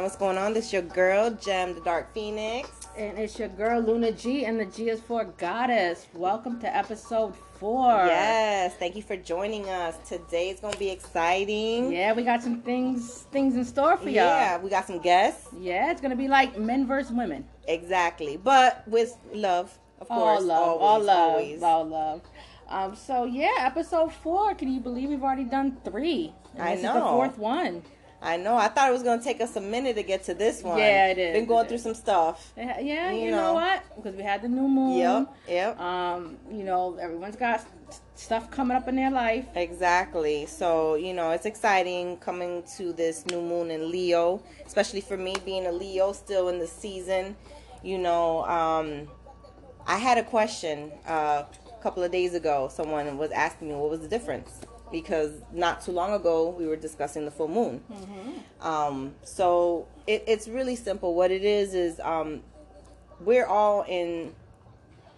on? What's going on? This is your girl, Gem the Dark Phoenix. And it's your girl, Luna G, and the G is for Goddess. Welcome to episode four. Yes, thank you for joining us. Today is going to be exciting. Yeah, we got some things things in store for y'all. Yeah, we got some guests. Yeah, it's going to be like men versus women. Exactly, but with love, of all course. love, always, all love, always. all love. Um, so yeah, episode four. Can you believe we've already done three? And I this is the fourth one. I know. I thought it was going to take us a minute to get to this one. Yeah, it is, Been going through some stuff. Yeah, yeah, You you, know. know. what? Because we had the new moon. Yep, yep. Um, you know, everyone's got stuff coming up in their life. Exactly. So, you know, it's exciting coming to this new moon in Leo, especially for me being a Leo still in the season. You know, um, I had a question uh, a couple of days ago. Someone was asking me what was the difference because not too long ago we were discussing the full moon. Um, so it, it's really simple. What it is is um, we're all in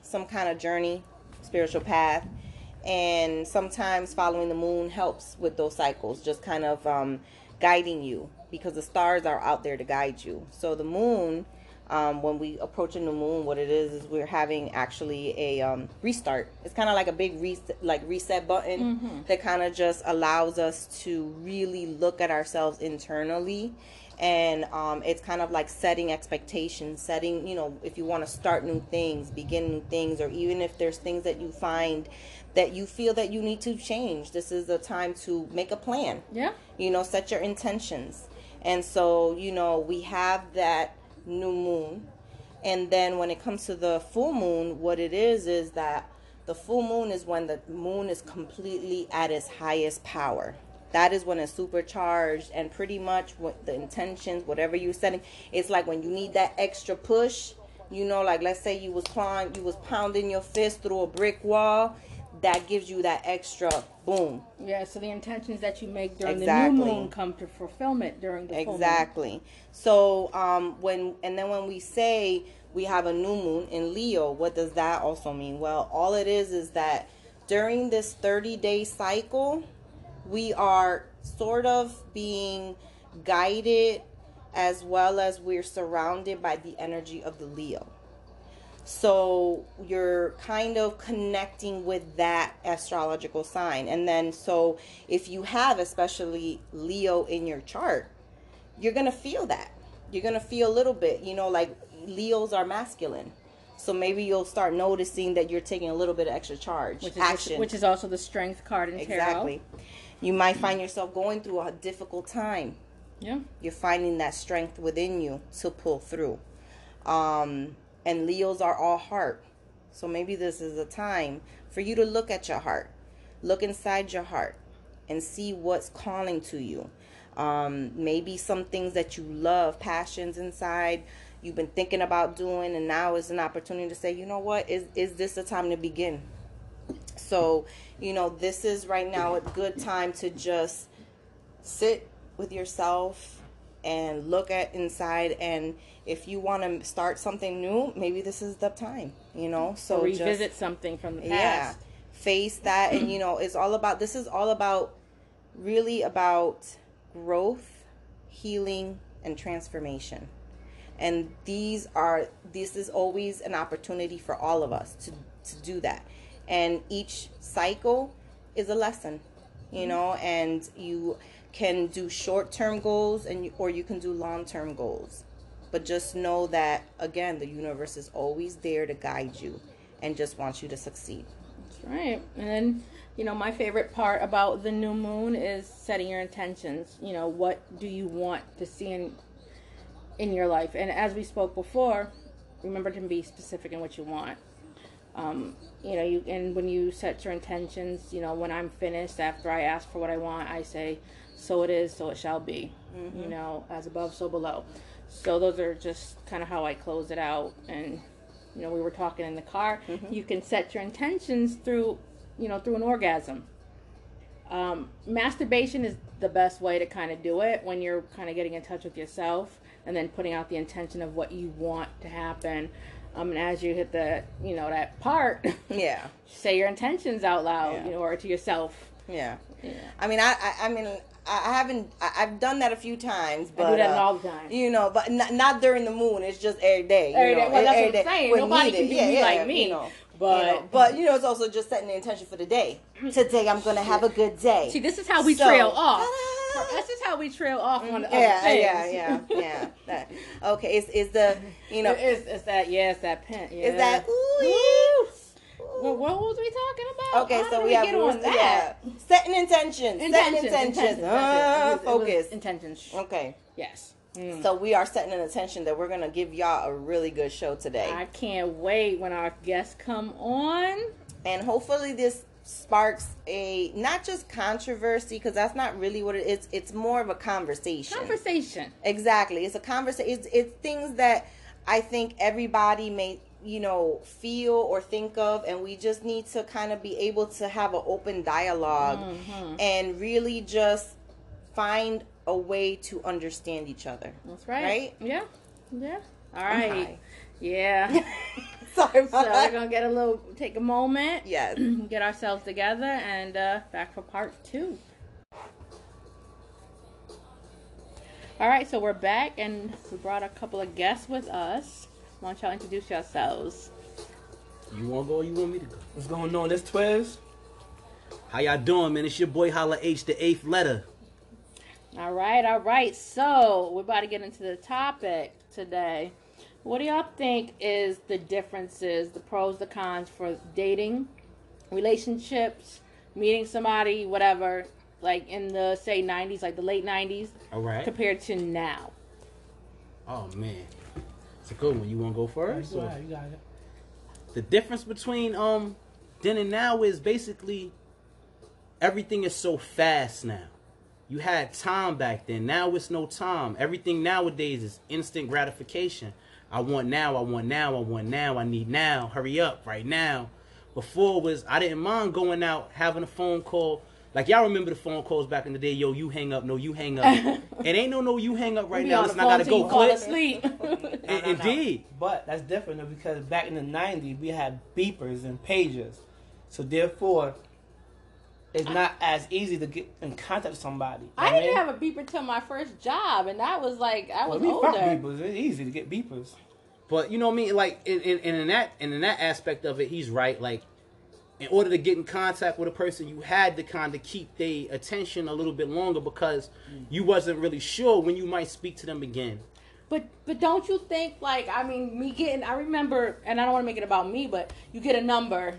some kind of journey, spiritual path, and sometimes following the moon helps with those cycles, just kind of um, guiding you because the stars are out there to guide you. So the moon, um, when we approach a new moon, what it is is we're having actually a um, restart. It's kind of like a big reset, like reset button that kind of just allows us to really look at ourselves internally and um, it's kind of like setting expectations setting you know if you want to start new things begin new things or even if there's things that you find that you feel that you need to change this is a time to make a plan Yeah. you know set your intentions and so you know we have that new moon. And then when it comes to the full moon what it is is that the full moon is when the moon is completely at its highest power. That is when it's supercharged and pretty much what the intentions whatever you're setting it's like when you need that extra push you know like let's say you was clawing you was pounding your fist through a brick wall that gives you that extra boom Yeah, so the intentions that you make during the Exactly. new moon come to fulfillment during the. Exactly. So um when and then when we say we have a new moon in Leo, what does that also mean? Well, all it is is that during this 30-day cycle, we are sort of being guided as well as we're surrounded by the energy of the Leo. So you're kind of connecting with that astrological sign. And then, so if you have especially Leo in your chart, you're going to feel that. You're going to feel a little bit, you know, like Leos are masculine. So maybe you'll start noticing that you're taking a little bit of extra charge. Which is, action. which is also the strength card in tarot. exactly. You might find yourself going through a difficult time Yeah. you're finding that strength within you to pull through. Um, and Leos are all heart. So maybe this is a time for you to look at your heart, look inside your heart, and see what's calling to you. Um, maybe some things that you love, passions inside, you've been thinking about doing, and now is an opportunity to say, you know what, is is this the time to begin? So, you know, this is right now a good time to just sit with yourself and look at inside and if you want to start something new maybe this is the time you know? So Or just- revisit something from the past. yeah face that and you know it's all about this is all about really about growth healing and transformation. And these are this is always an opportunity for all of us to to do that. And each cycle is a lesson you know? And you can do short-term goals and you, or you can do long-term goals but just know that again the universe is always there to guide you and just wants you to succeed That's right. And then, you know, my favorite part about the new moon is setting your intentions. You know, what do you want to see in in your life? And as we spoke before, remember to be specific in what you want. Um, you know, you and when you set your intentions, you know, when I'm finished, after I ask for what I want, I say, "So it is, so it shall be." You know, as above, so below. So those are just kind of how I close it out. And you know, we were talking in the car. You can set your intentions through, you know, through an orgasm. Um, masturbation is the best way to kind of do it when you're kind of getting in touch with yourself and then putting out the intention of what you want to happen. Um, and as you hit the, you know, that part, yeah say your intentions out loud, Yeah. you know, or to yourself. yeah Yeah. I mean, I, I, I mean, I haven't. I, have done that a few times, but I do that uh, all the time. You know, but not, not during the moon. It's just every day. Every you know, day. Well, that's every what I'm day saying. when Nobody needed. can do yeah, me yeah, like me. You know, But- you know, but you know, it's also just setting the intention for the day. Today, I'm gonna have a good day. See, this is how we So- trail off. Ta-da! This is how we trail off on the yeah, other things. yeah, yeah, yeah. That, okay, is is the you know It's, it's that, yeah, it's that pen. Yeah. is that ooh, Ooh. Well, what was we talking about? Okay, How so did we have get on that. yeah, setting intentions, setting Intentions, intentions. intentions. It was- focus. Intentions. Okay, Yes. Mm. so we are setting an intention that we're gonna give y'all a really good show today, I can't wait when our guests come on. and hopefully this sparks a not just controversy because that's not really what it is. It's more of a conversation. Conversation. Exactly. It's a conversation. It's, it's things that I think everybody may, you know, feel or think of, and we just need to kind of be able to have an open dialog Mhm. and really just find a way to understand each other. That's right. Right? Yeah. Yeah. All right. Yeah. Sorry so we're gonna get a little, take a moment, Yes. get ourselves together, and uh, back for part two. All right, so we're back, and we brought a couple of guests with us. Why don't y'all introduce yourselves? You want to go or you want me to go? What's going on? This Twizz. How y'all doing, man? It's your boy Holla H, the eighth letter. All right, all right. So we're about to get into the topic today. What do y'all think is the differences, the pros, the cons for dating, relationships, meeting somebody, whatever, like in the say '90s, like the late '90s, All right. compared to now? Oh man, it's a good one. You want to go first? You or- got it, you got it. The difference between um then and now is basically everything is so fast now. You had time back then. Now it's no time. Everything nowadays is instant gratification. I want now, I want now, I want now, I need now. Hurry up right now. Before was I didn't mind going out, having a phone call. Like y'all remember the phone calls back in the day, yo, you hang up, no, you hang up. it ain't no no you hang up right We now. Listen, I gotta go you fall click. asleep. No, no, no. Indeed. But that's different though, because back in the '90s we had beepers and pagers, so therefore it's not as easy to get in contact with somebody. You I what didn't mean? have a beeper till my first job, and that was like I Well, was we fuck older. beepers. It's easy to get beepers. But you know what I mean? Like in, in, in that and in that aspect of it, he's right. Like in order to get in contact with a person, you had to kind of keep their attention a little bit longer because you wasn't really sure when you might speak to them again. But but don't you think like I mean me getting I remember and I don't want to make it about me but you get a number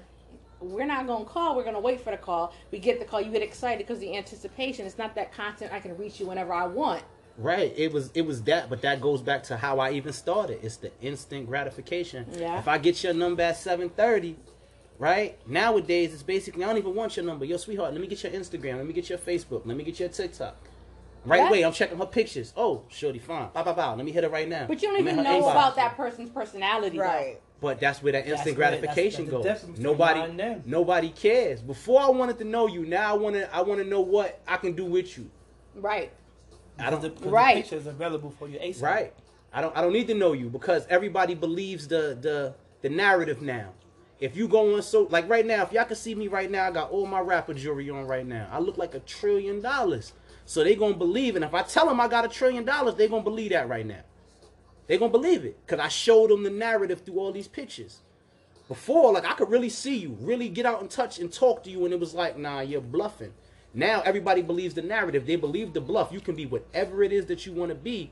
we're not gonna call we're gonna wait for the call we get the call you get excited because the anticipation it's not that constant I can reach you whenever I want Right. It was it was that, but that goes back to how I even started. It's the instant gratification. Yeah. If I get your number at seven thirty, right? Nowadays it's basically I don't even want your number. Yo, sweetheart, let me get your Instagram, let me get your Facebook, let me get your TikTok. Right Yeah. away, I'm checking her pictures. Oh, shorty fine. Bow, bow, bow. Let me hit her right now. but you don't I'm even know inbox. about that person's personality though. Right. But that's where that instant that's- gratification that's the goes. Nobody, now and then. nobody cares. Before I wanted to know you, now I want to, I want to know what I can do with you. right I don't, the, 'cause Right. The pictures available for you ASAP. right? I don't, I don't need to know you because everybody believes the, the, the narrative now. If you go on so like right now, if y'all can see me right now, I got all my rapper jewelry on right now. I look like a trillion dollars. So they gonna believe, and if I tell them I got a trillion dollars, they gonna believe that right now. They gonna believe it because I showed them the narrative through all these pictures. Before, like I could really see you, really get out and touch and talk to you, and it was like, nah, you're bluffing. Now everybody believes the narrative. They believe the bluff. You can be whatever it is that you want to be,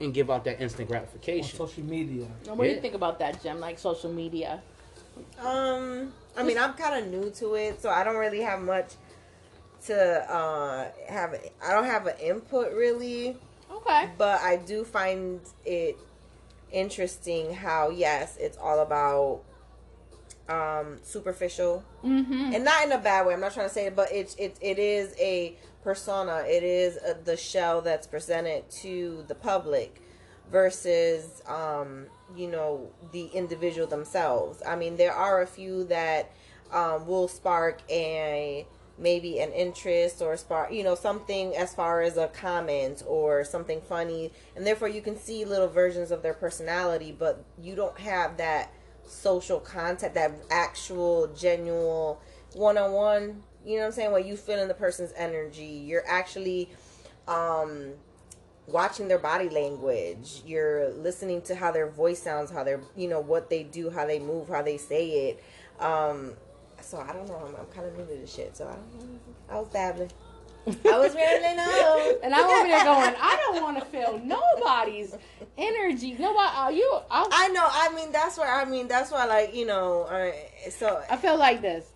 and give out that instant On gratification. social media. Now, what do you think about that Gem like social media Um, I mean, I'm kind of new to it, so I don't really have much to uh have. I don't have an input really, okay but I do find it interesting how yes, it's all about um superficial mm-hmm and not in a bad way. I'm not trying to say it, but it it it is a persona. It is a, the shell that's presented to the public versus um you know the individual themselves. I mean, there are a few that um will spark a maybe an interest or spark you know something as far as a comment or something funny and therefore you can see little versions of their personality but you don't have that social contact that actual genuine one-on-one You know what I'm saying? When you feel in the person's energy, you're actually um watching their body language. You're listening to how their voice sounds, how they're, you know, what they do, how they move, how they say it. Um so I don't know. I'm, I'm kind of new to this shit. So I don't know. I was dabbling. I was really know. And I'm over there going, I don't want to feel nobody's energy. Nobody, are you? I, I know. I mean, that's where I mean, that's why, like, you know. Uh, so I feel like this.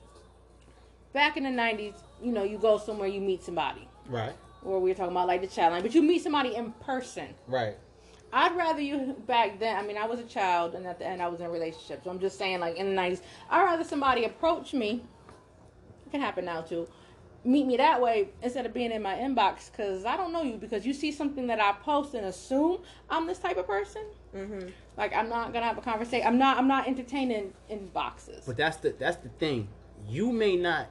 Back in the '90s, you know, you go somewhere, you meet somebody, Right. Or we were talking about like the challenge, but you meet somebody in person. Right. I'd rather you back then. I mean, I was a child, and at the end, I was in a relationship. So I'm just saying, like in the '90s, I'd rather somebody approach me. It can happen now too. Meet me that way instead of being in my inbox because I don't know you because you see something that I post and assume I'm this type of person. hmm Like I'm not gonna have a conversation. I'm not. I'm not entertaining inboxes. But that's the that's the thing. You may not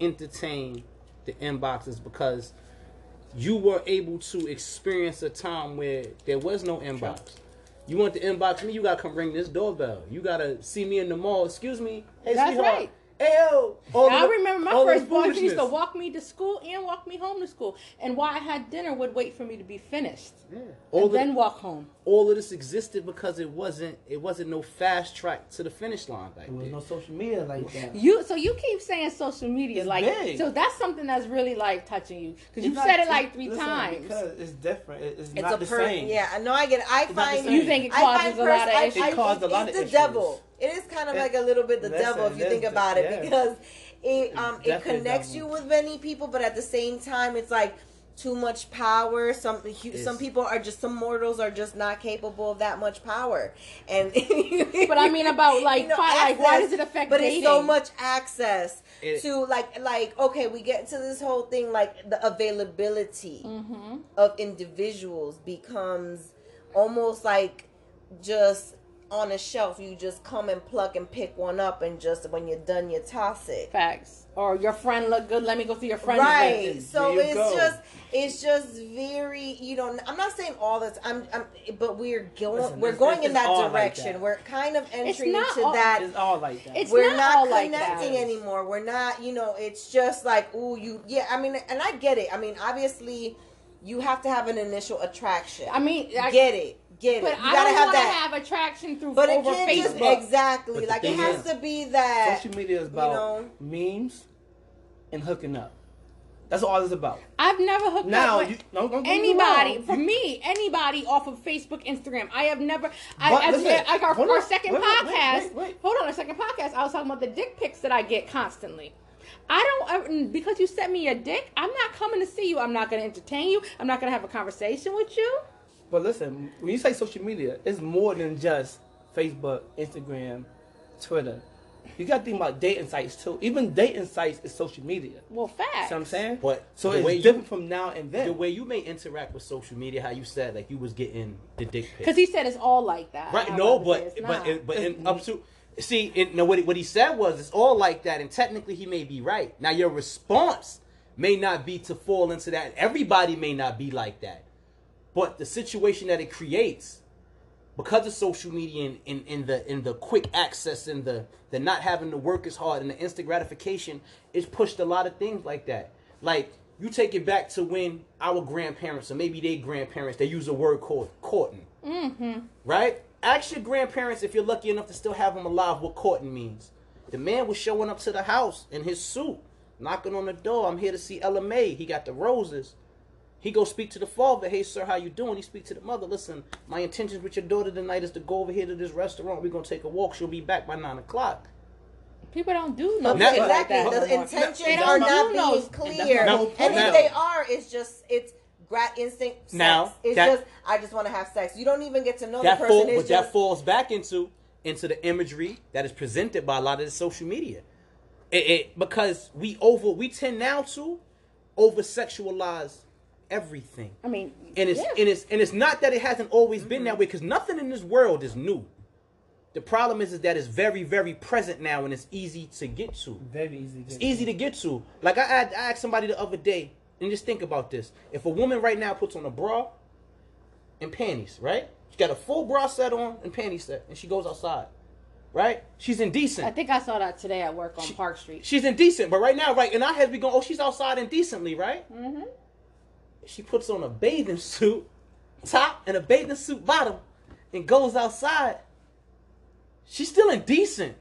entertain the inboxes because you were able to experience a time where there was no inbox. You want to inbox me, you gotta come ring this doorbell. You gotta see me in the mall. Excuse me. Hey, That's sweetheart. right. Hey, yo. All I the- remember my first boyfriend used to walk me to school and walk me home to school, and while I had dinner, would wait for me to be finished Yeah. All, and the, then walk home. all of this existed because it wasn't it wasn't no fast track to the finish line back There was then. no social media like that. You so you keep saying social media It's like big. so that's something that's really like touching you because you It's not- said it like three listen, times. Because it's different. It- It's, It's not a the per- same. Yeah, I know. I get it. I It's find. You think it causes find a lot of pers- I- issues? I- It caused a it's- lot it's of the issues. devil. It is kind of It- like a little bit the listen, devil if you there's think the- about it yeah. because it It's um it connects devil. you with many people, but at the same time it's like too much power. Some It's- some people are just some mortals are just not capable of that much power. And But I mean about, like, fi- like, why does it affect But it's so much access It- to like like okay, we get to this whole thing like the availability Mm-hmm. of individuals becomes almost like just on a shelf you just come and pluck and pick one up and just when you're done you toss it Facts. Or your friend look good. Let me go through your friend's right list. so it's go. just it's just very you know i'm not saying all this. I'm, I'm but we're going Listen, we're it's- going in that all like direction that. we're kind of entering not into all- that It's all like that. It's we're not not, all like connecting that. anymore. We're not, you know, it's just like, ooh, you, yeah. I mean, and I get it. I mean, obviously, you have to have an initial attraction. I mean, I, get it, get but it. You I gotta don't have want to that. have attraction through but it over can't just Facebook. exactly But like it has is- to be that. Social media is about know? memes and hooking up. That's all it's about. I've never hooked Now, up you, with don't, don't get me anybody. For me, anybody off of Facebook, Instagram. I have never. I, But as, listen, like our, hold our on. second Wait, wait, wait, podcast. wait, wait. Hold on, a second podcast. I was talking about the dick pics that I get constantly. I don't ever, because you sent me a dick. I'm not coming to see you. I'm not going to entertain you. I'm not going to have a conversation with you. But listen, when you say social media, it's more than just Facebook, Instagram, Twitter. You got to think about dating sites too. Even dating sites is social media. Well, facts. See what I'm saying? But so the it's way you- different from now and then. The way you may interact with social media, how you said like you was getting the dick pic. Because he said it's all like that. Right? I'm No, about but but it, but in, up to see, it, no, what he, what he said was it's all like that, and technically he may be right. Now your response may not be to fall into that. Everybody may not be like that, but the situation that it creates because of social media and in, in the in the quick access and the the not having to work as hard and the instant gratification, it's pushed a lot of things like that. Like you take it back to when our grandparents or maybe their grandparents they use a word called courting, Mm-hmm. right? Ask your grandparents if you're lucky enough to still have them alive what courting means. The man was showing up to the house in his suit, knocking on the door. I'm here to see Ella May. He got the roses. He go speak to the father. Hey, sir, how you doing? He speak to the mother. Listen, my intentions with your daughter tonight is to go over here to this restaurant. We're gonna take a walk. She'll be back by nine o'clock. People don't do no Now- shit like exactly. that. the intentions They are don't not do no- being and that's clear, my and, whole if they are, it's just it's grat instinct. Sex. Now, it's that- just I just want to have sex. You don't even get to know that the person. fall, it's what that just falls back into into the imagery that is presented by a lot of the social media. It, it because we over we tend now to over sexualize everything. I mean, and it's yeah. and it's and it's not that it hasn't always been that way because nothing in this world is new. The problem is, is that it's very, very present now, and it's easy to get to. Very easy. It's easy to get to. Like I, I, I asked somebody the other day, and just think about this: if a woman right now puts on a bra and panties, right? She got a full bra set on and panty set, and she goes outside. right? She's indecent. I think I saw that today at work on She- Park Street. She's indecent, but right now, right in our heads, we go, oh, she's outside indecently, right? Mm-hmm. She puts on a bathing suit top and a bathing suit bottom and goes outside. She's still indecent,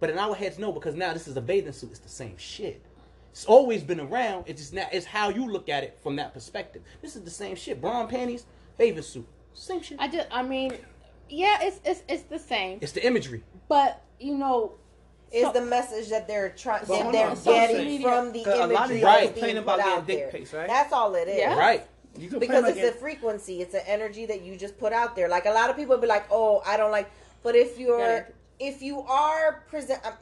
but in our heads, no, because now this is a bathing suit. It's the same shit. It's always been around. It's just now it's how you look at it from that perspective. This is the same shit. Brown panties, bathing suit, same shit. I just, I mean, yeah, it's it's it's the same, It's the imagery. but you know, is So- the message that they're trying that they're on, getting media- from the a lot imagery y'all that's being about put getting out dick there. pics, right? That's all it is. Yeah. Right. Because it's like a frequency it's an energy that you just put out there like a lot of people would be like oh i don't like but if you're if you are present um,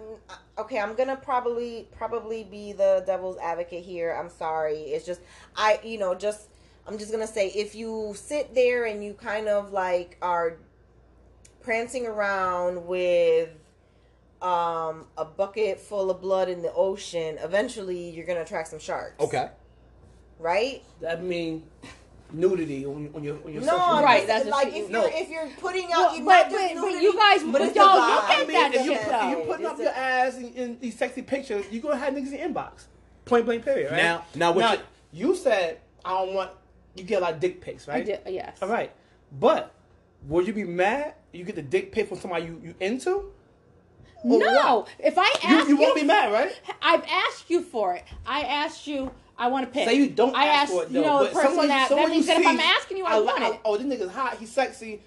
okay i'm gonna probably probably be the devil's advocate here i'm sorry it's just i you know just i'm just gonna say if you sit there and you kind of like are prancing around with um a bucket full of blood in the ocean eventually you're gonna attract some sharks Okay. right that mean nudity on, on your on your No, social I'm. Right, that's like if you're if you're putting out, Well, you but- not just but- but you guys- but but it's y'all the look vibe. at I mean, that if you, shit, put, though. if you putting It's up a- your ass in, in these sexy pictures, you gonna have niggas in inbox. Point blank period, right? Now- now what now you- you said I don't want you get a lot of dick pics, I right? did, yes. All right, but would you be mad you get the dick pic from somebody you, you into? Or No, what? if I ask you you won't be mad, right? I've asked you for it. I asked you. I want to pick. Say you don't I ask asked for it, you though, know the person someone- that. That means that if I'm asking you, I, li- want it. Oh, this nigga's hot. He's sexy.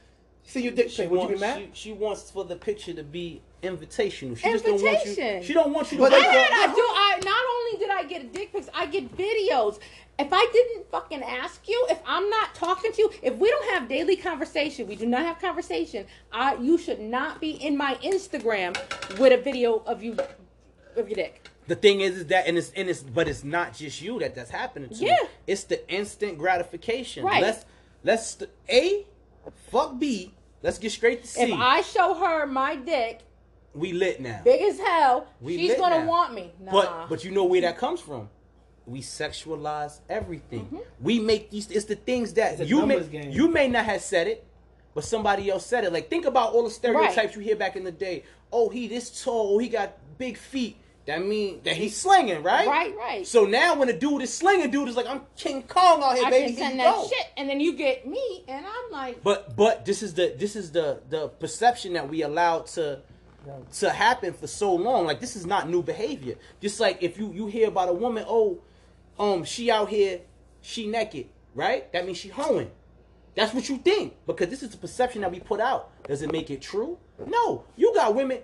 See your dick pic. Would you be mad? She, she wants for the picture to be invitational. She just don't want you. Invitation. She don't want you to. But I wake had, I do. I not only did I get dick pics, I get videos. If I didn't fucking ask you, if I'm not talking to you, if we don't have daily conversation, we do not have conversation. I you should not be in my Instagram with a video of you of your dick. The thing is, is that and it's and it's but it's not just you that that's happening to. Yeah. It's the instant gratification. Right. Let's let's a fuck b. Let's get straight to C. If I show her my dick, we lit now. big as hell, We she's gonna now. want me. Nah. But but you know where that comes from. We sexualize everything. Mm-hmm. We make these. It's the things that you may game. you may not have said it, but somebody else said it. Like think about all the stereotypes Right. you hear back in the day. Oh, he this tall. Oh, he got big feet. That mean that he's slinging, right? Right, right. So now when a dude is slinging, dude is like, I'm King Kong out here, I baby. can send that go. shit, and then you get me, and I'm like, But but this is the this is the the perception that we allowed to to happen for so long. Like this is not new behavior. Just like if you you hear about a woman, oh, um, she out here, she naked, right? That means she hoeing. That's what you think because this is the perception that we put out. Does it make it true? No. You got women.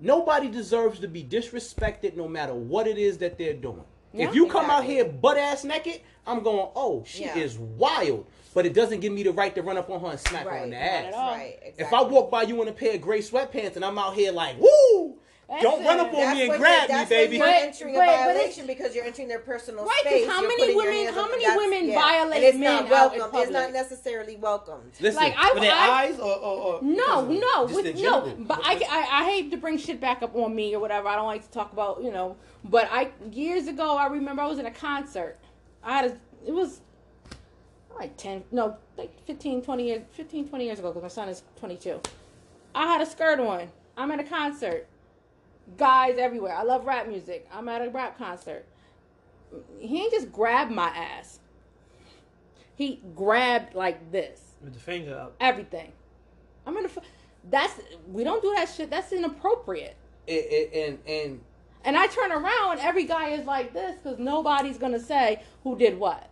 Nobody deserves to be disrespected, no matter what it is that they're doing. Yeah, if you come out here butt ass naked, I'm going, oh, she Yeah. is wild. But it doesn't give me the right to run up on her and smack her Right, in the not ass. right. Exactly. If I walk by you in a pair of gray sweatpants and I'm out here like, woo, That's don't run it. up on That's me and grab you're- me, that's when baby. You're entering but- a but violation because you're entering their personal Right, 'cause space. how You're many women- how many that's- women yeah. violate and it's men not out in welcome. It's not necessarily welcomed. Listen, like I, With their I eyes or, or, or No, no, with, no. But I, I, I hate to bring shit back up on me or whatever. I don't like to talk about, you know. But I years ago, I remember I was in a concert. I had a, it was like 10, no, like 15, 20 years, 15, 20 years ago because my son is 22. I had a skirt on. I'm at a concert. Guys everywhere. I love rap music. I'm at a rap concert. He ain't just grabbed my ass. He grabbed like this with the finger up. everything. I'm gonna. f- That's we don't do that shit. That's inappropriate. It- it- and and And I turn around, and every guy is like this because nobody's gonna say who did what.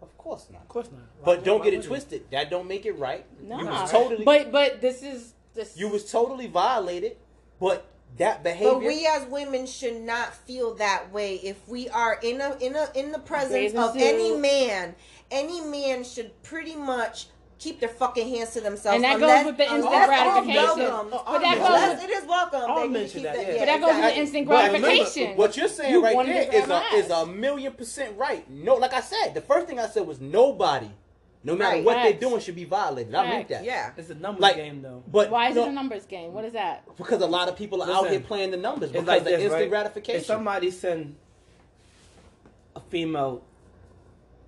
of course not. Of course not. But don't why get it would you? twisted. That don't make it right. Nah. You was totally But but this is this. you was totally violated. But that behavior. But we as women should not feel that way if we are in a in a in the presence of suit. any man. Any man should pretty much keep their fucking hands to themselves. And that goes unless- with the instant gratification. welcome. But that I'll goes with- it is welcome. I'll they need to mention that, that. yeah. yeah, But that goes with the instant But remember, gratification. what you're saying You right wanted there to is a is a million percent right. No, like I said, the first thing I said was nobody, no matter Right. what they're doing, should be violated. I meant Facts. that. Yeah. It's a numbers Like- game though. But Why is no, it a numbers game? What is that? Because a lot of people are out here playing the numbers It's because like of this, instant right? gratification. If somebody send a female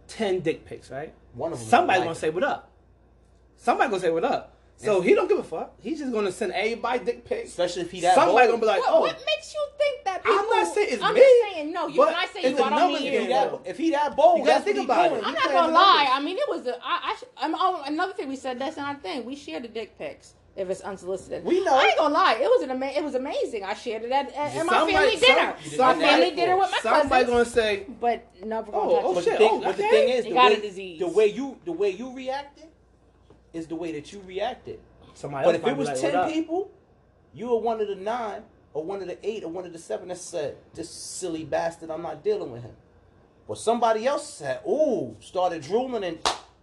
ten dick pics, right? One of them Somebody's like gonna it. say what up. Somebody gonna say what up. So he don't give a fuck. He's just gonna send everybody dick pics. Especially if he that Somebody bold. gonna be like, what, oh, what makes you think that I'm not saying it's I'm me, just saying no. You but when I say it's you, I don't mean If you. he that, if he that bold, You gotta think about it. I'm not gonna lie. I mean, it was. A, I, I, sh- I'm, oh, another thing we said. That's not a thing. We share the dick pics if it's unsolicited. We know. I ain't gonna lie. It was an ama- It was amazing. I shared it at, at, at my Somebody- family dinner. some- my somebody- family dinner with my Somebody cousins. gonna say, but never gonna Oh, touch oh, it. But shit. the thing, oh, but the thing is, the got way, a disease. the way you the way you reacted is the way that you reacted. somebody But else if it might was be like, ten "What up?" people, you were one of the nine, or one of the eight, or one of the seven that said, "This silly bastard, I'm not dealing with him." But somebody else said, "Ooh," started drooling and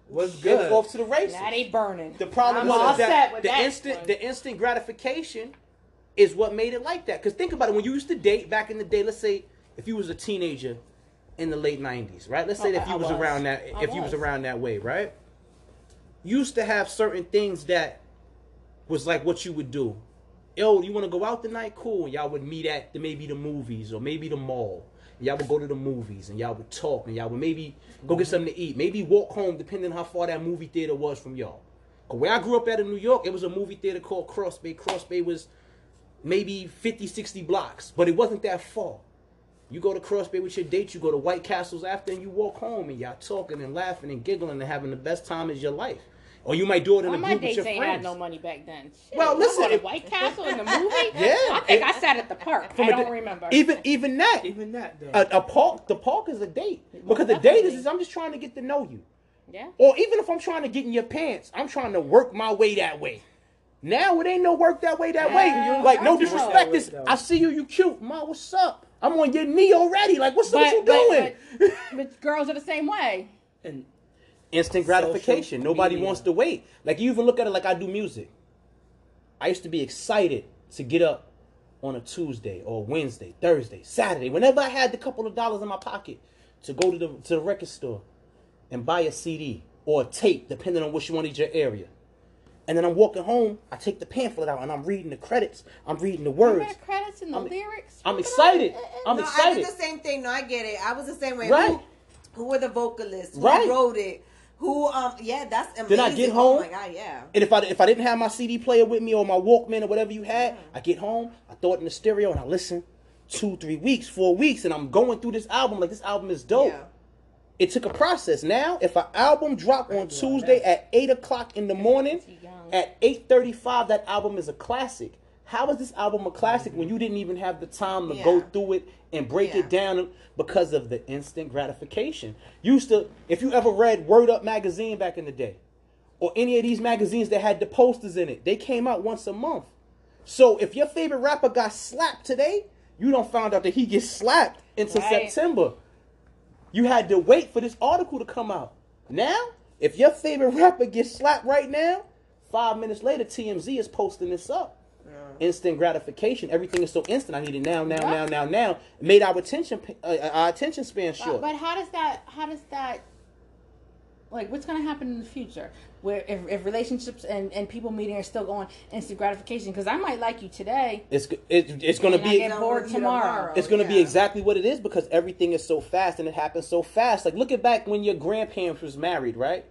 was get good? off to the races. Now they burning. The problem I'm was all set that with the that instant one. the instant gratification is what made it like that. Because think about it, when you used to date back in the day, let's say if you was a teenager in the late '90s, right? Let's say Okay, that if you was, was. around that, I if you was was. around that way, right? You used to have certain things that was like what you would do. Yo, you want to go out tonight? Cool. Y'all would meet at the, maybe the movies or maybe the mall. Y'all would go to the movies and y'all would talk and y'all would maybe go get something to eat. Maybe walk home depending on how far that movie theater was from y'all. 'Cause where I grew up at in New York, it was a movie theater called Cross Bay. Cross Bay was maybe 50, 60 blocks, but it wasn't that far. You go to Cross Bay with your date, you go to White Castles after, and you walk home and y'all talking and laughing and giggling and having the best time of your life. Or you might do it in All a my group with dates your ain't friends. had no money back then. Shit, Well, I listen, to if- White Castle in the movie. Yeah. I think I sat at the park. I don't di- remember. Even even that. Even that though. A, a park, the park is a date because the date definitely. is I'm just trying to get to know you. yeah. Or even if I'm trying to get in your pants, I'm trying to work my way that way. Now it ain't no work that way that Yeah, way. Like no disrespect, this I see you, you cute, ma. What's up? I'm on your knee already. Like what's up? What you but, doing? but, but girls are the same way. and Instant gratification. Social Nobody media. wants to wait. Like you even look at it like I do music. I used to be excited to get up on a Tuesday or Wednesday, Thursday, Saturday, whenever I had the couple of dollars in my pocket to go to the to the record store and buy a CD or a tape, depending on which one is your area. And then I'm walking home, I take the pamphlet out and I'm reading the credits, I'm reading the words. The credits and the I'm- lyrics? I'm Look excited. all- I'm no, I excited. did the same thing. No, I get it. I was the same way. Right. Who, who were the vocalists? Who Right. wrote it? Who? Um. Yeah, that's amazing. Then I get Oh home. my god. Yeah. And if I if I didn't have my CD player with me or my Walkman or whatever you had, I get home, I throw it in the stereo and I listen two, three weeks, four weeks, and I'm going through this album like this album is dope. Yeah. It took a process. Now, if an album drop on Tuesday at eight o'clock in the morning, at eight thirty-five, that album is a classic. How is this album a classic when you didn't even have the time to go through it and break Yeah. it down because of the instant gratification? Used to, if you ever read Word Up magazine back in the day, or any of these magazines that had the posters in it, they came out once a month. So if your favorite rapper got slapped today, you don't find out that he gets slapped until Right. September. You had to wait for this article to come out. Now, if your favorite rapper gets slapped right now, five minutes later, TMZ is posting this up. Instant gratification. Everything is so instant. I need it now, now, now, now, now. It made our attention, uh, our attention span But, short. but how does that? How does that? Like, what's going to happen in the future? Where if, if relationships and, and people meeting are still going instant gratification? Because I might like you today, It's it, it's going to And I be get bored With you tomorrow. It's going to be exactly what it is because everything is so fast and it happens so fast. Like look at back when your grandparents was married, right?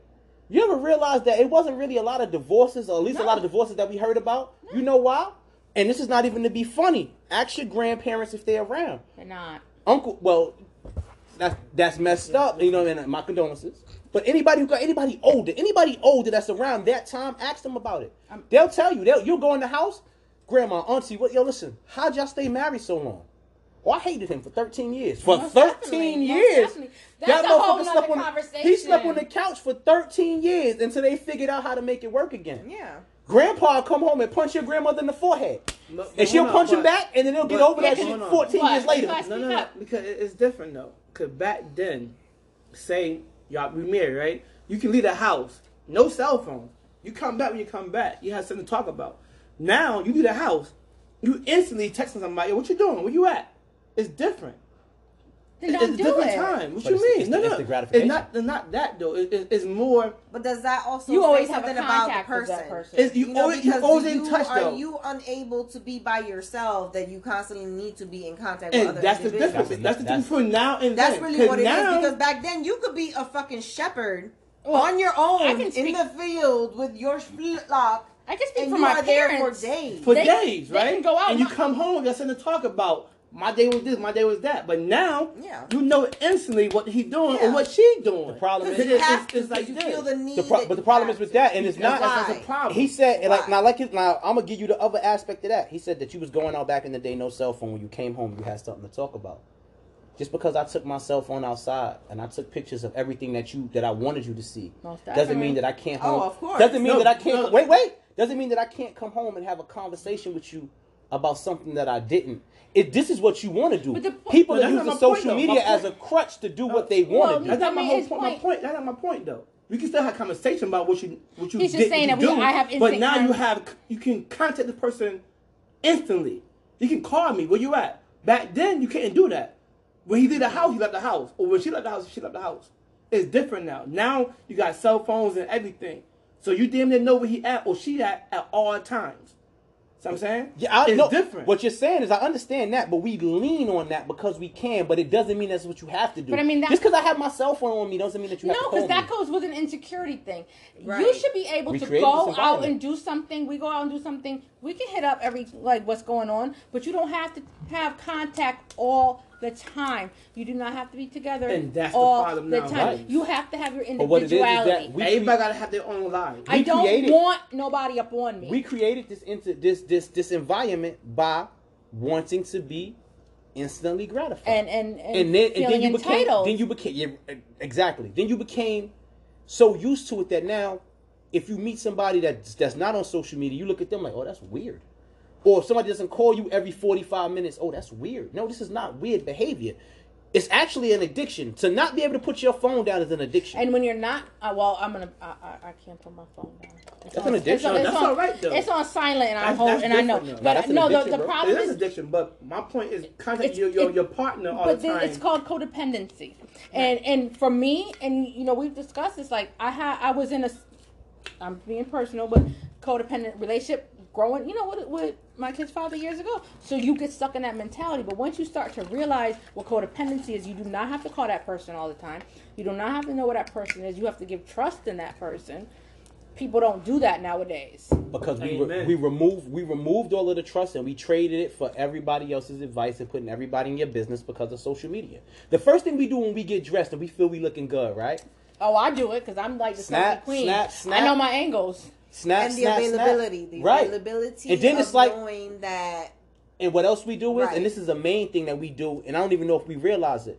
You ever realize that it wasn't really a lot of divorces, or at least a lot of divorces that we heard about? You know why? And this is not even to be funny. Ask your grandparents if they're around. they're not. Uncle, well, that's that's messed up. You know, and my condolences. But anybody who got anybody older, anybody older that's around that time, ask them about it. Um, They'll tell you. They'll you'll go in the house, grandma, auntie, what? Yo, listen, how'd y'all stay married so long? Well, I hated him for 13 years. For Most 13 definitely, years. That's a whole nother on conversation. he slept on the couch for 13 years until they figured out how to make it work again. Yeah. Grandpa come home and punch your grandmother in the forehead. But- but And she'll hold on, punch him back, and then they'll get but- over that shit 14 What? years later. Because- No, no, no, because it's different though. Because back then, say y'all we married, right? You can leave the house, no cell phone. You come back when you come back. You have something to talk about. Now you leave the house, you instantly texting somebody, "What you doing? Where you at?" It's different. Then it's don't a do different it. time. What But you it's- mean? it's no, the no, instant gratification. it's not. It's not that though. It, it, it's more. But does that also You say always have a something about the contact with person? that person. It's, you, You know, always, you always you, in touch are though. you unable to be by yourself that you constantly need to be in contact with and other that's the individuals? difference. That's, the difference between now and That's then. really 'Cause what it is now, because back then you could be a fucking shepherd Well, on your own can in speak- the field with your flock I can speak and for you my are there parents. for days. for They- days, they right? can go out and you come home, you're sitting to talk about my day was this, my day was that. But now, Yeah. you know instantly what he doing Yeah. or what she doing. The problem is- you It's- it's, it's like you this. feel the need. The pro- that but the problem is with to. that, and it's That's, not. that's, that's a problem. He said, like, now, like, it- now, I'm gonna give you the other aspect of that. He said that you was going out back in the day, no cell phone. When you came home, you had something to talk about. Just because I took my cell phone outside and I took pictures of everything that you that I wanted you to see, Most doesn't mean that I can't. Oh, Home, of course. Doesn't mean No, that I can't. no. Wait, wait. Doesn't mean that I can't come home and have a conversation with you about something that I didn't. It, this is what you want to do. But the People But are that's using social point, media as a crutch to do what uh, they Well, want to do. That's not I my whole his point. My point- point. That's not my point, though. We can still have conversation about what you what you He's just did, saying what that you we- do, I have But instant now you have you can contact the person instantly. You can call me. Where you at? Back then, you couldn't do that. When he leave the house, he left the house, or when she left the house, she left the house. It's different now. Now you got cell phones and everything, so you damn near know where he at or she at at all times. See what I'm saying? Yeah, I it's know. different. What you're saying is, I understand that, but we lean on that because we can. But it doesn't mean that's what you have to do. But I mean, that- just because I have my cell phone on me doesn't mean that you No, have to call because that me. goes with an insecurity thing. You should be able We to go out and do something. We go out and do something. We can hit up every like what's going on, but you don't have to have contact all the time. You do not have to be together And that's the all problem the now, time. right? You have to have your But what it is is individuality. that we Everybody cre- gotta have their own life. I don't created- want nobody up on me. we created this into this this this environment by wanting to be instantly gratified. and and and, and then and then you became then you became yeah, exactly then you became so used to it that now if you meet somebody that's that's not on social media you look at them like oh that's weird or if somebody doesn't call you every 45 minutes oh that's weird no this is not weird behavior it's actually an addiction to not be able to put your phone down is an addiction And when you're not, uh, well, I'm gonna. I, I, I can't put my phone down. It's That's an addiction. It's on, it's That's on- all right, though. It's on silent, and I'm That's- and I know. though. But no, the, the problem It is addiction, but my point is contact your your, it- your partner all but the then time. it's called codependency. And and for me, and you know, we've discussed this. Like I had, I was in a, I'm being personal, but codependent relationship growing. You know what? With my kid's father years ago. So you get stuck in that mentality. But once you start to realize what codependency is, you do not have to call that person all the time. You do not have to know what that person is. You have to give trust in that person. People don't do that nowadays. because we re- we removed we removed all of the trust and we traded it for everybody else's advice and putting everybody in your business because of social media. The first thing we do when we get dressed and we feel we looking good, right? Oh, I do it because I'm like the Snap, snap, queen. snap, I know my angles. Snap, and the snap, snap. availability, the right? availability And then of it's like- knowing that And what else we do is, Right. and this is the main thing that we do, and I don't even know if we realize it.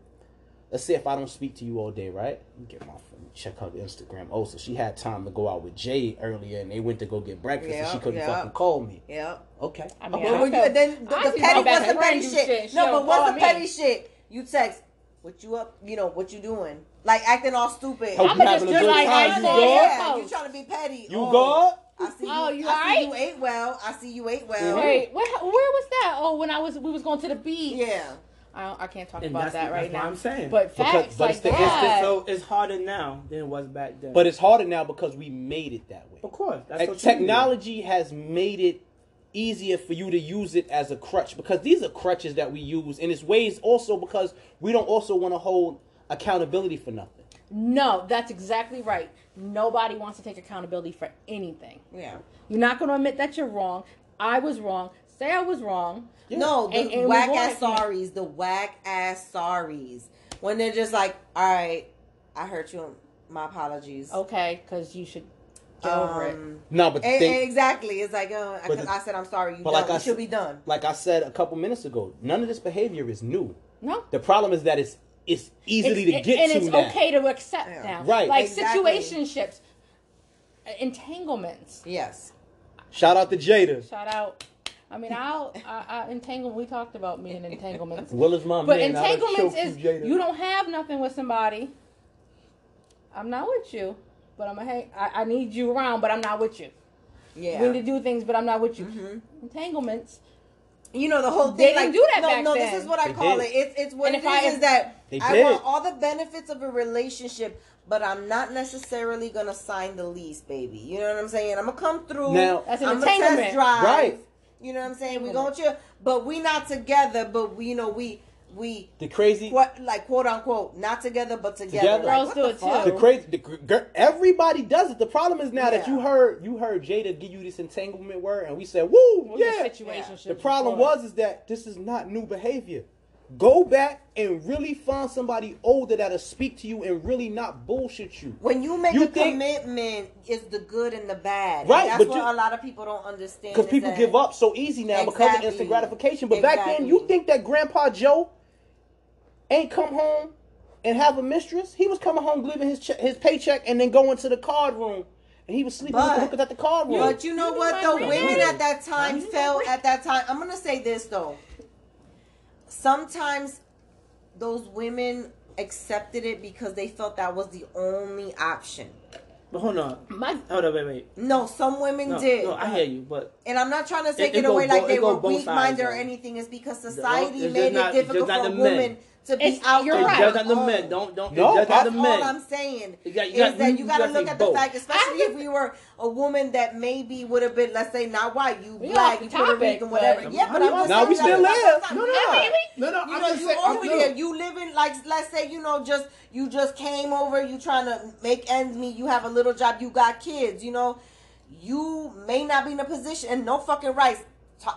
Let's say if I don't speak to you all day, right? Get my phone, check her Instagram. Oh, so she had time to go out with Jay earlier, and they went to go get breakfast, and she couldn't yeah. fucking call me. yeah. Okay. I mean, Okay. But you, then the, I the see petty what's the petty shit? shit. No, but what's call the me. petty shit? You text, what you up? You know what you doing? Like acting all stupid. Hope I'm you just having a just good like time. I You good? yeah, you trying to be petty. You oh, good? I see oh, you. Oh, you I see you ate well. I see you ate well. Mm-hmm. Wait, where, where was that? Oh, when I was we was going to the beach. Yeah. I, don't- I can't talk And about that's- that right that's what now. I'm saying. But Because- facts but like it's the that. so it's harder now than it was back then. But it's harder now because we made it that way. of course, that's Like, what you technology has made it easier for you to use it as a crutch because these are crutches that we use and it's ways also because we don't also want to hold accountability for nothing no, that's exactly right. Nobody wants to take accountability for anything. Yeah. You're not going to admit that you're wrong. I was wrong. Say I was wrong. No, the And- and whack ass sorries, the whack ass sorries. When they're just like, all right, I hurt you. My apologies. Okay, because you should get over it. Um, no but and, think, and exactly, it's like, uh, because the- I said I'm sorry. You but done. like I should s- be done. like i said a couple minutes ago none of this behavior is new No. the problem is that it's it's easily It's- to get and to it's now. okay to accept Yeah. now. Right. Like Exactly. situationships, entanglements. Yes. shout out to jada Shout out. I mean, I'll I, I, entangle. We talked about me and entanglements, will is my but man I done entanglements is you, Jada. you don't have nothing with somebody. I'm not with you, but I'm a hang. I, I need you around, but I'm not with you. Yeah. We need to do things, but I'm not with you. Mhm. Entanglements. You know the whole They thing. didn't like, do that no, back no. then. This is what I They call did. it. It's it's what And it if. I- is that I did. want all the benefits of a relationship, but I'm not necessarily gonna sign the lease, baby. You know what I'm saying? I'm gonna come through. Now- That's an I'm entanglement. test drive. Right. You know what I'm saying? We going to, but we not together. But we, you know, we we The crazy. what like quote unquote not together but together. Together. Like, Girls what do the it, too. The crazy, the, gr- gr- everybody does it. The problem is now that you heard you heard Jada give you this entanglement word, and we said, "Woo, Well, yeah." the situationship The problem before. was is that this is not new behavior. Go back and really find somebody older that'll speak to you and really not bullshit you. When you make You a think- commitment, it's the good and the bad. And Right, that's but what you- a lot of people don't understand. Because people that- give up so easy now because of instant gratification. But back then, you think that Grandpa Joe ain't come home and have a mistress? He was coming home, leaving his che- his paycheck, and then going to the card room, and he was sleeping with the hookers at the card room. But you know You what The. Women at that time felt at that time. I'm gonna say this though. Sometimes those women accepted it because they felt that was the only option. But hold on. My Hold on, wait, wait. No, some women No, did. no, I hear you, but And I'm not trying to take It- it, it go away like they were weak minded or anything. It's because society just made it it's just difficult not for the men. women to be It's- out you're on right. their it's the men. Don't don't. No, it's just That's not the all men. I'm saying. You got- you is got- that you- you you got to gotta look say at the fact, especially if you were a woman that maybe would have been, let's say, not white, you We black, you the Puerto topic, Rican, but- whatever. Yeah, but I'm just Now saying we that's- still that's live. not- No, no, no, no. You I'm know, you saying. I'm over no. there, you living like, let's say, you know, just you just came over, you trying to make ends meet, you have a little job, you got kids, you know, you may not be in a position and no fucking rights.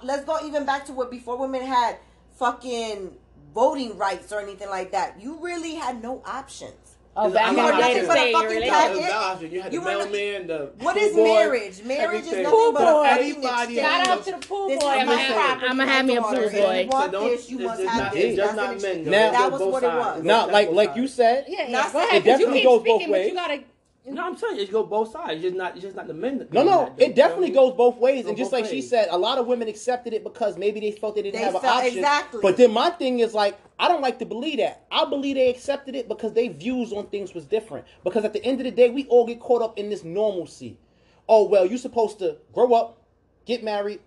Let's go even back to what before women had fucking voting rights or anything like that. You really had no options. oh, back in You the were day nothing but a fucking relationship. tag- You had the- you had the You mailman, the What pool is boy, marriage? Marriage is nothing Pool but a boy. fucking Everybody. Shout out to the pool This boy. is I'm my gonna have, I'm gonna have me a daughter. pool If boy. You want So this, you it's must just have not- this. just That's not men, Now- that was what it was. Not like like you said, Yeah, yeah. That's- Go it you definitely keep goes both speaking, but ways. you gotta. No, I'm telling you, it go both sides. It's just not. It's just not the men. that no, no, that, it definitely You know what goes both ways. Go And just both like she said, a lot of women accepted it because maybe they felt they didn't They have an option. exactly. But then my thing is like, I don't like to believe that. I believe they accepted it because their views on things was different. Because at the end of the day, we all get caught up in this normalcy. Oh well, you're supposed to grow up, get married,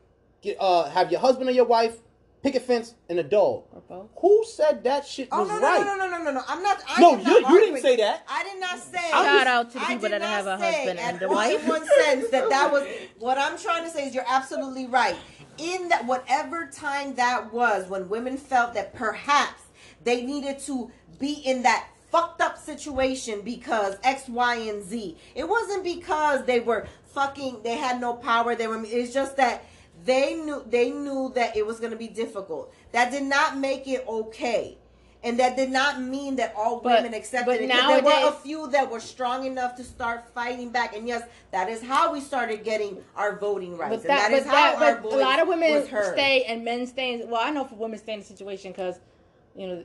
get uh, have your husband or your wife, pick a fence, and a dog. Or both. Who said that shit Oh was no, no, right? no, no, no, no, no! I'm not. I No, am you- not you didn't say that. I did not say. Shout out to the I people did that have not a say husband at and a all wife. in one sense that that was what I'm trying to say is you're absolutely right. In that whatever time that was when women felt that perhaps they needed to be in that fucked up situation because X, Y, and Z. It wasn't because they were fucking. They had no power. They were. It's just that they knew they knew that it was going to be difficult. That did not make it okay. And that did not mean that all But- women accepted but it. 'cause there were a few that were strong enough to start fighting back. And yes, that is how we started getting our voting rights. But and that, that is how that, our voice a lot of women stay and men stay. In, well, I know for women stay in the situation because, you know,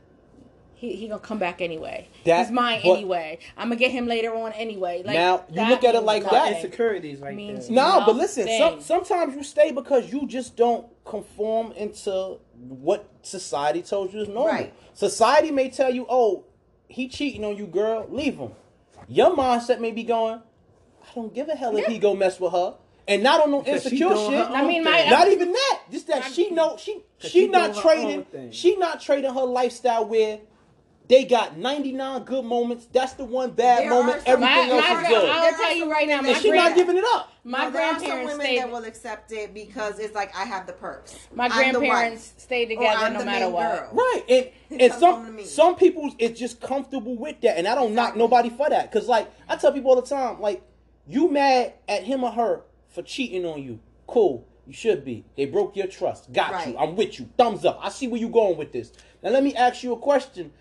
he he gonna come back anyway. That- He's mine but- anyway. I'm gonna get him later on anyway. Like Now, you look at it like that. insecurities right Means there. No, but listen, some, sometimes you stay because you just don't conform into what society told you is normal. Right. Society may tell you, oh, he cheating on you, girl, leave him. Your mindset may be going, I don't give a hell if he go mess with her. And not on no Because she insecure shit. I mean, my- Not even that. Just that she know she 'Cause she she not doing her own trading she not trading her lifestyle where they got 99 good moments. That's the one bad There moment. some- Everything My- else my is gra- good. I'll tell you right now, my and she not giving it up. My Now, there some grandparents women stayed. that will accept it because it's like I have the perks. my I'm grandparents stayed together no matter what. girl. Right, and and Come home to some some people it's just comfortable with that, and I don't knock nobody for that. Cause like I tell people all the time, like you mad at him or her for cheating on you, cool, you should be. They broke your trust, got Right. you. I'm with you. Thumbs up. I see where you going with this. Now let me ask you a question.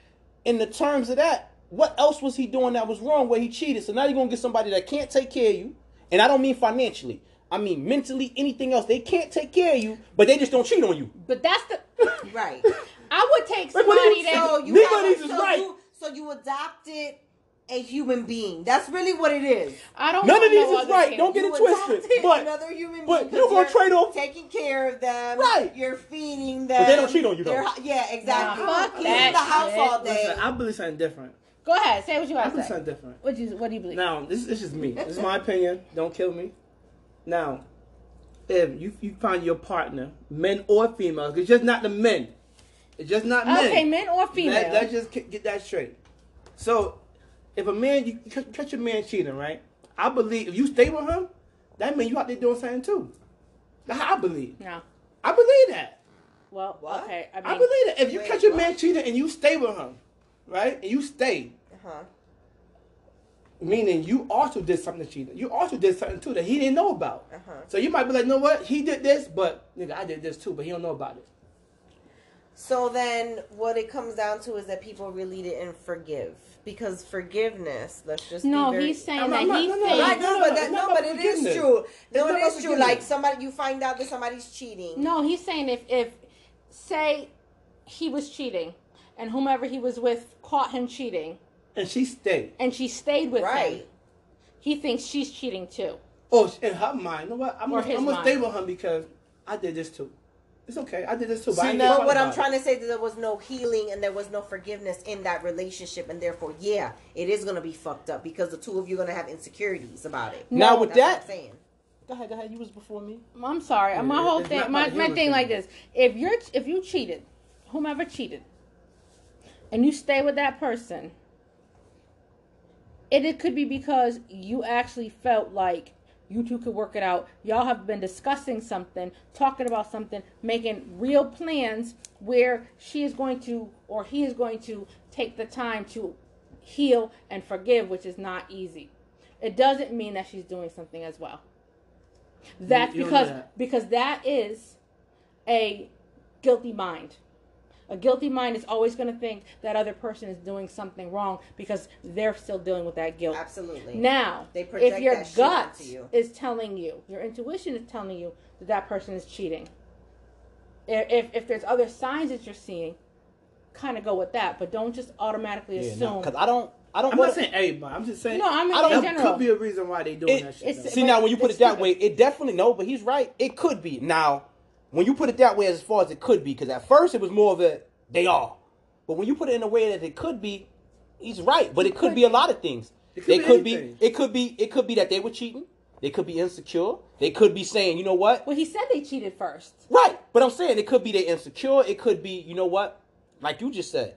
In the terms of that, what else was he doing that was wrong where he cheated? So now you're gonna get somebody that can't take care of you, and I don't mean financially. I mean mentally, anything else. They can't take care of you, but they just don't cheat on you. But that's the. Right. I would take Wait, what somebody you- that. So you Neither have- of is so right. You, so you adopted a human being. That's really what it is. I don't. Know. None of these no is right. kid. Don't get You it twisted. But another human but being. you 'cause gonna trade off- taking care of them. Right. You're feeding them. But they don't cheat on you, though. They're- Yeah, exactly. Nah, fuck Clean that the house shit. all day. Listen, I believe something different. Go ahead. Say what you I want believe to say. something different. What do you What do you believe? Now, this, this is me. This is my opinion. Don't kill me. Now, if you you find your partner, men or females, it's just not the men. It's just not men. Okay, men or females. Let, let's just ki- get that straight. So, if a man, you catch your man cheating, right? I believe if you stay with him, that means you out there doing something too. That's how I believe. no. I believe that. Well, What? okay. I mean, I believe that If you Wait, catch a what? man cheating and you stay with him, right, and you stay, Uh huh. meaning you also did something to cheat. You also did something too that he didn't know about. Uh-huh. So you might be like, you know what? He did this, but nigga, I did this too, but he don't know about it. So then, what it comes down to is that people really didn't forgive because forgiveness. Let's just no, Be very, he's saying I'm that not- he's no, no, saying. No, No, but no, that, no, but it is true. No, not it about is true. Like somebody, you find out that somebody's cheating. No, he's saying if if say he was cheating, and whomever he was with caught him cheating, And she stayed. and she stayed with him, right. he thinks she's cheating too. Oh, in her mind, you know what? I'm Or gonna, I'm gonna stay with him because I did this too. It's okay. I did this too. But See, I now- get But caught what I'm about trying to say is that there was no healing and there was no forgiveness in that relationship, and therefore, yeah, it is gonna be fucked up because the two of you are gonna have insecurities about it. Now with That's what I'm that, saying. go ahead, go ahead. You was before me. I'm sorry. Yeah, my whole thing, my, my thing like this: if you're if you cheated, whomever cheated, and you stay with that person, it, it could be because you actually felt like you two could work it out. Y'all have been discussing something, talking about something, making real plans where she is going to or he is going to take the time to heal and forgive, which is not easy. It doesn't mean that she's doing something as well. That's You- you don't know because that. because that is a guilty mind. A guilty mind is always going to think that other person is doing something wrong because they're still dealing with that guilt. Absolutely. Now, They project if your gut you. is telling you, your intuition is telling you that that person is cheating. If if, if there's other signs that you're seeing, kind of go with that, but don't just automatically Yeah, assume. because I don't, I don't. I'm what- not saying everybody. I'm just saying. no, I mean I don't- in that general. could be a reason why they doing It- that shit. See now, when you put it that stupid. way, it definitely no, but he's right. It could be now. When you put it that way, as far as it could be, because at first it was more of a they are, but when you put it in a way that it could be, he's right. But it could be a lot of things. It could They be could be. It could be. It could be that they were cheating. They could be insecure. They could be saying, you know what? well, he said they cheated first. Right. But I'm saying it could be they insecure. It could be, you know what? Like you just said,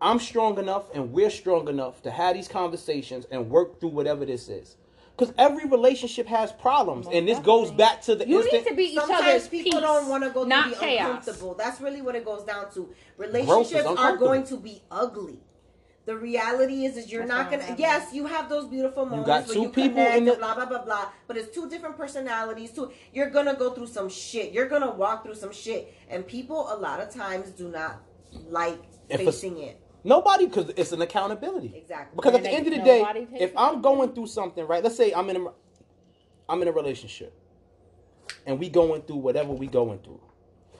I'm strong enough and we're strong enough to have these conversations and work through whatever this is. Because every relationship has problems, and this goes back to the You instant. need to be each Sometimes other's people peace, don't want to go not through the chaos. uncomfortable. That's really what it goes down to. Relationships are going to be ugly. The reality is, is you're That's not gonna. saying. Yes, you have those beautiful moments You got where two you people connect in the- blah blah blah blah. But it's two different personalities. Too. You're gonna go through some shit. You're gonna walk through some shit, and people a lot of times do not like If a- facing it. Nobody, because it's an accountability. Exactly. Because at the end of the day, if I'm going through something, right? Let's say I'm in a, I'm in a relationship, and we going through whatever we going through.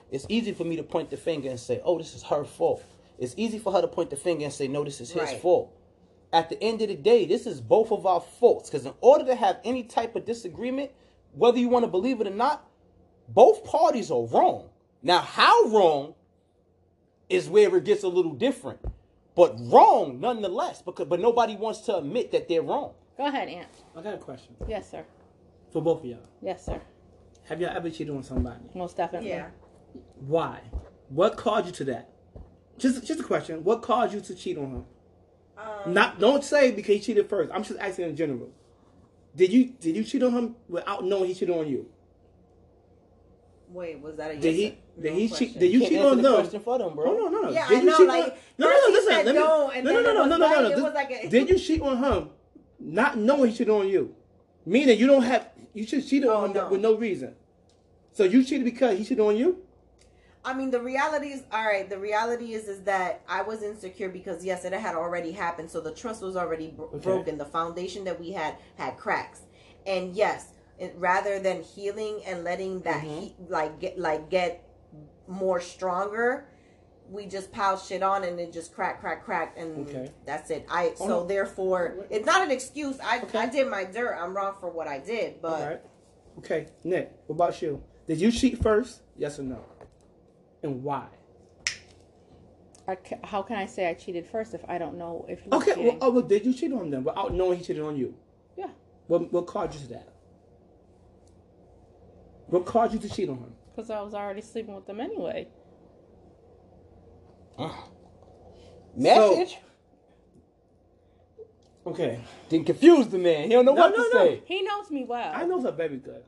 It's easy for me to point the finger and say, "Oh, this is her fault." It's easy for her to point the finger and say, "No, this is his Right. fault." At the end of the day, this is both of our faults. Because in order to have any type of disagreement, whether you want to believe it or not, both parties are wrong. Now, how wrong is where it gets a little different, but wrong nonetheless. Because but nobody wants to admit that they're wrong. Go ahead, Aunt. I got a question Yes, sir. for both of y'all. Yes, sir. Have y'all ever cheated on somebody? Most definitely. Yeah. Why? What caused you to that? Just, just a question. What caused you to cheat on him? Um, Not, don't say because he cheated first. I'm just asking in general. Did you, did you cheat on him without knowing he cheated on you? Wait, was that a yes? Did he, or did he cheat? Did you Can't cheat on the them? question for them, bro. No, no, no, no. Yeah, did I you know, cheat like, on? No, no, no. Listen, let me. no, no, no, no, no, no, no, It no. like a- Did you cheat on him, not knowing he cheated on you? Meaning you don't have. You should cheat Oh, on him no. with no reason. So you cheated because he cheated on you. I mean, the reality is, all right. The reality is, is that I was insecure because yes, it had already happened. So the trust was already bro- Okay. broken. The foundation that we had had cracks, and yes, it, rather than healing and letting that Mm-hmm. he, like get like get more stronger, we just pile shit on and it just crack, crack, crack, and Okay. that's it. I Oh, so no. therefore, it's not an excuse. I Okay. I did my dirt. I'm wrong for what I did, but All right. Okay, Nick. What about you? Did you cheat first? Yes or no? And why? I ca- how can I say I cheated first if I don't know if he was Okay. Well, oh, well, did you cheat on them without knowing he cheated on you? yeah. What What caused you to that? What caused you to cheat on him? Because I was already sleeping with them anyway. Ah. Message Okay. didn't confuse the man. He don't know No, what no, to no. say. He knows me well. I know her very good.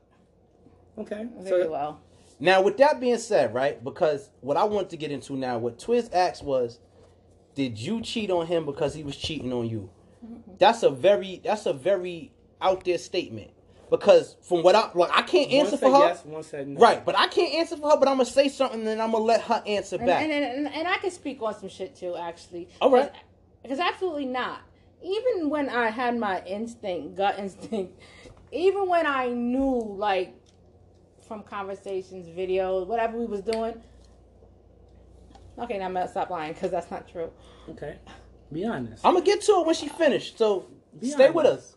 Okay. very so, well. Now, with that being said, right? Because what I want to get into now, what Twizz asked was, did you cheat on him because he was cheating on you? That's a very that's a very out there statement. Because from what I like, I can't One answer said for her. yes, one said no. Right, but I can't answer for her. But I'm gonna say something, and then I'm gonna let her answer And, back. and, and, and I can speak on some shit too, actually. All right. Because absolutely not. Even when I had my instinct, gut instinct, even when I knew, like, from conversations, videos, whatever we was doing. Okay, now I'm gonna stop lying because that's not true. Okay. Be honest. I'm gonna get to it when she finished. So Be stay with us.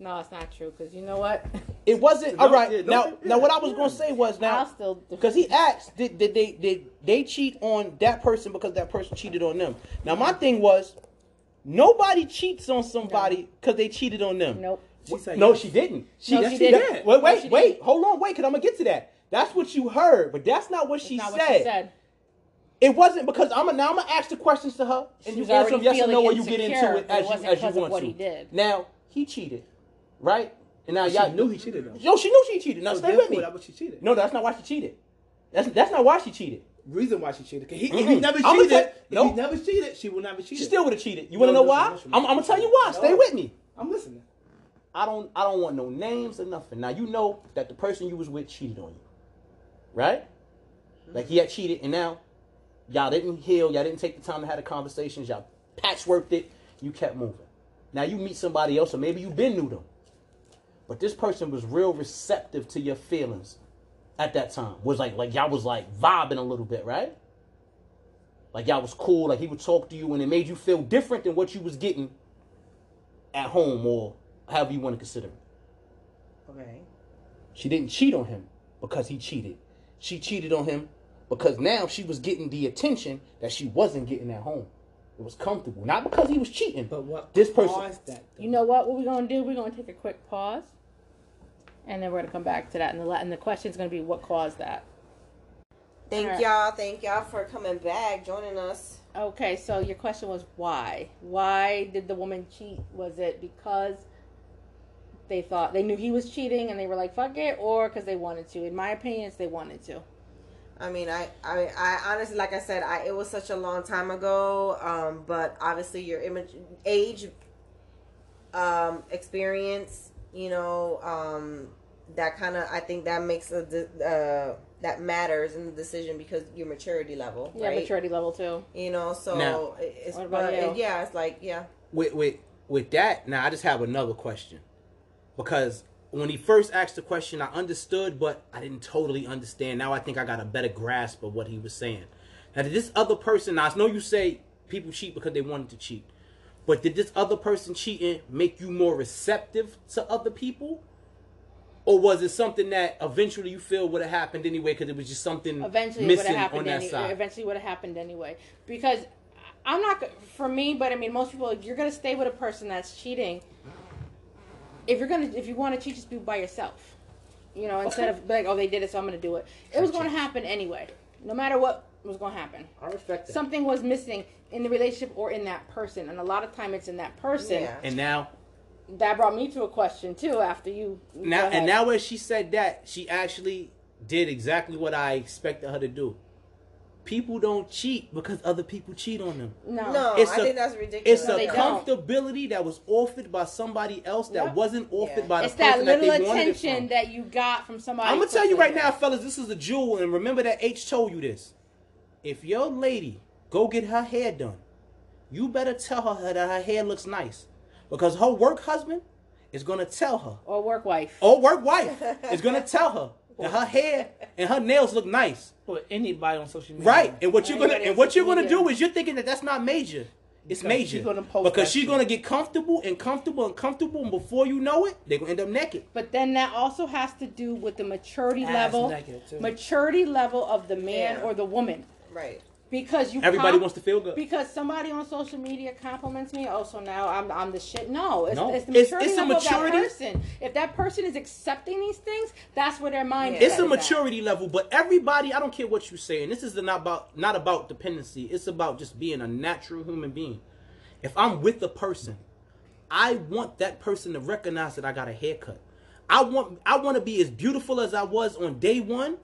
No, it's not true because you know what? It wasn't No, all right. yeah, now, no, now what I yeah, was gonna say was I'll now still because he asked, did, did they did they cheat on that person because that person cheated on them? Now my thing was, nobody cheats on somebody because they cheated on them. Nope. She said no, yes. she didn't. She, No, that- she that- didn't. Wait, No, wait, she wait. didn't. Hold on, wait, because I'm gonna get to that. That's what you heard, but that's not what, she, not said. what she said. It wasn't because I'm a, now I'm gonna ask the questions to her, and She you answer them already yes or no, feeling or you get into it but it as you as you want to. Now he cheated, right? And now She y'all knew he cheated though. Yo, she knew she cheated. Now So stay with me. That's what she cheated. No, that's not why she cheated. That's that's not why she cheated. Reason why she cheated. 'Cause he, if Mm-mm. he never cheated, tell- if he never cheated, she would never cheated. She still would have cheated. You want to No, know why? I'm. I'm gonna tell you why. Stay with me. I'm listening. I don't I don't want no names or nothing. Now you know that the person you was with cheated on you, right? Like he had cheated, and now y'all didn't heal. Y'all didn't take the time to have the conversations. Y'all patchworked it. You kept moving. Now you meet somebody else, or maybe you've been knew them, but this person was real receptive to your feelings at that time. Was like like y'all was like vibing a little bit, right? Like y'all was cool. Like he would talk to you, and it made you feel different than what you was getting at home or however you want to consider it. Okay. She didn't cheat on him because he cheated. She cheated on him because now she was getting the attention that she wasn't getting at home. It was comfortable, not because he was cheating. But what This person- that? You know what? What we're gonna do? We're gonna take a quick pause, and then we're gonna come back to that. And the and the question's gonna be what caused that. Thank Alright. y'all. Thank y'all for coming back, joining us. Okay, so your question was why? Why did the woman cheat? Was it because they thought they knew he was cheating and they were like fuck it, or because they wanted to? In my opinion, it's they wanted to. I mean, I, I, I honestly, like I said, I it was such a long time ago. Um, but obviously, your image, age, um, experience, you know, um, that kind of, I think that makes a, uh, that matters in the decision because your maturity level, Yeah, right? maturity level too. You know, so Now- it's, What about but you? it- yeah, it's like, yeah, With with with that, now I just have another question because when he first asked the question, I understood, but I didn't totally understand. Now I think I got a better grasp of what he was saying. Now, did this other person? Now I know you say people cheat because they wanted to cheat, but did this other person cheating make you more receptive to other people? Or was it something that eventually you feel would have happened anyway because it was just something Eventually, would missing have happened. on that Any- side? eventually, would have happened anyway. Because I'm not for me, but I mean, most people, if you're gonna stay with a person that's cheating, if you're gonna, if you want to cheat, just be by yourself. You know, instead Okay. of like, oh, they did it, so I'm gonna do it. It was going to happen anyway, no matter what was going to happen. I respect. Something was missing in the relationship or in that person, and a lot of time it's in that person. yeah. and now That brought me to a question too. After you now and now when she said that she actually did exactly what i expected her to do people don't cheat because other people cheat on them no, No, It's I a- think that's ridiculous. it's No, a they don't. comfortability that was offered by somebody else that Yep. wasn't offered Yeah. by the it's that person that, little they wanted it attention from. that you got from somebody. i'm gonna tell you quickly. right now fellas this is a jewel and remember that h told you this if your lady go get her hair done you better tell her that her hair looks nice because her work husband is gonna tell her or work wife. or work wife is gonna tell her that her hair and her nails look nice. Or anybody on social media. Right. And what you're gonna and what you're gonna media. do is you're thinking that that's not major. It's Because major she's gonna post because she's shit. gonna get comfortable and comfortable and comfortable, and before you know it, they're gonna end up naked. But then that also has to do with the maturity Ass level, naked, too. maturity level of the man Yeah. or the woman. Right. Because you Everybody comp- wants to feel good. because somebody on social media compliments me. Oh, so now I'm I'm the shit. No, it's, No. it's the maturity it's a level maturity- of that person. If that person is accepting these things, that's where their mind. Yeah. It's a is at. maturity level, but everybody, I don't care what you say, and this is not about not about dependency. It's about just being a natural human being. If I'm with a person, I want that person to recognize that I got a haircut. I want I want to be as beautiful as I was on day one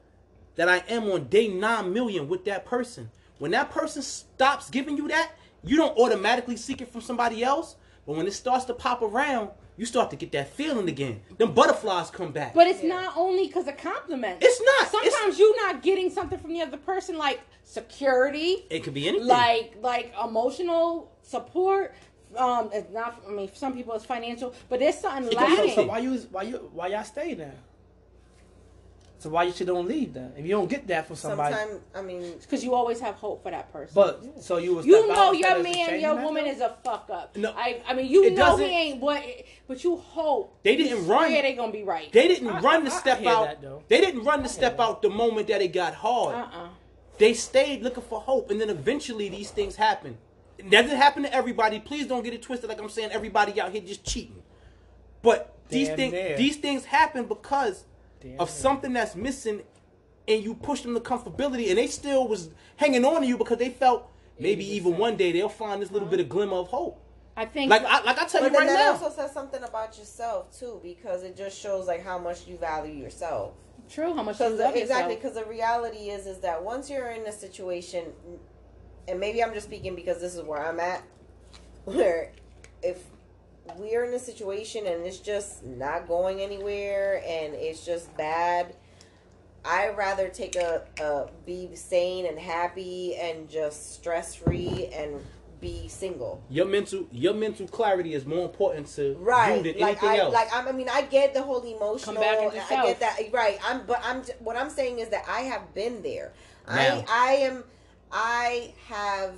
that I am on day 9 million with that person. When that person stops giving you that, you don't automatically seek it from somebody else. But when it starts to pop around, you start to get that feeling again. Them butterflies come back. But it's Yeah. not only because of compliments. It's not. It's- Sometimes you're not getting something from the other person, like security, it could be anything. like like emotional support. Um, it's not. I mean, for some people it's financial, but there's something It So, lacking. so why you why you why y'all stay there? So why you should don't leave then? If you don't get that from somebody, Sometimes, I mean, Because you always have hope for that person. but so you was you know your man, your woman is a fuck up. No, I, I mean, you know he doesn't- ain't what, but you hope They didn't run. Yeah, they gonna be right. They didn't I- run the I- I step hear out. that, though. they didn't run the step out the moment that it got hard. uh-uh. They stayed looking for hope, and then eventually these things happen. It doesn't happen to everybody. Please don't get it twisted. Like I'm saying, everybody out here just cheating. But these things, near. these things happen because Damn of something that's missing, and you push them to comfortability, and they still was hanging on to you because they felt maybe even one day they'll find this little bit of uh-huh. glimmer of hope. I think Like I, like I tell but you right that now. also says something about yourself too, because it just shows like how much you value yourself. true. How much you Because love exactly, yourself. because the reality is, is that once you're in a situation, and maybe I'm just speaking because this is where I'm at, where if we're in a situation and it's just not going anywhere and it's just bad, I rather take a, a be sane and happy and just stress free and be single. Your mental, your mental clarity is more important to right you than like anything I else. like I'm, I mean I get the whole emotional back into I self. get that right I'm but I'm what I'm saying is that I have been there Now. I I am I have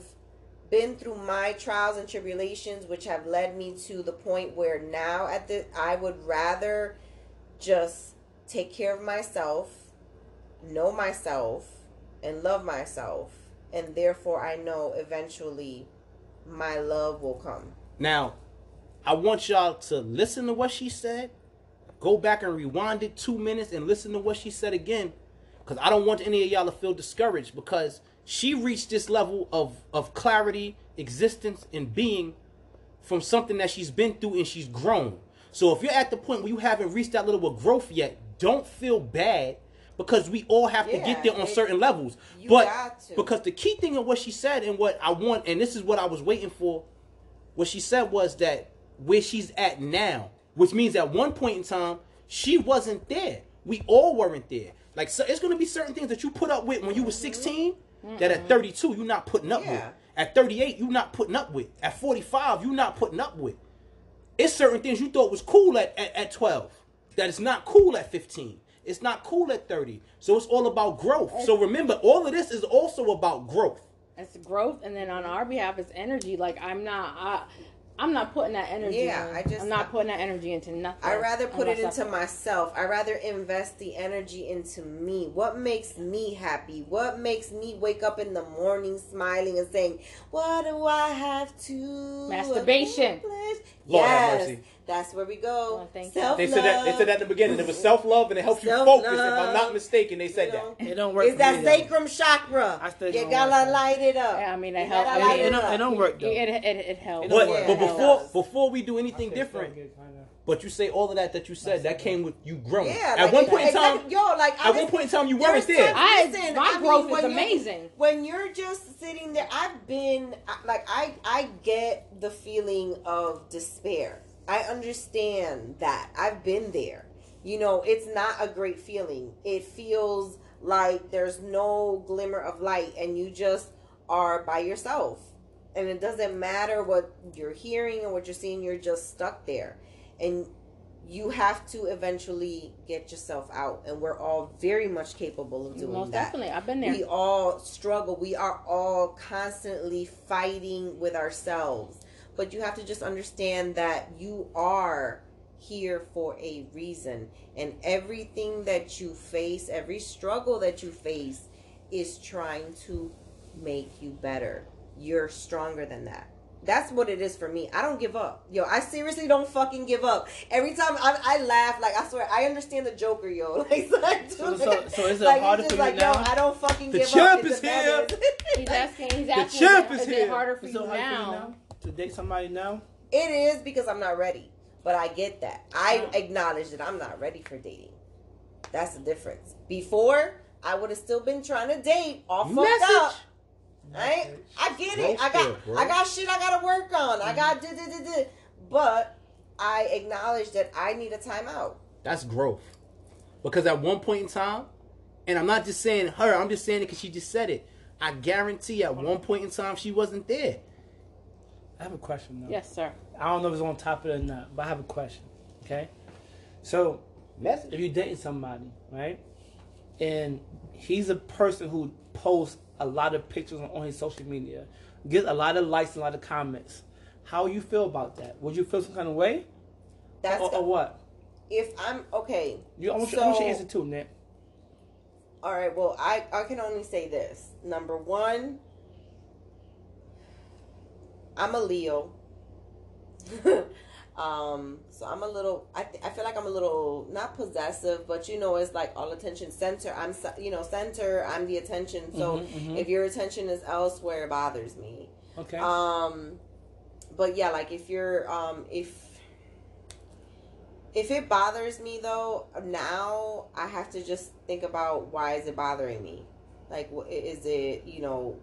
been through my trials and tribulations which have led me to the point where now at the I would rather just take care of myself know myself and love myself and therefore I know eventually my love will come Now, I want y'all to listen to what she said. Go back and rewind it two minutes and listen to what she said again. Because I don't want any of y'all to feel discouraged because she reached this level of, of clarity, existence, and being from something that she's been through and she's grown. So if you're at the point where you haven't reached that level of growth yet, don't feel bad because we all have to get there on it- certain levels. but because the key thing of what she said and what I want, and this is what I was waiting for, what she said was that where she's at now, which means at one point in time she wasn't there. We all weren't there. Like so, it's gonna be certain things that you put up with when you were 16 that at 32 you're not putting up with. At 38 you're not putting up with. At 45 you're not putting up with. It's certain things you thought was cool at, at, at 12 that it's not cool at 15. It's not cool at 30. So it's all about growth. So remember, all of this is also about growth. it's growth, and then on our behalf, it's energy. Like I'm not, I, I'm not putting that energy. Yeah, in. I just- I'm not putting that energy into nothing. I rather put it into myself. I rather invest the energy into me. What makes me happy? What makes me wake up in the morning smiling and saying, "What do I have to?" Masturbation. accomplish?" Lord have mercy. That's where we go. Oh, thank you. Self They said that they said that in the beginning. It was self love and it helps you Self-love. focus. If I'm not mistaken, they said You know? that. It don't work. It's that me, though. sacrum chakra. I still You gotta like light it up. Yeah, I mean, it helps. gotta It- it- It don't, it don't work though. It, it, it helps. But Yeah, but it before does. before we do anything different, but you say all of that that you said that came with you growing. Yeah, At one point in exactly- time, yo, like I at one point in time you There's weren't there. times- I- listen, my I growth mean, is when you're- amazing. When you're just sitting there, I've been like I I get the feeling of despair. I understand that. I've been there. You know, it's not a great feeling. It feels like there's no glimmer of light and you just are by yourself. And it doesn't matter what you're hearing or what you're seeing, you're just stuck there. And you have to eventually get yourself out and we're all very much capable of doing that. Most that definitely, I've been there. we all struggle we are all constantly fighting with ourselves but you have to just understand that you are here for a reason and everything that you face every struggle that you face is trying to make you better you're stronger than that that's what it is for me. I don't give up. Yo, I seriously don't fucking give up. Every time I, I laugh, like, I swear, I understand the Joker, yo. Like, so, I do, So- like, so- so is it like, harder it's for just you like, now? Yo, I don't fucking The give champ up. is here. He's asking. He's asking. champ is is it here. harder for It's you so hard for you now? Now to date somebody now. It is because I'm not ready. But I get that. I acknowledge that I'm not ready for dating. That's the difference. Before, I would have still been trying to date, all fucked Message. up. Right? I get it. I got Growth. I got shit I gotta work on. I got mm-hmm. did did did did. But I acknowledge that I need a timeout. That's growth. Because at one point in time, and I'm not just saying her, I'm just saying it because she just said it. I guarantee at one point in time she wasn't there. I have a question though. Yes, sir. I don't know if it's on top of it or not, but I have a question. Okay. So Message. if you're dating somebody, right, and he's a person who posts a lot of pictures on, on his social media, gets a lot of likes and a lot of comments, how you feel about that? Would you feel some kind of way, That's or, or what? if I'm okay. You, I, want you, I want you to So- answer too, Nick. All right. Well, I I can only say this. Number one, I'm a Leo. um, so I'm a little. I th- I feel like I'm a little not possessive, but you know, it's like all attention center. I'm you know center. I'm the attention. So Mhm, mhm. if your attention is elsewhere, it bothers me. Okay. Um, but yeah, like if you're um if if it bothers me though, now I have to just think about why is it bothering me? Like, is it you know?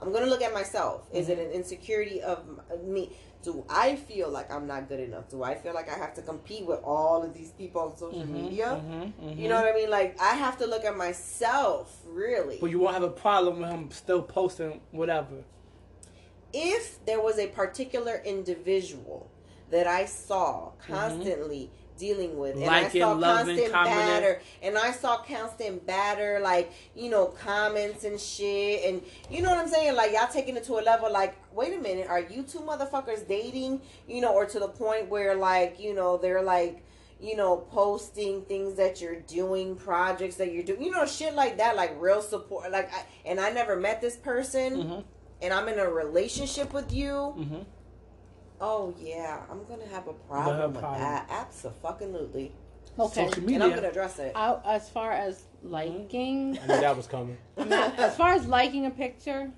I'm gonna look at myself. Is it an insecurity of me? Do I feel like I'm not good enough? Do I feel like I have to compete with all of these people on social Mhm, media? mhm, mhm. You know what I mean? Like I have to look at myself, really. But you won't have a problem with him still posting whatever. if there was a particular individual that I saw constantly dealing with, and Liking, I saw constant batter, and I saw constant batter, like you know, comments and shit, and you know what I'm saying? Like y'all taking it to a level, like, wait a minute, are you two motherfuckers dating? You know, or to the point where like you know they're like. You know, posting things that you're doing, projects that you're doing, you know, shit like that, like real support. Like, I, and I never met this person, Mm-hmm. and I'm in a relationship with you, Mm-hmm. Oh yeah, I'm gonna have a have problem a with problem. that. Absolutely. Okay. Social And I'm gonna address it. I, as far as liking, I knew that was coming. Not, as far as liking a picture,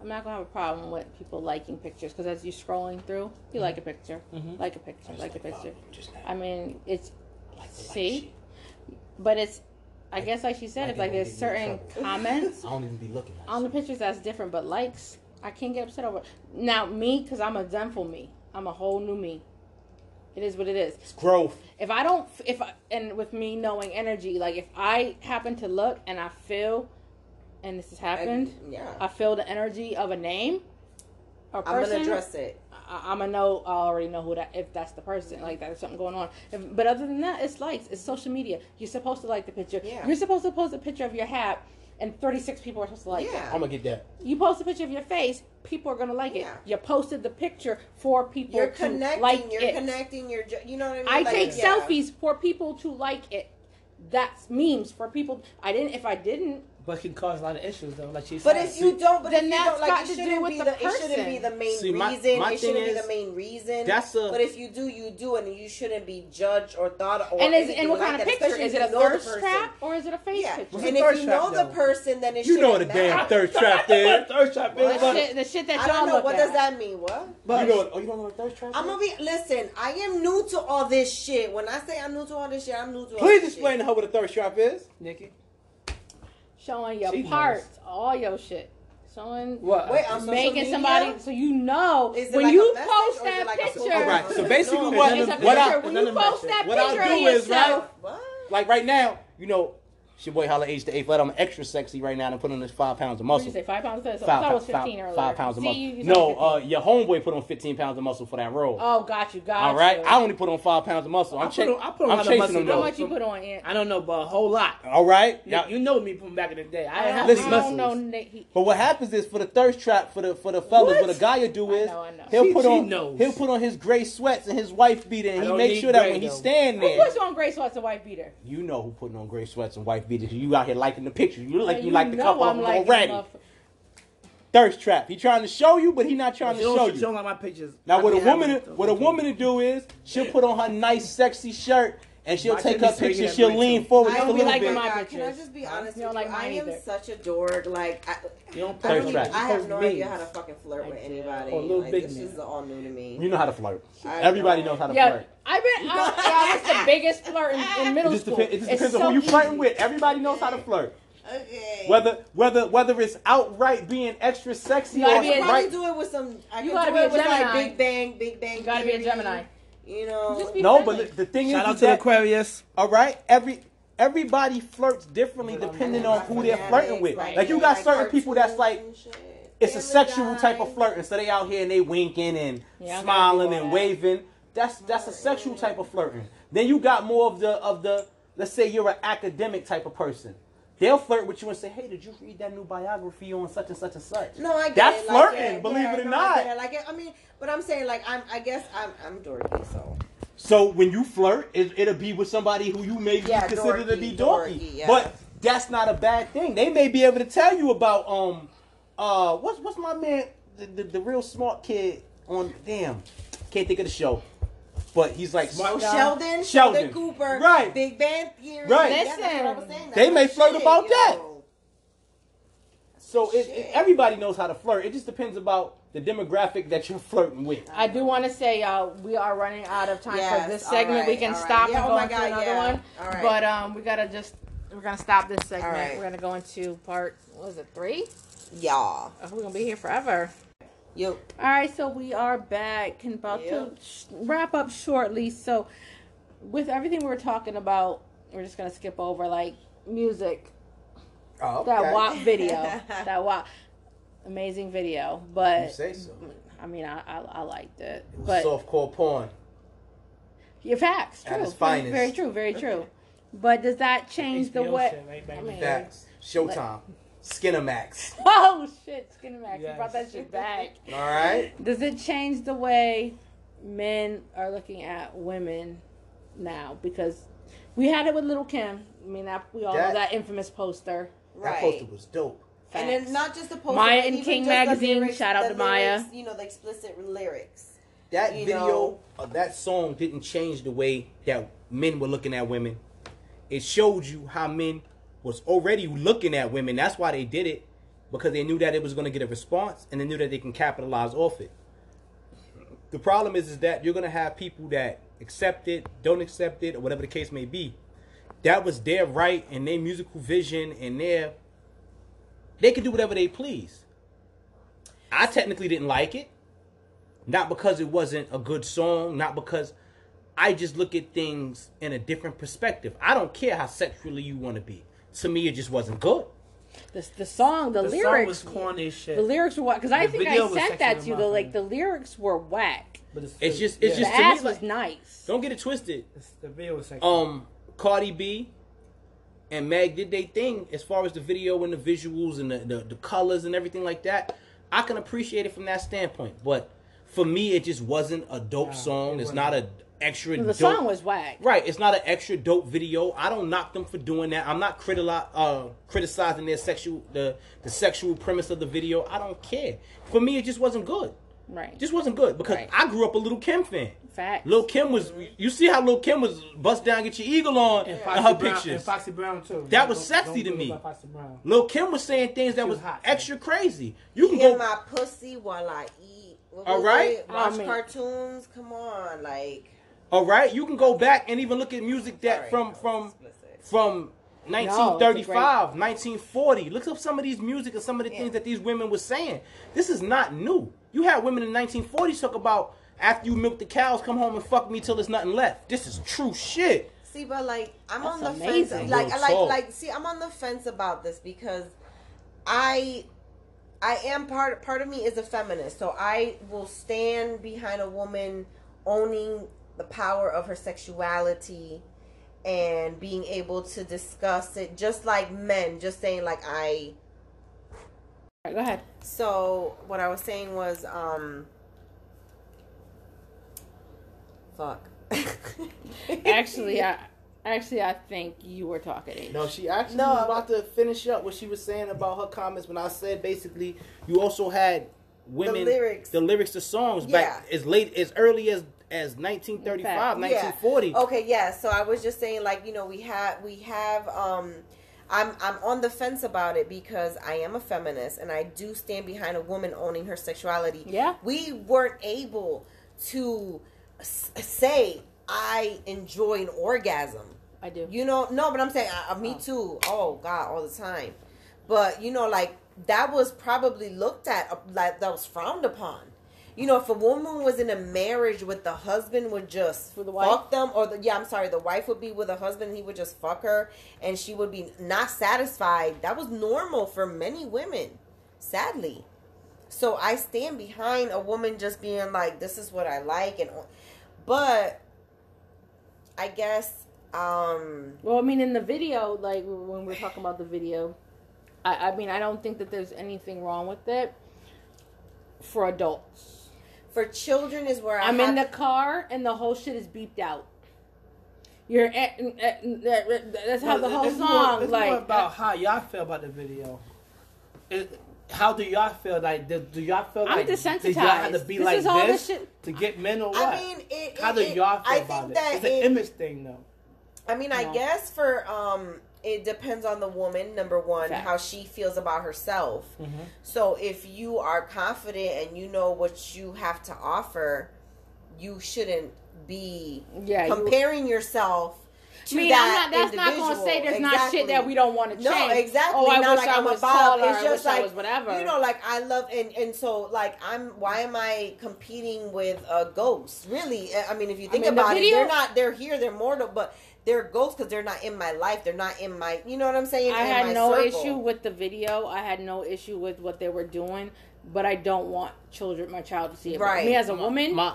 I'm not gonna have a problem with people liking pictures because as you're scrolling through, you like a picture, Mhm. like a picture, like a picture. Just I mean, it's like, see, but it's. I guess like she said, Like it's like there's won't get you in certain comments I don't even be looking. At on the pictures that's different, but likes I can't get upset over. Now me, because I'm a zenful me, I'm a whole new me. It is what it is. It's growth. if I don't, if I, and with me knowing energy, like if I happen to look and I feel, and this has happened, And, yeah. I feel the energy of a name or person. I'm gonna address it. I, I'm gonna know. I already know who that. If that's the person, like that there's something going on. If, but other than that, it's likes. It's social media. You're supposed to like the picture. Yeah. You're supposed to post a picture of your hat, and 36 people are supposed to like it. Yeah. I'm gonna get that. You post a picture of your face, people are gonna like it. Yeah. You posted the picture for people You're to connecting. like you're it. connecting. You're. You know what I mean? I Like, take yeah. selfies for people to like it. That's memes for people. I didn't. If I didn't, But it can cause a lot of issues though, like she said. But if you don't, but Then if you that's don't, like, got it to do shouldn't with be the the, it shouldn't be the main See, my- reason. my it shouldn't thing be the main reason. that's a- But if you do, you do, and you shouldn't be judged or thought or. and is and what like kind of that, picture is it? A you know the thirst trap or is it a face Yeah, picture? And if you trap, know the person, then it You know what a damn matter. thirst trap is. thirst trap the, is, shit, the shit that y'all don't know look what does that mean. What? but you know? Oh, you don't know what thirst trap? I'm gonna be. Listen, I am new to all this shit. When I say I'm new to all this shit, I'm new to all Please explain to her what a thirst trap is. Nikki, Showing your She knows. parts, all your shit. Showing, what? Wait, I'm- social making media? somebody so you know Is when like you post or is it that like picture. social- All right. So basically, no, what it's It's what picture. I when you post that that shit. What I'll picture do of is, right? yourself, What? like right now, you know, it's your boy Holla H the eighth. Let I'm extra sexy right now and put on this five pounds of What did muscle. you say? Five pounds? I thought Five, it was five- 15 earlier. five pounds of See, muscle. you- you no, uh, your homeboy put on 15 pounds of muscle for that role. Oh, got you, got All right, you. I only put on five pounds of muscle. I I'm, put cha- on- I put on a I'm lot of chasing muscle, them How though. much you put on it? I don't know, but a whole lot. All right, Nick, now, you know me from back in the day. I I have don't, Listen, I muscles. don't know. Nick, he- But what happens is for the thirst trap for the for the fellas, What? what, a guy will do I is know, I know. he'll She- put on knows. he'll put on his gray sweats and his wife beater, and he makes sure that when he's though. standing Who puts on gray sweats and wife beater? you know who putting on gray sweats and white beaters. You out here liking the pictures. You look like Yeah, you, like the couple I'm of them already. motherf- Thirst trap. He trying to show you, but he not trying She to don't, show she you. don't like my pictures. Now I what a woman it, what a woman to do is she'll put on her nice sexy shirt and she'll My take chick her picture. that She'll lean too. forward I just a don't be little liking bit. my oh God, pictures. Can I just be honest You don't like you? I mine am either. such a dork. Like, I, You don't I, don't even. I have no memes. idea how to fucking flirt with anybody. Or little like, big this is all new to me. You know how to flirt. I Everybody know. knows how to Yeah, flirt. I've been. I, uh, yeah, I was the biggest flirt in, in It middle just, school. depends, it just It's depends on so who you flirting with. Everybody knows how to flirt. Okay. Whether whether whether it's outright being extra sexy You gotta or be a- I probably right. do it with some. I You gotta do be a it with like Gemini. Big Bang, Big Bang. You gotta be a Gemini. You know. Just No, friendly. but the thing Shout is, out is to the that Aquarius. all right, every everybody flirts differently depending on who they're flirting with. Right. Like you got certain people that's like cartoons and shit. it's a sexual Guy. type of flirting, so they out here and they winking and Yeah, smiling and waving. That's that's a sexual type of flirting. Then you got more of the of the let's say you're an academic type of person. They'll flirt with you and say, "Hey, did you read that new biography on such and such and such?" No, I get That's it. Like, flirting, yeah, believe yeah, it or no, not. I, get it. like, I mean, but I'm saying, like, I'm. I guess I'm. I'm dorky, so. So when you flirt, it, it'll be with somebody who you may Yeah, consider to be dorky, dorky. dorky, yeah. But that's not a bad thing. They may be able to tell you about um uh what's what's my man the, the, the real smart kid on damn can't think of the show. But he's like Oh, Yeah. Sheldon, Sheldon. Sheldon Cooper, Right. Big Bang Theory. Right. Yeah, that's what I was Listen. That's They may flirt shit, about yo. that. So it, it- everybody knows how to flirt. It just depends about the demographic that you're flirting with. I do want to say, y'all, we are running out of time Yes, for this all segment. we can all right. stop Yeah, and oh go my into God, another yeah. one. All right. But um, we gotta just we're gonna stop this segment. right. We're gonna go into part. What was it three? Y'all. Oh, we're gonna be here forever. Yo. All right, so we are back and about Yep. to sh- wrap up shortly. So, with everything we were talking about, we're just gonna skip over like music. Oh, That WAP video, that WAP, amazing video. But You But say so. I mean, I I, I liked it. It was But softcore porn. your facts, At true, its very, finest. very true, very true. But does that change the way? shit, I mean- Facts. Showtime. Skinamax. Oh shit, Skinamax, you brought that shit back. All right. Does it change the way men are looking at women now? Because we had it with Little Kim. I mean, that, we all know That- that infamous poster. That poster was dope. And Facts. then not just the poster, Maya and King magazine, lyrics- shout out the to Maya. You know, the explicit lyrics. That You video know. of that song didn't change the way that men were looking at women. It showed you how men was already looking at women. That's why they did it because they knew that it was going to get a response and they knew that they can capitalize off it. The problem is, is that you're going to have people that accept it, don't accept it, or whatever the case may be. That was their right and their musical vision and their they can do whatever they please. I technically didn't like it. Not because it wasn't a good song, not because I just look at things in a different perspective. I don't care how sexually you want to be. To me, it just wasn't good. The, the song, the, The song lyrics, was corny shit. the lyrics were whack. Because I think I sent that to you. The like the lyrics were whack. But It's just- it's The just- to me, ass was like- nice. Don't get it twisted. It's- the video was sexy. Um, Cardi B and Meg did their thing as far as the video and the visuals and the, the, the colors and everything like that. I can appreciate it from that standpoint. But for me, it just wasn't a dope Nah, song. it It's not a extra The dope. song was whack. Right, it's not an extra dope video. I don't knock them for doing that. I'm not criti- uh, criticizing their sexual the the sexual premise of the video. I don't care. For me, it just wasn't good. Right. It just wasn't good because Right. I grew up a Little Kim fan. Facts. Lil Kim was. You see how Lil Kim was bust down, get your eagle on and in Foxy her Brown, pictures. And Foxy Brown too. That was Don't- sexy don't to me. about Foxy Brown. Lil Kim was saying things that was was hot, extra crazy. You can Eat go. my pussy while I eat. What All right. it? Watch I mean- cartoons. Come on, like. All right, you can go back and even look at music that Sorry, from that from explicit. from No, it's 1935, 1940. Look up some of these music and some of the Yeah. things that these women were saying. This is not new. You had women in the 1940s talk about after you milk the cows, come home and fuck me till there's nothing left. This is true shit. See, but like I'm That's on the amazing. fence. Like, Real like, talk. like, see, I'm on the fence about this because I, I am part. Part of me is a feminist, so I will stand behind a woman owning the power of her sexuality and being able to discuss it, just like men. Just saying, like I. Right, go ahead. So what I was saying was, um. Fuck. Actually, I actually I think you were talking. No, she actually No, was about to finish up what she was saying about her comments when I said basically you also had women the lyrics. the lyrics to songs Yeah. back as late as early as as 1935, fact. 1940. Yeah. Okay, yeah. So I was just saying, like, you know, we have we have. um I'm I'm on the fence about it because I am a feminist and I do stand behind a woman owning her sexuality. Yeah. We weren't able to s- say I enjoy an orgasm. I do. You know, no, but I'm saying, uh, uh, me too. Oh God, all the time. But you know, like that was probably looked at uh, like that was frowned upon. You know, if a woman was in a marriage with the husband would just the wife? fuck them, or the, yeah, I'm sorry, the wife would be with a husband, he would just fuck her, and she would be not satisfied. That was normal for many women, sadly. So I stand behind a woman just being like, "This is what I like," and but I guess um Well, I mean, in the video, like when we're talking about the video, I, I mean, I don't think that there's anything wrong with it for adults. For children is where I I'm have in the car and the whole shit is beeped out. You're at, at- at- that's how the whole It's more- song it's more like. about how y'all feel about the video. It, how do y'all feel? Like, do, do y'all feel I'm like did y'all have to be This like is all this the shit- to get men or what? I mean, it, how it- do y'all feel I about think it? that It's an it- image thing, though. I mean, I No. guess for um, it depends on the woman. Number one, Facts. how she feels about herself. Mm-hmm. So if you are confident and you know what you have to offer, you shouldn't be Yeah, you- comparing yourself. To I mean, that I'm not, that's not going to say there's not shit that we don't want to change. No, exactly. Oh, I Not wish like I I'm was about. taller. It's I just like I was whatever. You know, like I love and and so like I'm. Why am I competing with a ghost? Really? I mean, if you think mean, the about it, they're not. They're here. They're mortal, but they're ghosts because they're not in my life. They're not in my. You know what I'm saying? I In had my no circle. issue with the video. I had no issue with what they were doing, but I don't want children, my child, to see it. But Right. Me as a woman, my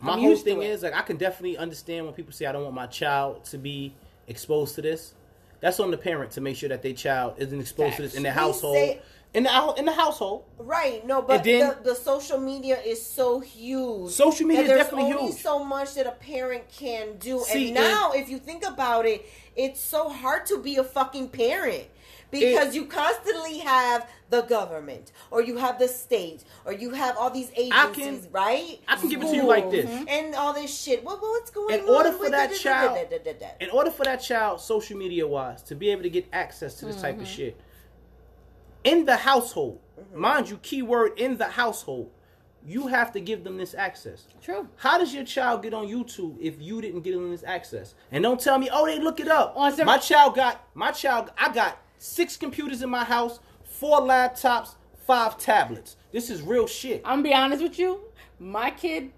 my I'm whole thing is like I can definitely understand when people say I don't want my child to be exposed to this. That's on the parent to make sure that their child isn't exposed to this in their household. say- in the in the household. Right, no, but then- the, the social media is so huge. Social media is there's definitely only huge. so much that a parent can do. See, and now, if you think about it, it's so hard to be a fucking parent because It- you constantly have the government, or you have the state, or you have all these I agencies, can- right? I can give it to you like this. And all this shit. What, what's going In on? order for that child- da- da- In order for that child, social media wise, to be able to get access to this type Mm-hmm. of shit, in the household, mm-hmm. mind you, keyword in the household, you have to give them this access. true. How does your child get on YouTube if you didn't give them this access? And don't tell me, oh, they look it up. On my child got my child. I got six computers in my house, four laptops, five tablets. This is real shit. I'm gonna be honest with you. My kid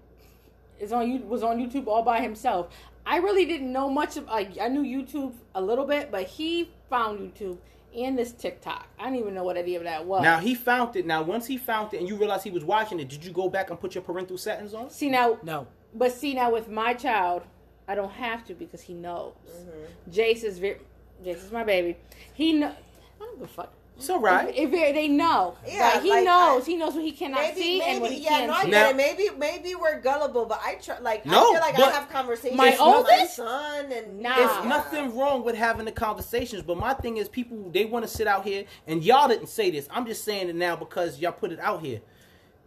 is on you was on YouTube all by himself. I really didn't know much of. Like I knew YouTube a little bit, but he found YouTube and this TikTok. I didn't even know what any of that was. Now he found it. Now once he found it, and you realize he was watching it, did you go back and put your parental settings on? see now, No. but see now with my child, I don't have to because he knows. Mm-hmm. Jace is very. Jace is my baby. He know. I don't give a fuck. It's all right. If they they know, Yeah, Like, he like, knows. I- he knows what he cannot Maybe, see and what maybe, he yeah, can no, I see. get Now- it. Maybe, maybe we're gullible, but I try. Like, No, I feel like I have conversations My with oldest? my son, and Nah. It's nothing wrong with having the conversations, but my thing is people they want to sit out here and y'all didn't say this. I'm just saying it now because y'all put it out here.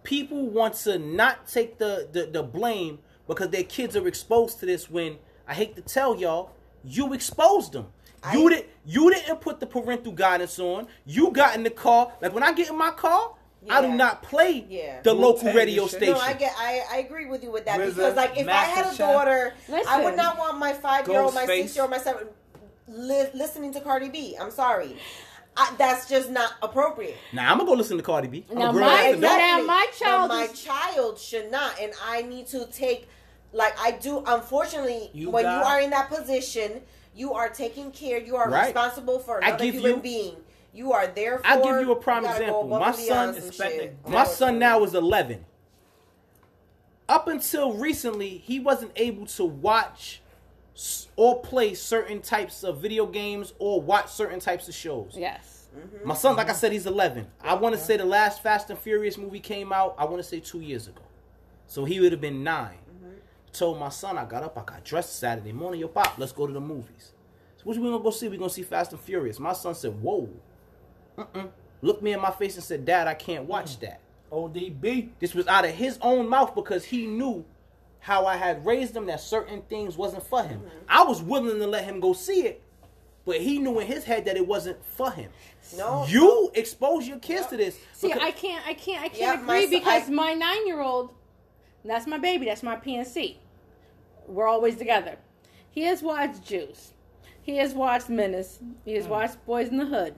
People want to not take the the, the blame because their kids are exposed to this when I hate to tell y'all, you exposed them. You I- did you didn't put the parental guidance on. You got in the car. Like when I get in my car, I do not play Yeah. the Wu-Tang local radio shit. station. No, I get. I, I agree with you with that Where's because, like, if I had a Master Chef? daughter, I would not want my five year old, my six year old, my seven li- listening to Cardi B. I'm sorry, I, that's just not appropriate. now I'm gonna go listen to Cardi B. I'm Now, a grown my- ass adult. Now, my child but my is- child should not, and I need to take. Like I do, unfortunately, You when you are in that position, you are taking care. You are Right. responsible for I another give human you- being. You are there. For, I'll give you a prime gotta example. My son is spent My son now is 11. Up until recently, he wasn't able to watch or play certain types of video games or watch certain types of shows. yes. Mm-hmm. My son, like I mm-hmm. said, he's 11. I want to say the last Fast and Furious movie came out, I want to say two years ago. So he would have been 9 Told my son, I got up, I got dressed Saturday morning. Yo, pop, let's go to the movies. So what we gonna go see? We gonna see Fast and Furious. My son said, "Whoa." Mm-mm. Looked me in my face and said, "Dad, I can't watch that." ODB. This was out of his own mouth because he knew how I had raised him that certain things wasn't for him. Mm-hmm. I was willing to let him go see it, but he knew in his head that it wasn't for him. No, You expose your kids to this. See, I can't, I can't, I can't Yeah, agree son- because I- my nine-year-old, that's my baby, that's my PNC. We're always together. He has watched Juice. He has watched Menace. He has hmm. watched Boyz n the Hood.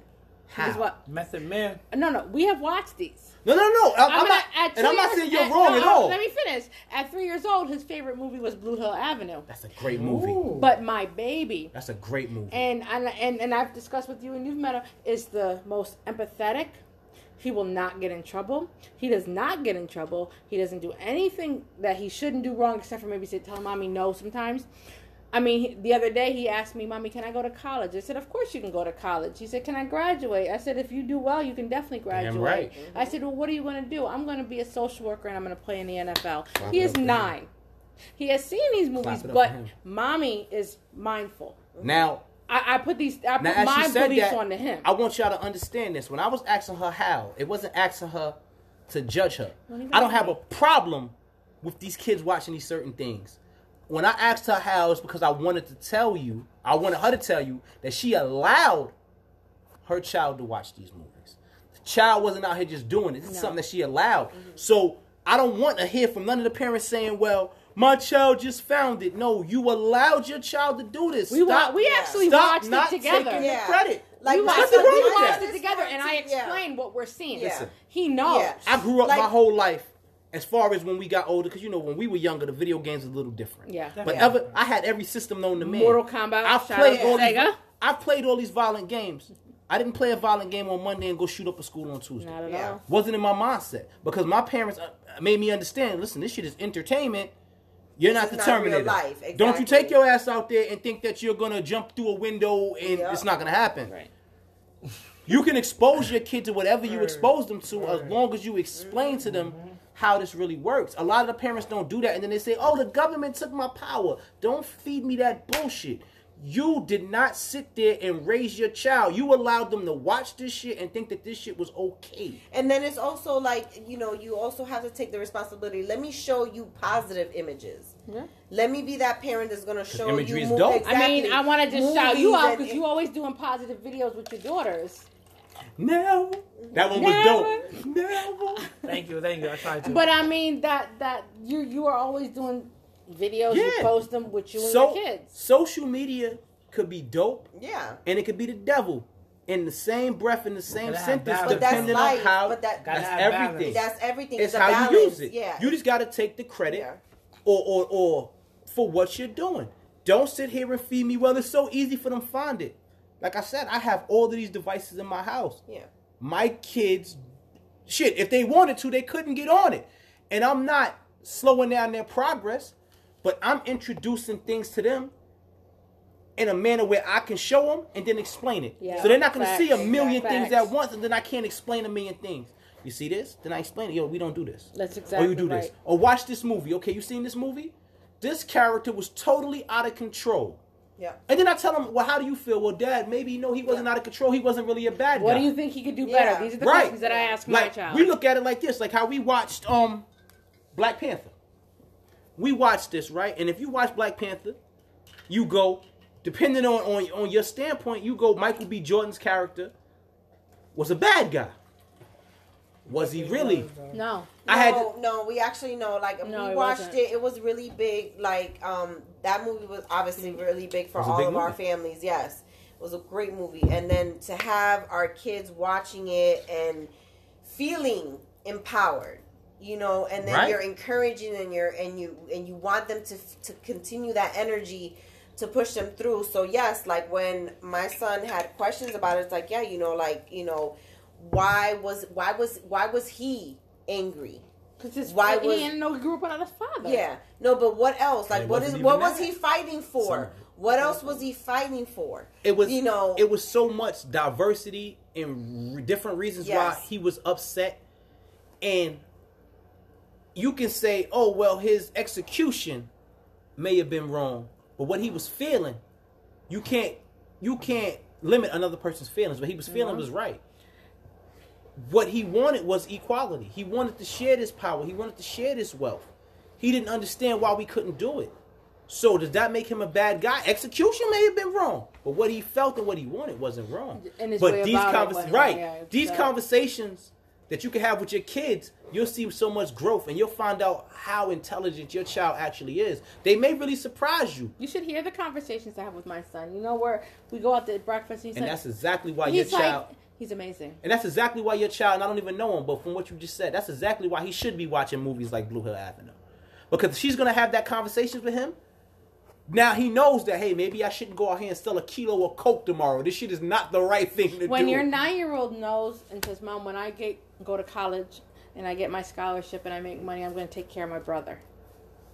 He has How? wa- Method Man. no, no, we have watched these. no, no, no. I, I'm, I'm not, at and I'm two not saying you're at- wrong no, at all. Let me finish. At three years old, his favorite movie was Blue Hill Avenue. That's a great movie. Ooh. But my baby, That's a great movie. and and and, and I've discussed with you and you've met him, is the most empathetic. He will not get in trouble. He does not get in trouble. He doesn't do anything that he shouldn't do wrong, except for maybe say tell mommy no sometimes. I mean, the other day he asked me, "Mommy, can I go to college?" I said, "Of course you can go to college." He said, "Can I graduate?" I said, "If you do well, you can definitely graduate." right. I said, "Well, what are you going to do?" I'm going to be a social worker and I'm going to play in the NFL. He is for him. nine. He has seen these movies, it up for but mommy is mindful. now, I, I put these. I put my beliefs that, onto him. I want y'all to understand this. When I was asking her how, it wasn't asking her to judge her. What do you I don't have a problem with these kids watching these certain things. When I asked her how, it's because I wanted to tell you, I wanted her to tell you that she allowed her child to watch these movies. The child wasn't out here just doing it. This is something that she allowed. Mm-hmm. So I don't want to hear from none of the parents saying, well, my child just found it. No, you allowed your child to do this. we wa- Stop- we actually Stop watched not it together. taking Yeah. the credit. Like we watched, Nothing it, wrong we watched that. son it is together, and I 14, yeah. explained what we're seeing. Listen. He knows. Yeah. I grew up Like- my whole life as far as when we got older, because you know when we were younger, the video games was a little different. Yeah. But Yeah. ever, I had every system known to man. Mortal Kombat, I've played out to all these. Sega. I've played all these violent games. I didn't play a violent game on Monday and go shoot up a school on Tuesday. Not at Yeah. all. Wasn't in my mindset because my parents uh, made me understand. Listen, this shit is entertainment. You're This not the is not real Terminator. life, Don't you take your ass out there and think that you're gonna jump through a window and Yeah. it's not gonna happen. Right. You can expose your kid to whatever you expose them to as long as you explain to them mm-hmm. how this really works. A lot of the parents don't do that and then they say, oh, the government took my power. Don't feed me that bullshit. You did not sit there and raise your child. You allowed them to watch this shit and think that this shit was okay. And then it's also like, you know, you also have to take the responsibility. Let me show you positive images. Yeah. Let me be that parent that's going to show imagery you. is mo- dope. I mean, I want to just shout you out because you always doing positive videos with your daughters. Never. That one was dope. Never. Thank you, thank you. I tried to. But I mean that that you you are always doing videos. You post them with you and So your kids. social media could be dope Yeah. and it could be the devil in the same breath in the same sentence balance. But that's depending life. on how but that, that's have balance. everything. that's everything. it's the how balance. you use it. Yeah. You just got to take the credit Yeah. or, or or for what you're doing. Don't sit here and feed me. Well, it's so easy for them to find it. Like I said, I have all of these devices in my house. yeah. My kids, shit, if they wanted to, they couldn't get on it. And I'm not slowing down their progress, but I'm introducing things to them in a manner where I can show them and then explain it. Yeah. So they're not going to see a million Facts. things at once and then I can't explain a million things. You see this? Then I explain it. Yo, we don't do this. That's exactly. Or exactly you do this. Or watch this movie. Okay, you seen this movie? This character was totally out of control. Yeah. And then I tell him, well, how do you feel? Well, Dad, maybe you know he wasn't out of control. He wasn't really a bad guy. What do you think he could do Yeah. better? These are the Right. questions that I ask my child. We look at it like this, like how we watched um Black Panther. We watch this, right? And if you watch Black Panther, you go, depending on, on, on your standpoint, you go Michael B. Jordan's character was a bad guy. Was he really? no. I had no, no, we actually know. Like No, we watched wasn't. it. It was really big. Like um, that movie was obviously really big for It was a all big of our families. Yes, it was a great movie. And then to have our kids watching it and feeling empowered, you know, and then Right. you're encouraging and you're and you and you want them to to continue that energy to push them through. So yes, like when my son had questions about it, it's like yeah, you know, like you know, why was why was why was he angry? Because his Why he was- didn't know he grew up without his father. Yeah. No, but what else? Like what is what wasn't is even what was that. he fighting for? Some- What else was he fighting for? it was you know it was so much diversity and re- different reasons why he was upset and you can say oh well his execution may have been wrong but what he was feeling you can't you can't limit another person's feelings what he was feeling uh-huh. was right what he wanted was equality he wanted to share this power he wanted to share this wealth he didn't understand why we couldn't do it. So does that make him a bad guy? Execution may have been wrong, but what he felt and what he wanted wasn't wrong. And but these it right, yeah, these conversations that you can have with your kids, you'll see so much growth, and you'll find out how intelligent your child actually is. They may really surprise you, You should hear the conversations I have with my son. You know where we go out to breakfast. He's and like, that's exactly why your child. like, he's amazing. And that's exactly why your child, and I don't even know him, but from what you just said, that's exactly why he should be watching movies like Blue Hill Avenue. Because she's going to have that conversation with him. Now he knows that, hey, maybe I shouldn't go out here and sell a kilo of Coke tomorrow. This shit is not the right thing to When do. When your nine year old knows and says, "Mom, when I get go to college and I get my scholarship and I make money, I'm going to take care of my brother.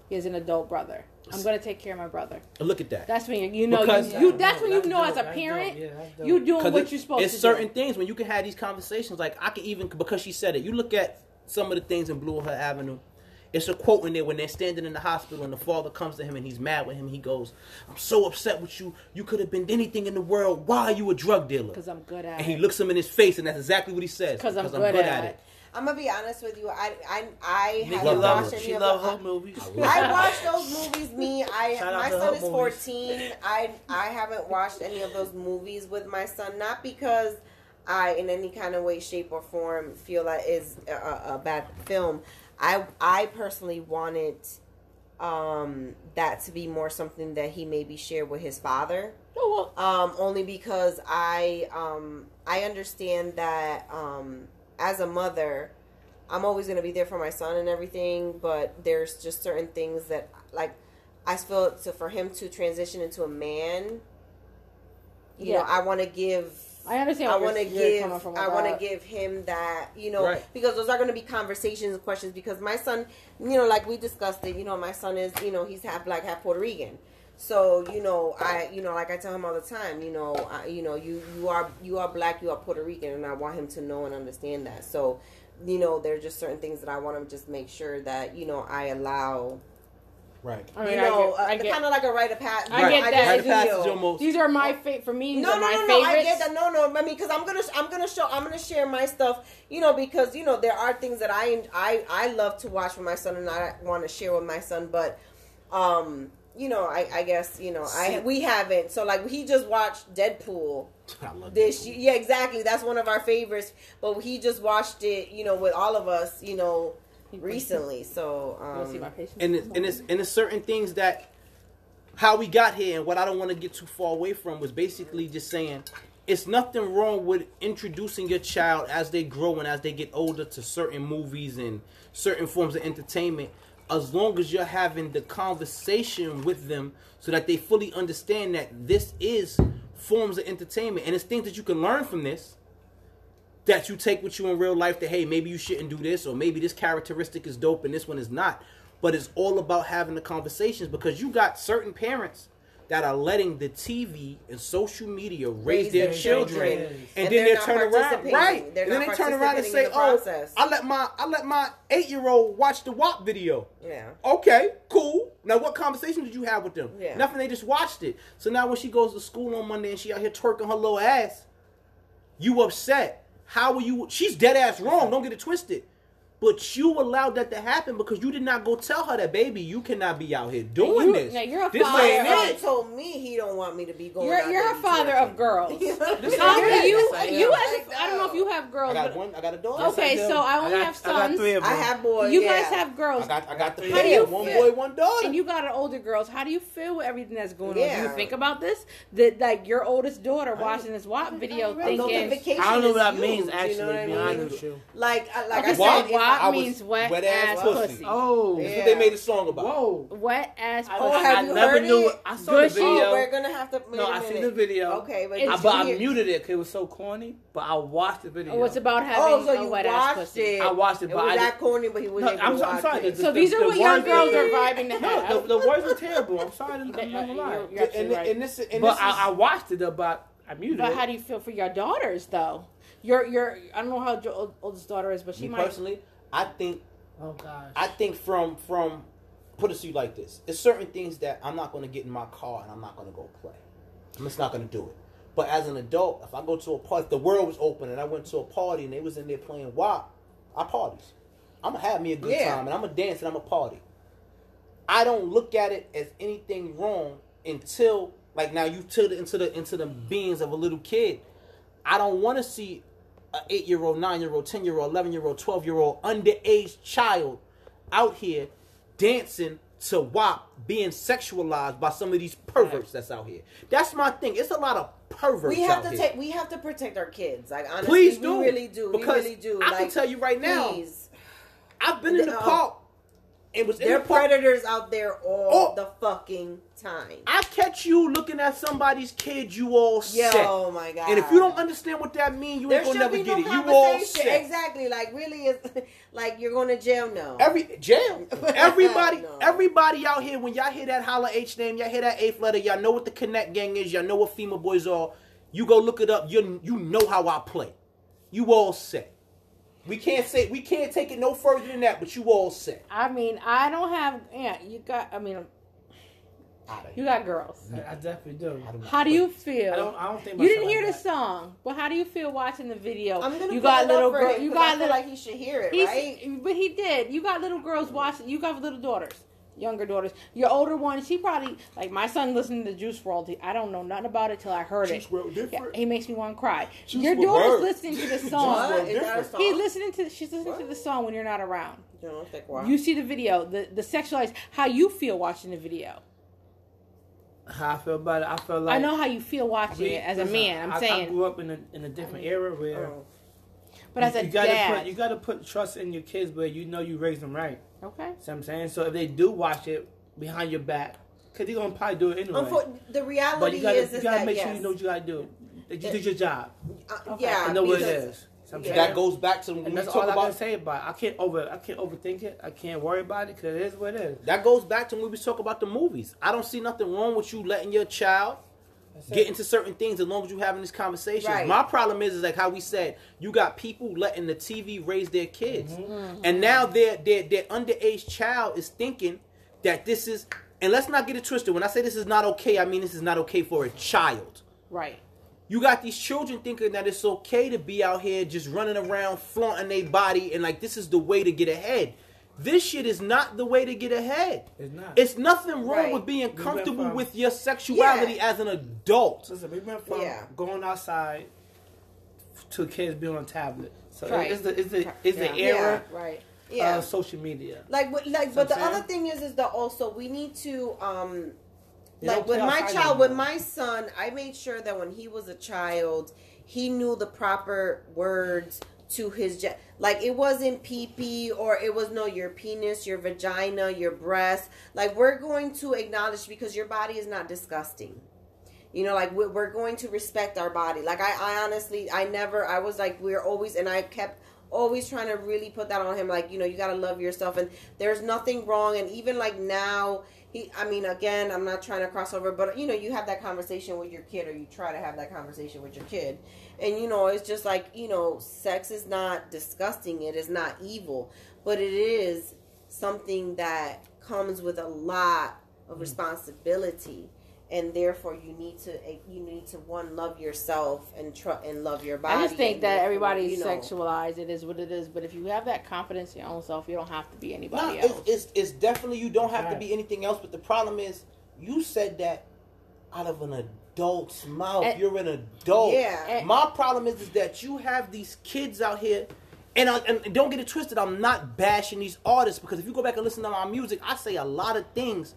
He has an adult brother. I'm going to take care of my brother." Look at that. That's when you, you know Because- you, you Yeah, that's when you that's know dope, as a parent yeah, that's dope. you doing 'Cause what it- you're supposed to do. it's certain things when you can have these conversations. Like I can even because she said it. You look at some of the things in Blue Hill Avenue. It's a quote in there when they're standing in the hospital and the father comes to him and he's mad with him. He goes, "I'm so upset with you. You could have been anything in the world. Why are you a drug dealer?" Because I'm good at it. And he looks him in his face, and that's exactly what he says. Because I'm good at it. I'm gonna be honest with you. I I I Nikki haven't watched any she of love the, her movies. I watched those movies. Me, I Shout out my to son her is movies. 14. I I haven't watched any of those movies with my son. Not because I, in any kind of way, shape, or form, feel that is a, a bad film. I I personally wanted um that to be more something that he maybe shared with his father Oh, um, only because I um, I understand that um, as a mother, I'm always gonna be there for my son and everything. But there's just certain things that like I feel so for him to transition into a man. You Yeah. know, I want to give. I understand. I want to give. I want to give him that. You know, Right. because those are going to be conversations and questions. Because my son, you know, like we discussed it. You know, my son is. You know, he's half black, half Puerto Rican. So you know, I you know, like I tell him all the time, you know, I, you know, you you are you are black, you are Puerto Rican, and I want him to know and understand that. So, you know, there are just certain things that I want to just make sure that you know I allow. Right. I mean, you know, I get, I uh, get, kind of like a rite of passage. I get that. Rite of passage feel- almost. these are my fa- for me. These No, are no, my no, no. I get that. No, no. I mean, because I'm gonna, I'm gonna show, I'm gonna share my stuff. You know, because you know there are things that I, I, I love to watch with my son, and I want to share with my son. But, um, you know, I, I guess you know, I we haven't. So like, he just watched Deadpool this. that. year. Yeah, exactly. That's one of our favorites. But he just watched it. You know, with all of us. You know, recently. So, You wanna see my um, and it's, and it's and it's certain things that how we got here and what I don't want to get too far away from was basically just saying it's nothing wrong with introducing your child as they grow and as they get older to certain movies and certain forms of entertainment as long as you're having the conversation with them so that they fully understand that this is forms of entertainment. And it's things that you can learn from this that you take with you in real life that hey maybe you shouldn't do this or maybe this characteristic is dope and this one is not. But it's all about having the conversations because you got certain parents that are letting the TV and social media raise, Raise their their children, children. and, And then they turn around, right? They're and then they turn around and say, "Oh, process. I let my I let my eight year old watch the WAP video." yeah. Okay, cool. Now, what conversation did you have with them? Yeah. Nothing. They just watched it. So now, when she goes to school on Monday and she out here twerking her little ass, you upset? How are you? She's dead ass wrong. Don't get it twisted. But you allowed that to happen because you did not go tell her that, baby, you cannot be out here doing You- this. now, you're a this father ain't of- My it. son told me he don't want me to be going. You're out you're there a father of girls. You know? This How is- can you I you as a, I don't know if you have girls. I girls. got but- one. I got a daughter. Okay, so I only got, have I got sons. three of them. I have boys. you yeah. guys have girls. I got. I got the How do you One feel- boy, one daughter. and you got an older girls. How do you feel with everything that's going on? Do Yeah. you think about this? That like your oldest daughter watching this WAP video, A thinking I don't know what that huge, means, you actually, know what to I mean? honest with you. Like, like I said, What? if WAP I was means wet, wet ass ass pussy. pussy. Oh, This is Yeah. what they made a song about. whoa. Wet ass pussy. Oh, have I you never heard knew. it? I saw Good the shit. Oh, video. we're gonna have to. Wait no, a I seen the video. Okay, but It's- I, but I muted it because it was so corny. But I watched the video. Oh, it's about oh, having Oh, so a you wet ass pussy. it? I watched it, It was I that did- corny, but he wasn't No, I'm, so- I'm sorry. it. The, So these are what young girls are vibing to No, have. the, the words were terrible. I'm sorry. I'm, I'm not gonna lie. You're- you're And, right. this, But I, I watched it, though, but I muted it. But it. how do you feel for your daughters, though? Your your I don't know how your old- oldest daughter is, but she me might. personally, I think oh gosh. I think from from put it to you like this: there's certain things that I'm not going to get in my car and I'm not going to go play. I'm just not going to do it. But as an adult, if I go to a party, if the world was open and I went to a party and they was in there playing WAP, I parties. I'm gonna have me a good Yeah. time and I'm gonna dance and I'm a party. I don't look at it as anything wrong until like now you it into the into the beings of a little kid. I don't want to see an eight year old, nine year old, ten year old, eleven year old, twelve year old underage child out here dancing to WAP being sexualized by some of these perverts that's out here. That's my thing. It's a lot of perverts we have to here. take we have to protect our kids like honestly Please we do. really do Because we really do I like, can tell you right now, please. I've been in the park and was there the predators out there all Oh. the fucking time I catch you looking at somebody's kid, you all set. oh my god And if you don't understand what that means, you there ain't gonna never get no it. You all set. exactly like really it's like you're going to jail now Every jail. Everybody, No. everybody out here, when y'all hear that holla H name, y'all hear that eighth letter, y'all know what the Connect gang is, y'all know what FEMA boys are. You go look it up. You you know how I play. You all set. We can't say we can't take it no further than that, but you all said. I mean, I don't have. Yeah, you got. I mean, you got girls. I, I definitely do. How do you feel? I don't. I don't think you didn't hear like the song, but how do you feel watching the video? i'm gonna you got little up for girl. him I got feel little. like he should hear it right but he did. You got little girls watching. You got little daughters, younger daughters. Your older one, she probably like my son listening to Juice WRLD. I don't know nothing about it till I heard Juice it. WRLD Yeah, he makes me want to cry. Juice Your daughter's word. listening to the song. what WRLD is that a different. song? He's listening to. She's listening to the song when you're not around. you know, it's like, wow. You see the video, the the sexualized. How you feel watching the video? How I feel about it. I feel like I know how you feel watching we- it as a man. I'm I, I grew up in a in a different era where. Oh. But as a you gotta dad, put you gotta put trust in your kids where you know you raised them right. okay. See what I'm saying? So if they do watch it behind your back, because they're gonna probably do it anyway. Unfor- the but reality you gotta, is, you gotta make yes. sure you know what you gotta do. That you did your job. Uh, Okay. yeah I know what it is. because- is. See what I'm Yeah. That goes back to when and we that's talk all I about gotta say about it. I can't over I can't overthink it. I can't worry about it because it is what it is. that goes back to when we talk about the movies. I don't see nothing wrong with you letting your child That's get into certain things as long as you having these conversations. Right. My problem is, is like how we said, you got people letting the TV raise their kids, Mm-hmm. and now their their their underage child is thinking that this is. And let's not get it twisted. When I say this is not okay, I mean this is not okay for a child. Right. You got these children thinking that it's okay to be out here just running around flaunting their body and like this is the way to get ahead. This shit is not the way to get ahead. It's not. It's nothing wrong Right. with being went comfortable from- with your sexuality Yeah. as an adult. Listen, we went from Yeah. going outside to kids being on tablet. So Right. it's the it's the it's the Yeah. era Right. yeah of social media. like what- like See but the I'm other saying? thing is is that also we need to um They like don't with my child with my son i made sure that when he was a child he knew the proper words to his ge- like it wasn't pee pee or it was no your penis your vagina your breast like we're going to acknowledge because your body is not disgusting. You know like we- we're going to respect our body. Like i, I honestly i never i was like we're always and i kept always trying to really put that on him. Like you know you got to love yourself and there's nothing wrong. And even like now he i mean again i'm not trying to cross over but you know you have that conversation with your kid or you try to have that conversation with your kid and you know it's just like you know sex is not disgusting it is not evil but it is something that comes with a lot of mm. responsibility and therefore you need to eh, you need to one love yourself and tr- and love your body I just think that therefore, everybody's you know, sexualized. It is what it is. But if you have that confidence in your own self, you don't have to be anybody it's, else. it's it's definitely you don't have to be anything else. But the problem is, you said that out of an adult's mouth. And- You're an adult. Yeah. And- My problem is, is that you have these kids out here. And, I, and don't get it twisted. I'm not bashing these artists because if you go back and listen to my music, I say a lot of things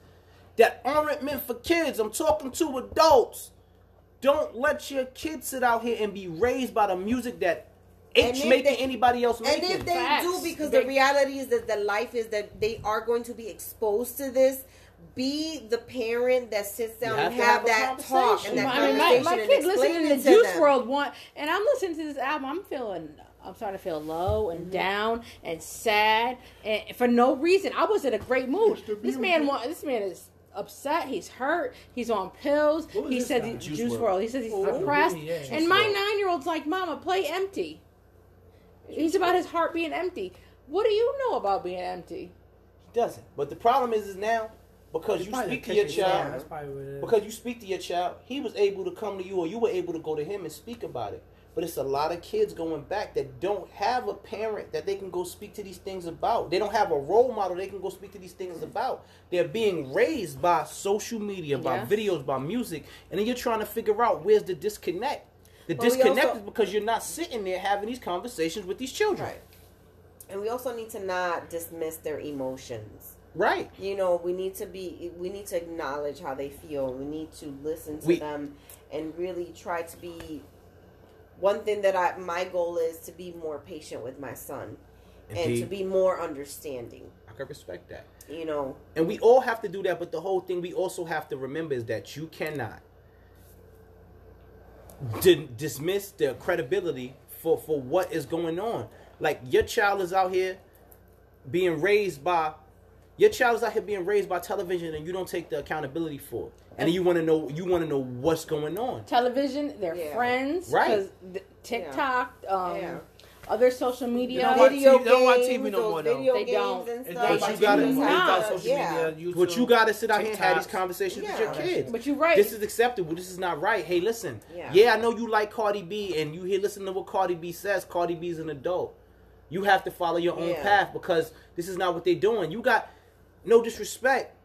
that aren't meant for kids. I'm talking to adults. Don't let your kids sit out here and be raised by the music that And H if making they- anybody else And making. if they Facts. do, because They- the reality is that the life is that they are going to be exposed to this. Be the parent that sits down and have have, have that talk and that I mean, my, conversation my and kid explain listening it to to Juice them. World one, and I'm listening to this album. I'm feeling, I'm starting to feel low and Mm-hmm. down and sad, and for no reason. I was in a great mood. This man, want, this man is upset. He's hurt. He's on pills. He this said guy? he- Juice Juice, WRLD. World. He says he's Oh, depressed. yeah. and my WRLD. nine year old's like, "Mama, play empty." He's about his heart being empty. What do you know about being empty? He doesn't. But the problem is, is now because you speak to your kitchen, yeah, child, That's probably what it is. because you speak to your child, he was able to come to you, or you were able to go to him and speak about it. but it's a lot of kids going back that don't have a parent that they can go speak to these things about. They don't have a role model they can go speak to these things about. They're being raised by social media, by Yeah. videos, by music, and then you're trying to figure out where's the disconnect. The But we disconnect also- is because you're not sitting there having these conversations with these children. Right. And we also need to not dismiss their emotions. Right. You know, we need to be we need to acknowledge how they feel. We need to listen to We- them and really try to be one thing that I my goal is to be more patient with my son and to be more understanding. I can respect that. You know, And we all have to do that, but the whole thing we also have to remember is that you cannot di- dismiss their credibility for, for what is going on. Like your child is out here being raised by your child is out here being raised by television and you don't take the accountability for it. And you want to know you want to know what's going on. television, their Yeah. friends, Right. 'cause the TikTok, um, Yeah. other social media. don't video TV they don't watch games, TV no more, though. video They games don't. and It's stuff. But you gotta- TV, Nah. social Yeah. media, YouTube. But you got to sit out here and have these TikToks. conversations with your kids. But you're right. This is acceptable. This is not right. Hey, listen. Yeah. Yeah. I know you like Cardi B and you hear listen to what Cardi B says. Cardi B is an adult. You have to follow your own Yeah. path because this is not what they're doing. You got no disrespect.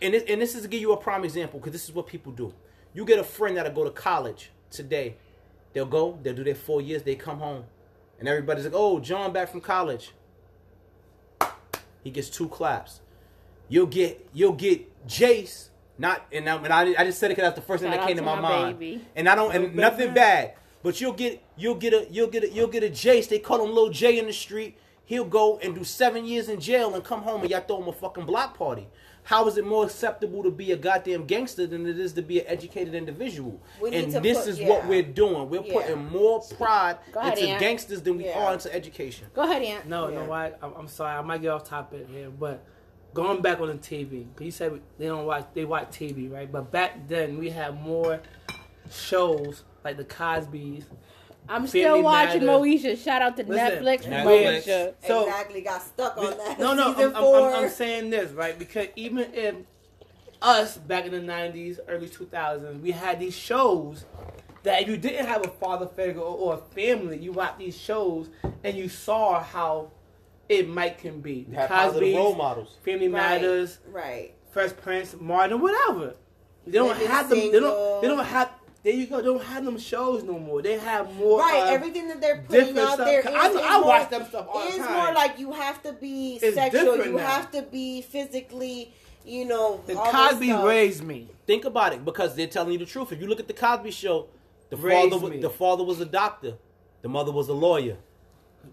And this, and this is to give you a prime example because this is what people do. You get a friend that'll go to college today. They'll go, they'll do their four years, they come home. And everybody's like, oh, John back from college. He gets two claps. You'll get you'll get Jace. Not and I, and I, I just said it because that's the first thing Shout that came to my, my mind. baby. And I don't and nothing bad. But you'll get you'll get a you'll get a you'll get a Jace. They call him Lil J in the street. He'll go and do seven years in jail and come home and y'all throw him a fucking block party. How is it more acceptable to be a goddamn gangster than it is to be an educated individual? We and this put- is what we're doing. We're Yeah. putting more pride ahead, into Aunt. gangsters than we Yeah. are into education. Go ahead, Aunt. No, Yeah. no. I'm, I'm sorry. I might get off topic here, but going back on the TV, 'cause you said they don't watch, they watch TV, right? But back then we had more shows like the Cosby's. I'm Family still watching Matters. Moesha. Shout out to Listen, Netflix for Netflix. Moesha. So- exactly got stuck on that. No, no, season I'm, I'm, four. I'm, I'm saying this right because even in us back in the '90s, early 2000s, we had these shows that if you didn't have a father figure or, or a family, you watch these shows and you saw how it might can be. You have positive role models. Family Right, Matters, right? Fresh Prince, Martin, whatever. They don't Living have them. They don't. They don't have. There you go. They don't have them shows no more. They have more. Right, uh, everything that they're putting out stuff. there is, I, is I more, watch them stuff all the is time. more like you have to be It's sexual. You now. have to be physically, you know. the all this Cosby stuff. raised me. Think about it because they're telling you the truth. If you look at the Cosby Show, the Raised father was, me. the father was a doctor, the mother was a lawyer.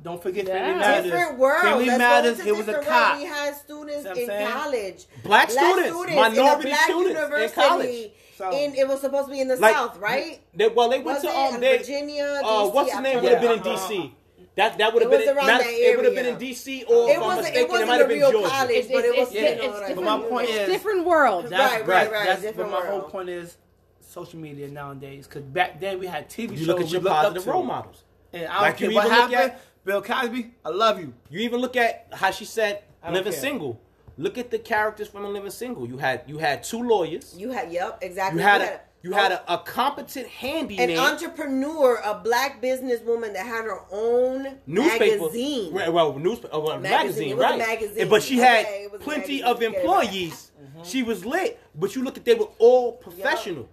Don't forget Yeah. Family Matters. Different world. Family Let's Matters. Go He into was a different cop. world. We had students See what I'm in saying? college. Black students, in minority a black students in college. So- and it was supposed to be in the Like, South, right? They, well, they went Was to um, they, Virginia? uh, DC? what's the name would have been in. D.C. That that would have been was around not- that it would have been in D.C. or It wasn't. mistaken, It wasn't might a have been real Georgia. college, It's, but it was Yeah. you know it's different. But my point it's is- different world. That's Right, right, right, right. That's, Different but my whole point is social media nowadays. Because back then we had TV You shows look at your positive role models. And I don't Like care you what even look happened. at- Bill Cosby, I love you. You even look at how she said living care. single. Look at the characters from a living single. You had you had two lawyers. You had. Yep. Exactly. You had a you had a, a competent handyman, an entrepreneur, a black businesswoman that had her own newspaper, magazine. Right, well, newspaper, uh, well, Magazine. magazine, a right? magazine. But she had plenty of Get it right. employees. Mm-hmm. She was lit, but you look at they were all professional,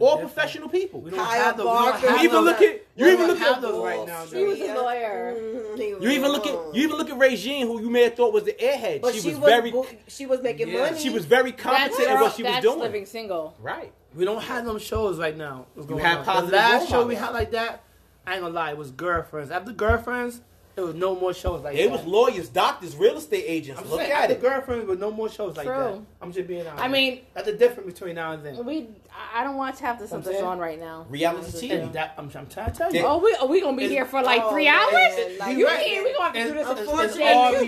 all professional people. We don't Kyle have those. We don't Barker. have You even those. look at you even don't look at those right now. She was a lawyer. Mhm, he was you even look at you even look at Regine, who you may have thought was the airhead. But she, was, very she was making Yeah. money. she was very That's, competent in what she was that's doing. living single. Right. We don't have them shows right now. What's going have on? positive The last show we had like that, I ain't gonna lie, it was girlfriends. After girlfriends, it was no more shows like It that. It was lawyers, doctors, real estate agents. I'm Look saying, at after it. girlfriends, but no more shows like that. I'm just being honest. I mean, that's the difference between now and then. we. I- I don't watch half the stuff that's on right now. Reality That's TV. thing. And that, I'm, I'm trying to tell you. Oh, we are we gonna be It's- here for like oh, three man, hours? like- you Right. can't. We gonna have to do this. It's- in it's- four it's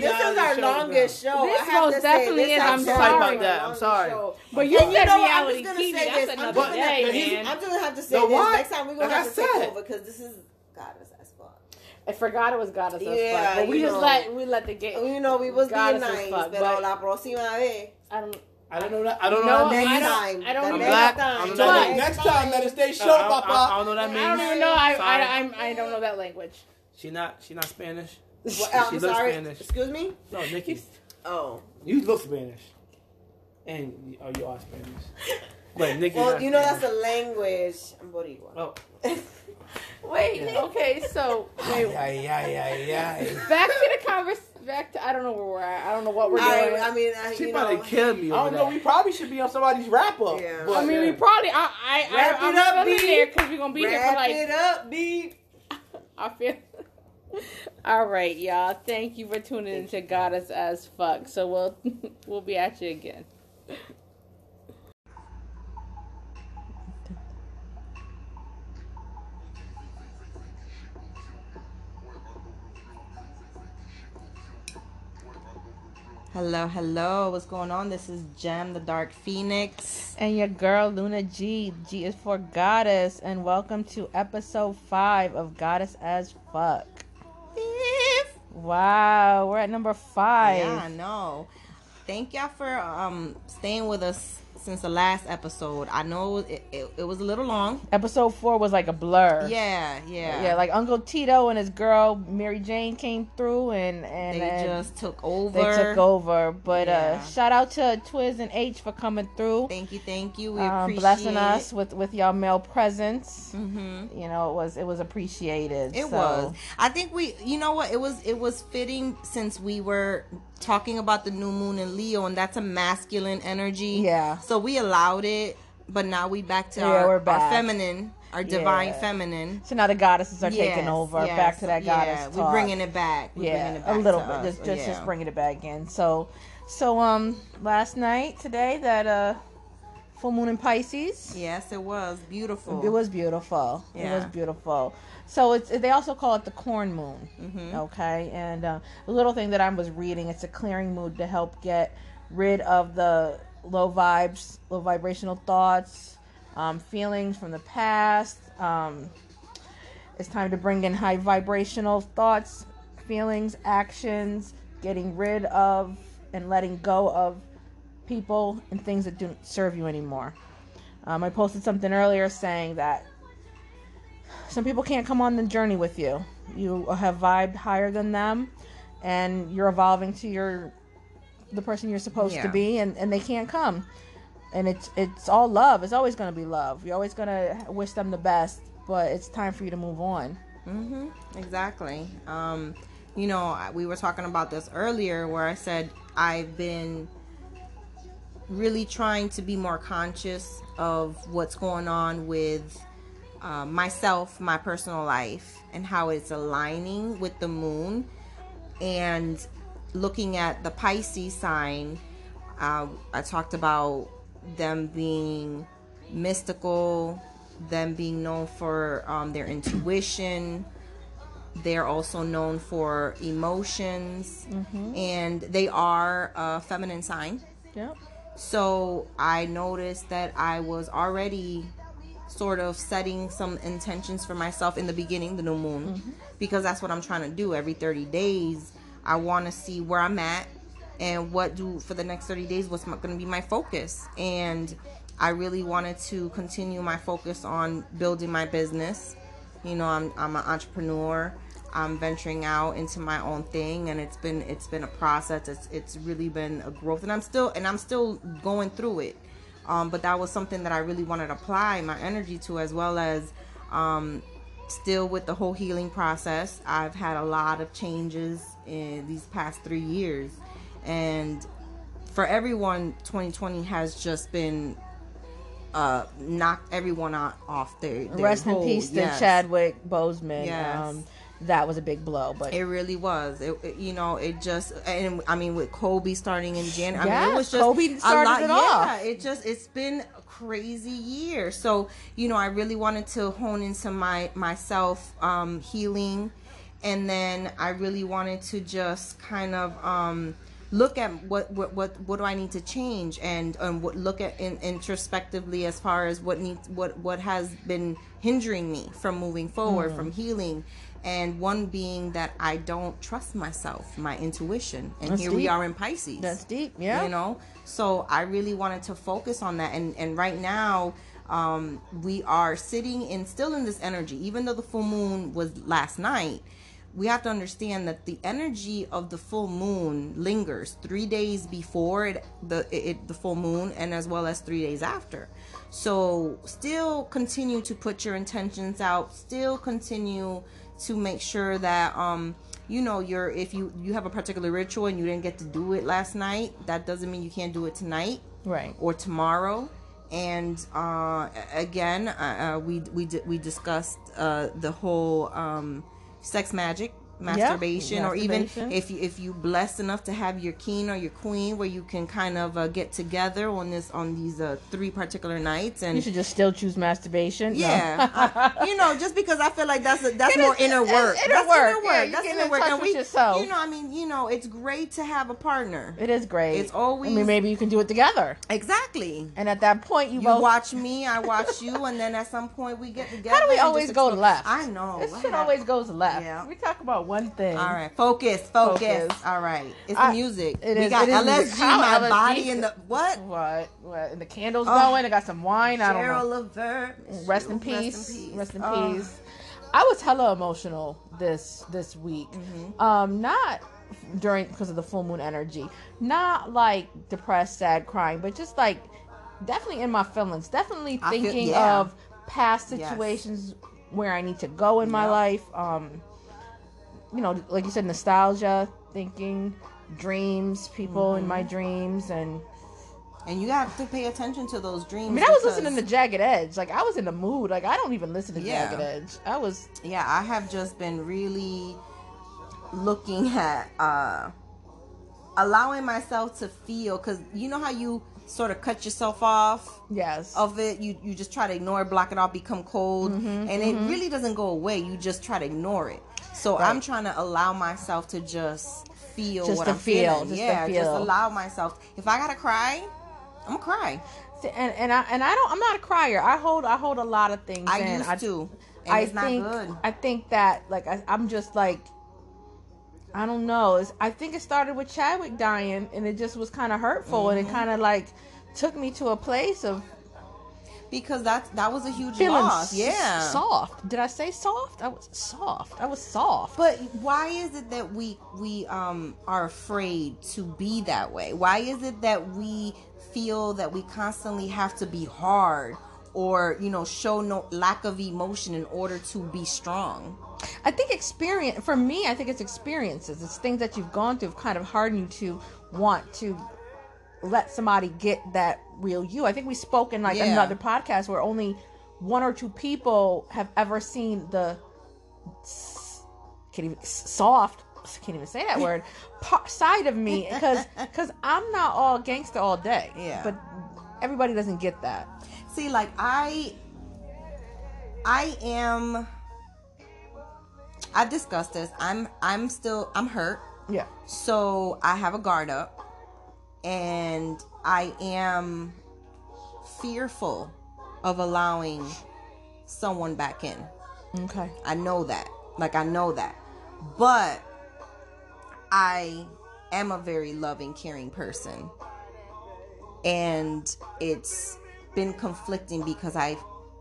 this is our longest show. This I have most to definitely say, is. I'm sorry about that. I'm sorry. But you said know, I'm reality just gonna TV. say That's this. Another day, but man. I'm just gonna have to say this. Next time we're gonna have to take over because this is goddess as fuck. I forgot it was goddess as Yeah, fuck. But we just know. let we let the game. You know, we was being nice, fuck, pero but- la próxima vez. I don't. I don't know that. I don't know No, that I don't- time. I don't The know. next Black, time. I'm The not- next Next time. time, let it stay I, show, I, I, I don't know that means. I don't even know. I, I, I'm, I don't know that language. She not. She not Spanish. What, She I'm looks sorry. Spanish. Excuse me. No, Nikki. Oh. You look Spanish. And oh, you are Spanish. But Nikki. Well, you know that's a language. I'm Boricua. Oh. Wait. Yeah. Okay. So wait. Ay, ay, ay, ay. Back to the convers. Back to I don't know where we're at. I don't know what we're I, doing. I mean, I, She you about know, to kill me. I don't know. that. We probably should be on somebody's wrap up. Yeah. but- I mean, we probably. I. I. Wrap I I'm it up, B. there because we're gonna be here for wrap it up, B. I feel. All right, y'all. Thank you for tuning into Goddess as Fuck. So we'll we'll be at you again. Hello, hello. What's going on? This is Gem, the Dark Phoenix. And your girl Luna G. G is for Goddess, and welcome to episode five of Goddess as Fuck. Wow, we're at number five. Yeah, I know. Thank y'all for um staying with us since the last episode. I know it, it, it was a little long. Episode four was like a blur. Yeah, yeah. Yeah, like Uncle Tito and his girl Mary Jane came through and and they and just took over. they took over. But uh shout out to Twizz and H for coming through. Thank you, thank you. We um, appreciate blessing us with with y'all male presence. Mm-hmm. You know, it was it was appreciated. It So, was. I think we, you know what? It was. It was fitting since we were talking about the new moon in Leo, and that's a masculine energy. Yeah. So we allowed it, but now we back to Yeah, our, we're our feminine, our divine Yeah. feminine. So now the goddesses are taking over. yes, Back to that yeah, goddess We're bringing it back. We're yeah, bringing it back a little bit. us. Just just, yeah. just bringing it back in. So, so um, last night today that uh, full moon in Pisces. Yes, it was beautiful. It was beautiful. It was beautiful. So it's they also call it the corn moon. Mhm. Okay, and uh, a little thing that I was reading, it's a clearing mood to help get rid of the low vibes, low vibrational thoughts, um, feelings from the past. Um, it's time to bring in high vibrational thoughts, feelings, actions, getting rid of and letting go of people and things that don't serve you anymore. Um, I posted something earlier saying that some people can't come on the journey with you. You have vibed higher than them, and you're evolving to your the person you're supposed to be, and, and they can't come. And it's it's all love. It's always going to be love. You're always going to wish them the best, but it's time for you to move on. Mm-hmm. Exactly. Um, you know, we were talking about this earlier where I said I've been really trying to be more conscious of what's going on with uh, myself, my personal life, and how it's aligning with the moon. And looking at the Pisces sign, uh, I talked about them being mystical, them being known for um, their intuition. They're also known for emotions, and they are a feminine sign. Yep. So I noticed that I was already sort of setting some intentions for myself in the beginning, the new moon, mm-hmm. because that's what I'm trying to do. Every 30 days, I want to see where I'm at and what do for the next 30 days, what's going to be my focus. And I really wanted to continue my focus on building my business. You know, I'm, I'm an entrepreneur. I'm venturing out into my own thing, and it's been it's been a process. It's it's really been a growth, and I'm still and I'm still going through it. Um, but that was something that I really wanted to apply my energy to, as well as um, still with the whole healing process. I've had a lot of changes in these past three years, and for everyone, 2020 has just been uh knocked everyone out off their, their Rest in peace to yes. Chadwick Boseman. Yes. Um, that was a big blow, but It really was. It, it- you know, it just and I mean with Kobe starting in January. I mean, it was just Kobe a started lot. it yeah, it just it's been a crazy year. So you know, I really wanted to hone into my myself um, healing, and then I really wanted to just kind of. Um, look at what, what what what do I need to change and um what look at in, introspectively as far as what needs what what has been hindering me from moving forward from healing and one being that I don't trust myself, my intuition. And That's here we are in Pisces. That's deep. Yeah. You know, so I really wanted to focus on that, and and right now. Um, we are sitting in still in this energy, even though the full moon was last night. We have to understand that the energy of the full moon lingers three days before it, the it, the full moon, and as well as three days after. So, still continue to put your intentions out. Still continue to make sure that um you know you're if you you have a particular ritual and you didn't get to do it last night that doesn't mean you can't do it tonight Right. or tomorrow and uh again uh, uh, we we we discussed uh the whole um sex magic masturbation or even if you if you blessed enough to have your king or your queen where you can kind of uh, get together on this on these uh three particular nights and You should just still choose masturbation. No. yeah, I- you know, just because I feel like that's a, that's It more is- inner work. inner that's work. inner work. you that's inner in work. And we, yourself. you know, I mean, you know, it's great to have a partner. It is great. It's always- I mean, maybe you can do it together. Exactly. And at that point, you, You both. watch me, I watch you, and then at some point we get together. How do we always go left? I know. This shit always goes left. Yeah. We talk about one thing. All right, focus, focus. Focus. All right, it's I- the music. it we is- got LSG. My LSG body in the what? What? What? And the candles Oh. going. I got some wine. I don't know. Gerald Levert. Rest in peace. Rest in peace. Oh. peace. I was hella emotional this this week. Mm-hmm. Um, not during because of the full moon energy. Not like depressed, sad, crying, but just like definitely in my feelings. Definitely I feel- thinking yeah. of past Yes. situations where I need to go in my life. Um, you know, like you said, nostalgia, thinking, dreams, people in Mm-hmm. my dreams, and And you have to pay attention to those dreams. I mean, I was listening to Jagged Edge. Like I was in the mood. Like I don't even listen to Yeah. Jagged Edge. I was yeah i have just been really looking at uh allowing myself to feel because you know how you sort of cut yourself off yes. of it you you just try to ignore it block it off become cold Mm-hmm, and it really doesn't go away you just try to ignore it so i'm trying to allow myself to just feel Just what to i'm feel, feeling just to yeah just allow myself if i gotta cry i'm gonna cry See, and and I and I don't. I'm not a crier. I hold I hold a lot of things. i in. used I, to and I it's not think good I think that like I, I'm just like I don't know. It's, I think it started with Chadwick dying, and it just was kind of hurtful, and Mm-hmm. it kind of like took me to a place of because that that was a huge feeling loss yeah soft. Did I say soft? I was soft. I was soft. But why is it that we we um are afraid to be that way? Why is it that we feel that we constantly have to be hard or you know show no lack of emotion in order to be strong? I think experience for me. I think it's experiences. It's things that you've gone through, have kind of harden you to want to let somebody get that real you. I think we spoke in like Yeah. another podcast where only one or two people have ever seen the can't even soft. Can't even say that word. Side of me because because I'm not all gangster all day. Yeah. but everybody doesn't get that. See, like I I am I've discussed this. I'm I'm still I'm hurt. Yeah. So I have a guard up and I am fearful of allowing someone back in. Okay. I know that. Like I know that. But I am a very loving, caring person. And it's been conflicting because I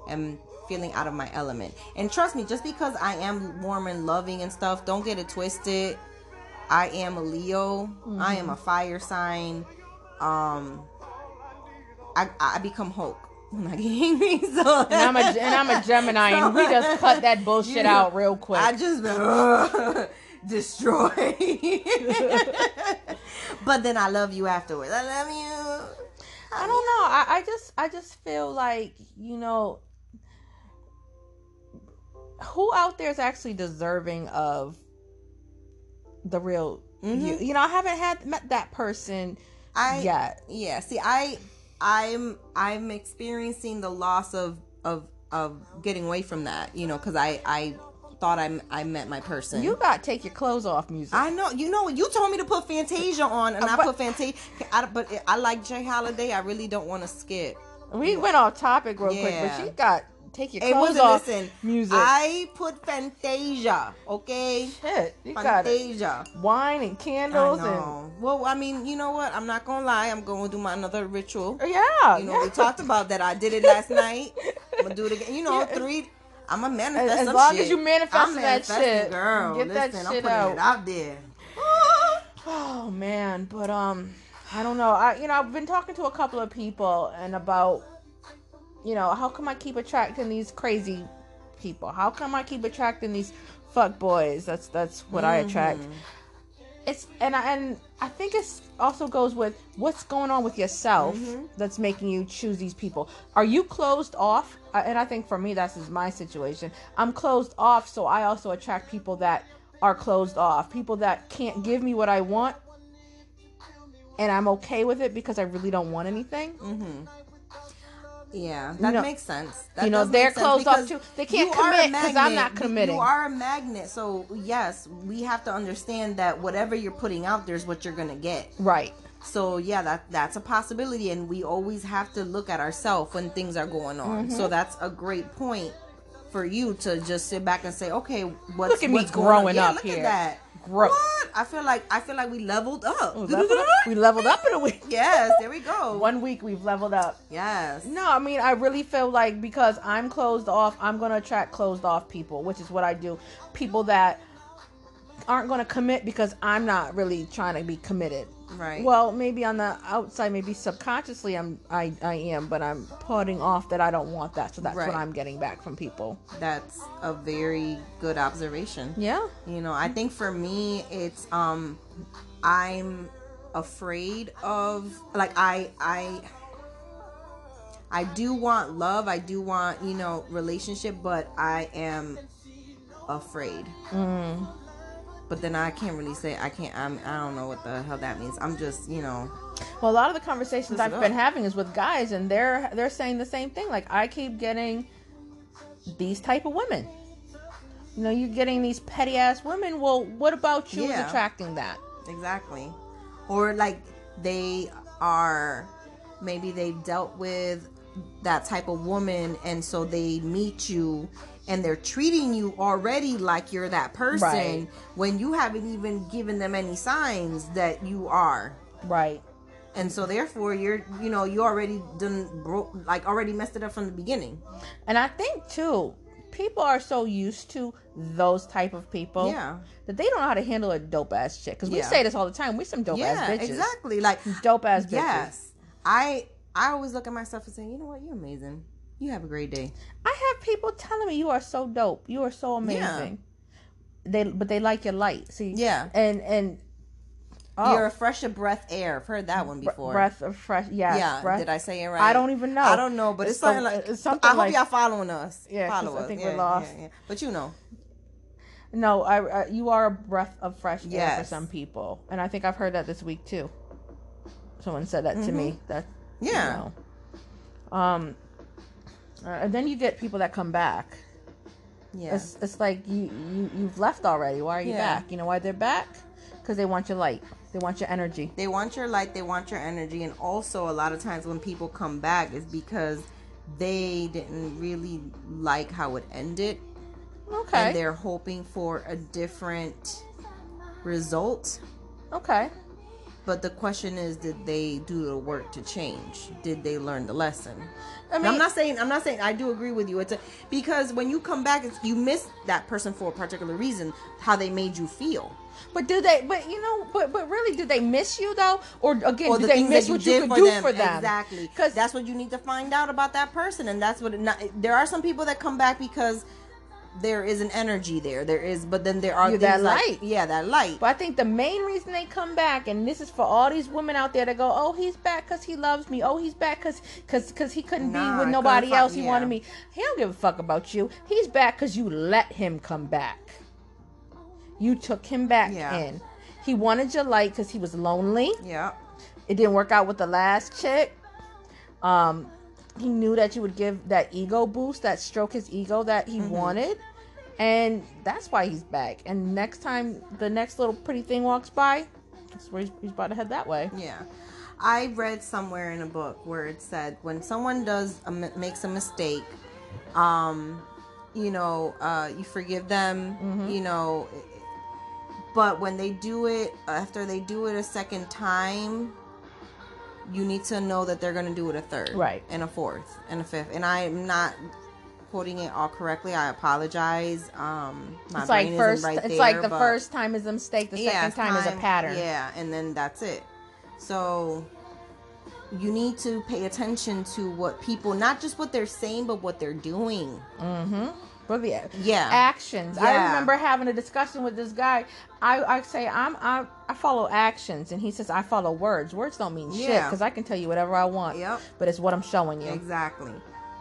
am feeling out of my element. And trust me, just because I am warm and loving and stuff, don't get it twisted. I am a Leo. I am a fire sign. Um I I become Hulk when I get angry. So And I'm a and I'm a Gemini, and we just cut that bullshit You out real quick. I just been destroy. but then I love you afterwards. I love you. I don't know. I, I just I just feel like you know who out there is actually deserving of the real you. You know, I haven't had met that person I yet. yeah. See, I I'm I'm experiencing the loss of of of getting away from that. You know, because I I thought I I met my person. You got to take your clothes off music. I know, you know, you told me to put Fantasia on, and Uh, I but- put Fantasia. I, but I like J. Holiday. I really don't want to skip. we went off topic real quick, but she got take your It clothes off listen. music. I put Fantasia, okay? Shit, you got it. Wine and I candles know. Well, I mean, you know what? I'm not gonna lie. I'm going to do my another ritual. yeah, You know, yeah. we talked about that. I did it last night. I'm gonna do it again. You know, Yeah. three. I'm gonna manifest As some long shit. as you manifesting I'm that shit, girl. get that Listen, shit I'm putting out. it out there. Oh man, but um, I don't know. I you know I've been talking to a couple of people and about, you know, how come I keep attracting these crazy people? How come I keep attracting these fuck boys? That's that's what I attract. Mm-hmm. It's and I and I think it's also goes with what's going on with yourself mm-hmm. that's making you choose these people. Are you closed off? And I think for me that's is my situation. I'm closed off, so I also attract people that are closed off, people that can't give me what I want, and I'm okay with it because I really don't want anything. Mm-hmm. Yeah, that know- makes sense. That you know, they're closed off too. They can't commit are a commit 'cause I'm not committing. You are a magnet, so yes, we have to understand that whatever you're putting out there is what you're gonna get. Right. So yeah, that that's a possibility, and we always have to look at ourselves when things are going on. Mm-hmm. So that's a great point for you to just sit back and say, okay, what's Look at me what's on? growing Yeah, up look here. At that. Growth. What? I feel like I feel like we leveled up. We leveled up, we leveled up in a week. yes, there we go. One week we've leveled up. Yes. No, I mean I really feel like because I'm closed off, I'm gonna attract closed off people, which is what I do. People that aren't gonna commit because I'm not really trying to be committed. Right. Well, maybe on the outside, maybe subconsciously, I'm I, I am, but I'm putting off that I don't want that, so that's Right. what I'm getting back from people. That's a very good observation. Yeah. You know, I think for me it's um I'm afraid of like I I I do want love, I do want, you know, relationship, but I am afraid. Mm. But then I can't really say I can't I'm I don't know what the hell that means. I'm just, you know, Well, a lot of the conversations I've up. been having is with guys, and they're they're saying the same thing. Like I keep getting these type of women. You know, you're getting these petty ass women. Well, what about you Yeah. is attracting that? Exactly. Or like they are maybe they've dealt with that type of woman and so they meet you and they're treating you already like you're that person Right. when you haven't even given them any signs that you are. Right. And so therefore you're you know, you already done broke like already messed it up from the beginning. And I think too, people are so used to those type of people Yeah. that they don't know how to handle a dope ass chick. Because we Yeah. say this all the time. We some dope yeah, ass bitches. exactly. Like Dope ass bitches. yes. I I always look at myself and say, "You know what? You're amazing. You have a great day." I have people telling me you are so dope. You are so amazing. They but they like your light. See. Yeah. And and oh, You're a fresh of breath air. I've heard that one before. breath of fresh. Yes, yeah. breath. Did I say it right? I don't even know. I don't know, but it's, It's something the- like it's something I hope like- y'all following us. Yeah, follow us. I think yeah, we're lost. yeah, yeah. But you know, No, I, I you are a breath of fresh air for some people, and I think I've heard that this week too. Someone said that to me. Mm-hmm. That you. Yeah. know. Um, uh, and then you get people that come back. yeah, It's it's like you you you've left already. Why are you Yeah. back? You know why they're back? Because they want your light. They want your energy. they want your light, they want your energy, and also a lot of times when people come back is because they didn't really like how it ended, Okay. and they're hoping for a different result. okay. But the question is, did they do the work to change? Did they learn the lesson? I mean, I'm not saying I'm not saying I do agree with you. It's a, because when you come back, it's, you miss that person for a particular reason, how they made you feel, but do they? But you know, but but really, do they miss you though? Or again, or do the they miss you what you did could for do them. for them? Exactly, 'Cause- that's what you need to find out about that person, and that's what. It not, there are some people that come back because there is an energy there. There is, but then there are You're things that like- light. yeah, that light. But I think the main reason they come back, and this is for all these women out there that go, "Oh, he's back because he loves me. Oh, he's back because because because he couldn't Nah, be with nobody else. He yeah. wanted me. He don't give a fuck about you. He's back because you let him come back. You took him back Yeah. in. He wanted your light because he was lonely. yeah, It didn't work out with the last chick. Um, he knew that you would give that ego boost, that stroke his ego that he wanted, and that's why he's back. And next time the next little pretty thing walks by, that's where he's, he's about to head that way. Yeah. I read somewhere in a book where it said when someone does a, makes a mistake um you know uh you forgive them Mhm. you know but when they do it after they do it a second time you need to know that they're going to do it a third Right. and a fourth and a fifth and i'm not quoting it all correctly i apologize um my it's like brain first. isn't right it's there, like the first time is a mistake. The second it's time, is a pattern. Yeah, and then that's it. So you need to pay attention to what people, not just what they're saying, but what they're doing. Mm-hmm. The Yeah. actions. I remember having a discussion with this guy. I, I say I'm I, I follow actions, and he says I follow words. Words don't mean shit because I can tell you whatever I want. Yep. But it's what I'm showing you. Exactly.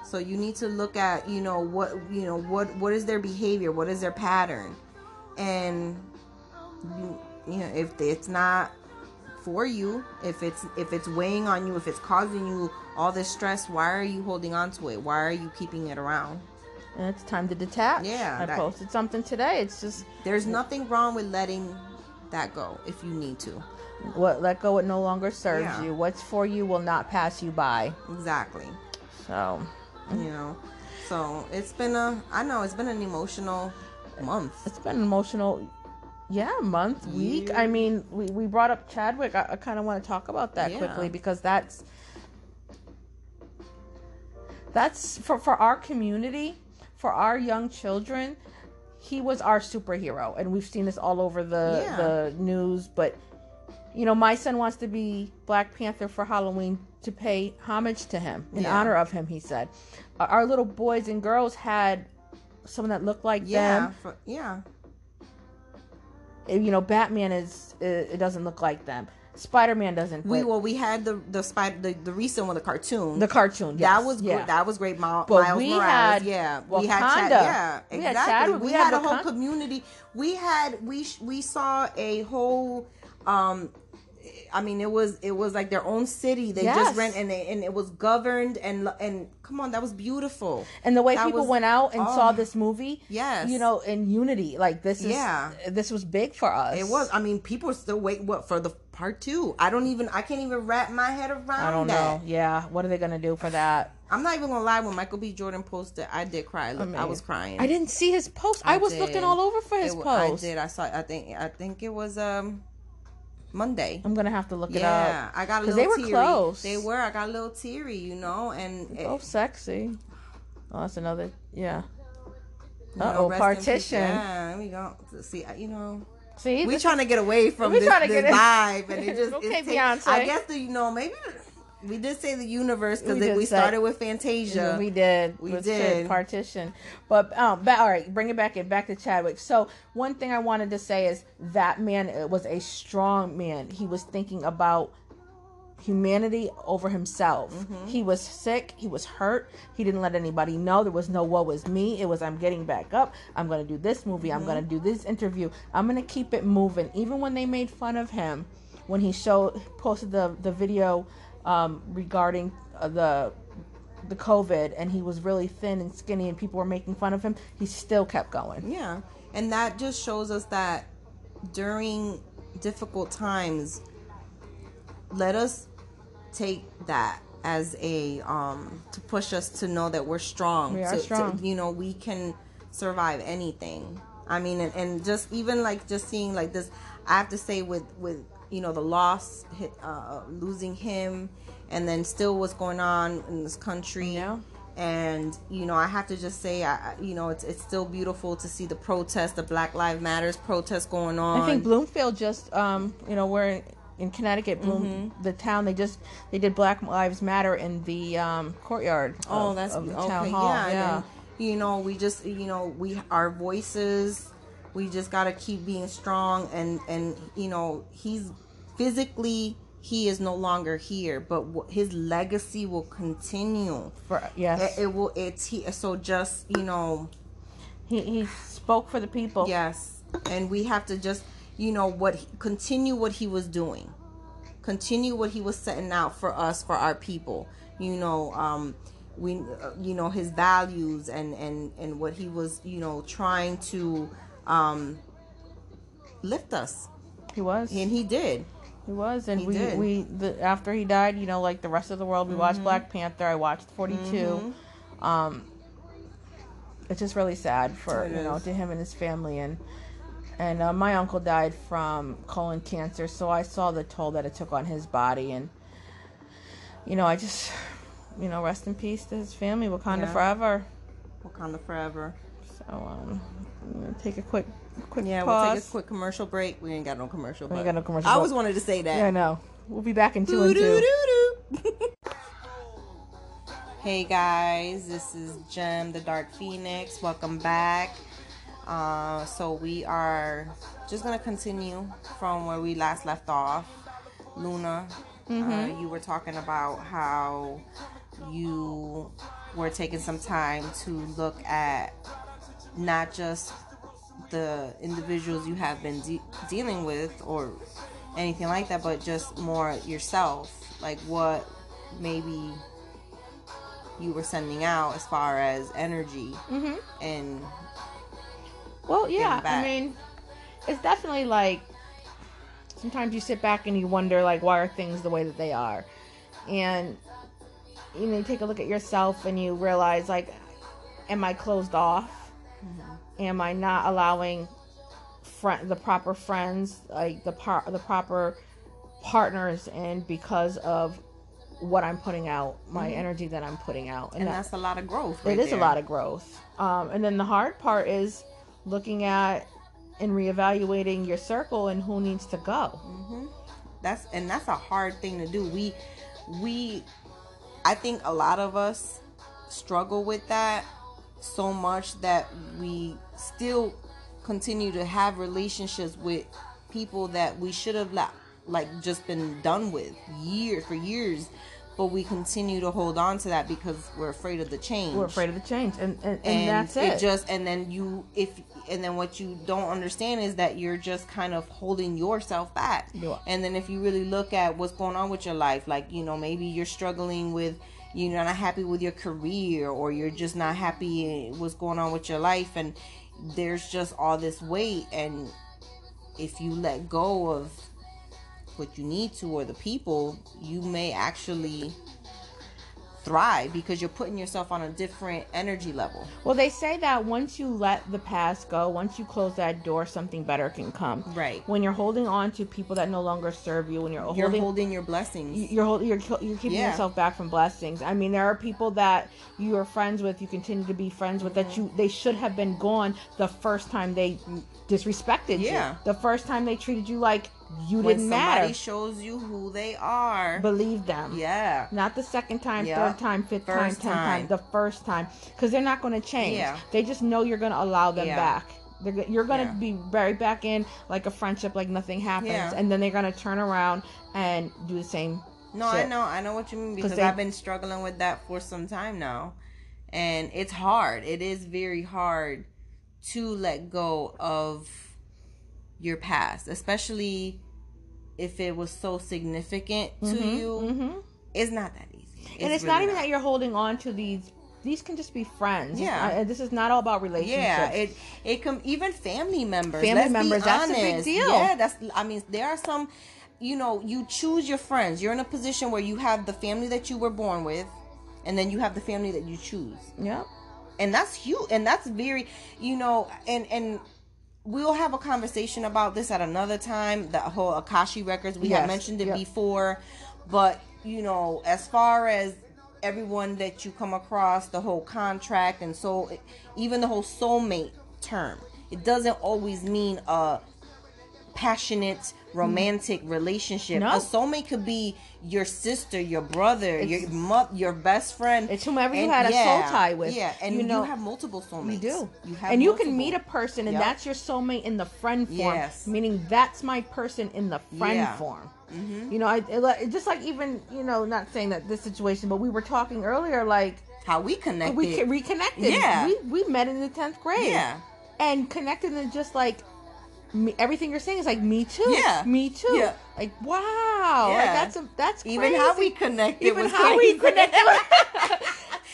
So you need to look at, you know, what you know, what what is their behavior, what is their pattern, and you, you know, if it's not for you, if it's if it's weighing on you, if it's causing you all this stress, why are you holding on to it? Why are you keeping it around? And it's time to detach. Yeah, I that- posted something today. It's just There's nothing wrong with letting that go if you need to. what let go. It no longer serves Yeah. you. What's for you will not pass you by. Exactly. So You know. So it's been a I know it's been an emotional month. it's been an emotional. Yeah, month, week. Yeah. I mean, we, we brought up Chadwick. I, I kind of want to talk about that Yeah. quickly because that's that's for for our community, for our young children. He was our superhero, and we've seen this all over the Yeah. the news. But you know, my son wants to be Black Panther for Halloween to pay homage to him in Yeah. honor of him. He said, our, little boys and girls had someone that looked like Yeah. them For, yeah. you know batman is it, doesn't look like them spider-man doesn't We well we had the the spider the, the recent one the cartoon. the cartoon that was yeah. good. That was great. Miles, But Miles we Morales. had yeah, we had Chad, Wakanda. yeah, We had exactly. We, had, had a whole community. We had we sh- we saw a whole. um I mean, it was it was like their own city. They Yes. just rent and they, and it was governed and and come on, that was beautiful. and the way That people was- went out and oh. saw this movie Yes. you know in unity like this is Yeah. this was big for us It was. I mean, people are still waiting. What for the part two? I don't even. I can't even wrap my head around. i don't that. know yeah what are they gonna do for that I'm not even gonna lie. When Michael B. Jordan posted, I did cry. Look, I, mean, was crying. i didn't see his post i, was did. looking all over for his It post I did. I saw. I think. I think it was um Monday. i'm gonna have to look it up. Yeah, I got a little they were teary. close. They were. I got a little teary, you know, and it, oh sexy oh that's another yeah in peace. partition Yeah, we go. See, you know, see we trying to get away from this, trying to this get vibe, and it just Okay, it take- Beyonce. I guess the you know maybe we did say the universe because We we say- started with Fantasia. We did. We did. Partition. But um, ba- all right, bring it back in back to Chadwick. So one thing I wanted to say is that man uh, was a strong man. He was thinking about humanity over himself. Mm-hmm. He was sick. He was hurt. He didn't let anybody know. There was no woe was me. It was I'm getting back up. I'm going to do this movie. I'm going to Mm-hmm. do this interview. I'm going to keep it moving. Even when they made fun of him, when he showed posted the the video um, regarding uh, the the COVID and he was really thin and skinny and people were making fun of him, he still kept going. Yeah. And that just shows us that during difficult times, let us take that as a um to push us to know that we're strong. We are to, to- strong. you know, we can survive anything. I mean, and, and just even like just seeing like this, I have to say with with you know the loss, uh, losing him, and then still what's going on in this country Yeah. and you know i have to just say I, you know it's it's still beautiful to see the protest the black lives matters protest going on I think Bloomfield just um you know we're in, in Connecticut, Bloom Mm-hmm. the town they just they did Black Lives Matter in the um courtyard. oh of- that's of the okay town hall. yeah, Yeah. and then, you know we just you know we our voices we just got to keep being strong and and you know he's physically he is no longer here but his legacy will continue For, yes. it, it will it's he so just you know he he spoke for the people. Yes, and we have to just, you know, what continue what he was doing, continue what he was setting out for us, for our people. You know, um, we, uh, you know, his values and and and what he was, you know, trying to um, lift us, He was. and he did. He was, and He we did. we the, after he died, you know, like the rest of the world, we Mm-hmm. watched Black Panther. I watched 42. Um, it's just really sad for It you know is. to him and his family and and uh, my uncle died from colon cancer so i saw the toll that it took on his body and you know i just you know rest in peace to his family wakanda Yeah. forever Wakanda forever. so um Gonna take a quick quick Yeah, pause we'll take a quick commercial break. We ain't got no commercial. We ain't got no commercial, I always wanted to say that. yeah i know we'll be back in two and two hey guys, this is Gem, the Dark Phoenix. Welcome back. Uh, so we are just gonna continue from where we last left off. Luna, uh, you were talking about how you were taking some time to look at not just the individuals you have been de- dealing with or anything like that, but just more yourself. Like what maybe you were sending out as far as energy mm-hmm. and Well, yeah. I mean, it's definitely like sometimes you sit back and you wonder like why are things the way that they are, and you know you take a look at yourself and you realize like, am I closed off? Am I not allowing friend the proper friends like the par the proper partners in because of what I'm putting out, my energy that I'm putting out, and that- that's a lot of growth. it right is a lot of growth. Um, and then the hard part is looking at and reevaluating your circle and who needs to go. that's and that's a hard thing to do we we i think a lot of us struggle with that so much that we still continue to have relationships with people that we should have la- like just been done with years for years but we continue to hold on to that because we're afraid of the change We're afraid of the change, and and, and, and that's it. just and then you if and then what you don't understand is that you're just kind of holding yourself back are. and then if you really look at what's going on with your life like you know maybe you're struggling with you're not happy with your career or you're just not happy what's going on with your life and there's just all this weight and if you let go of what you need to or the people you may actually thrive because you're putting yourself on a different energy level well, they say that once you let the past go, once you close that door, something better can come. Right. When you're holding on to people that no longer serve you, when you're, you're holding. holding your blessings you're holding, you're, you're keeping Yeah. yourself back from blessings. I mean, there are people that you are friends with, you continue to be friends with, that you they should have been gone the first time they disrespected Yeah. you, the first time they treated you like you when didn't matter. somebody shows you who they are Believe them. yeah Not the second time, Yeah. third time, fifth First time, tenth time. time. The first time, because they're not going to change. Yeah. They just know you're going to allow them Yeah. back. They're, you're going to Yeah. be buried back in like a friendship, like nothing happens, Yeah. and then they're going to turn around and do the same. No, I know, I know what you mean because they- I've been struggling with that for some time now, and it's hard. It is very hard to let go of your past, especially if it was so significant to you. Mm-hmm. It's not that easy, and it's really not even that you're holding on to these. These can just be friends. Yeah. not- this is not all about relationships. Yeah, it it can even family members. Family members, that's a big deal. Yeah, that's. I mean, there are some. You know, you choose your friends. You're in a position where you have the family that you were born with, and then you have the family that you choose, yeah. and that's huge. And that's very, you know, and and we'll have a conversation about this at another time. The whole Akashic records we Yes, have mentioned it yep. before, but you know, as far as everyone that you come across, the whole contract and so even the whole soulmate term, it doesn't always mean a passionate Mm-hmm. romantic relationship. No. A soulmate could be your sister, your brother, your It's- mo- your best friend. It's whomever you And had a soul tie with. Yeah, and You know, you, have multiple soulmates. You do. You have and you multiple. can meet a person and Yep. that's your soulmate in the friend form. Yes. Meaning that's my person in the friend Yeah. form. Mm-hmm. You know, I, it, just like even, you know, not saying that this situation, but we were talking earlier, like, how we connected. we reconnected. Yeah. We, we met in the 10th grade. Yeah. And connected and just like, me, everything you're saying is like me too. Yeah. Me too. Yeah. Like wow. Like Yeah. that's a, that's Even how we connect. Even was how we connect.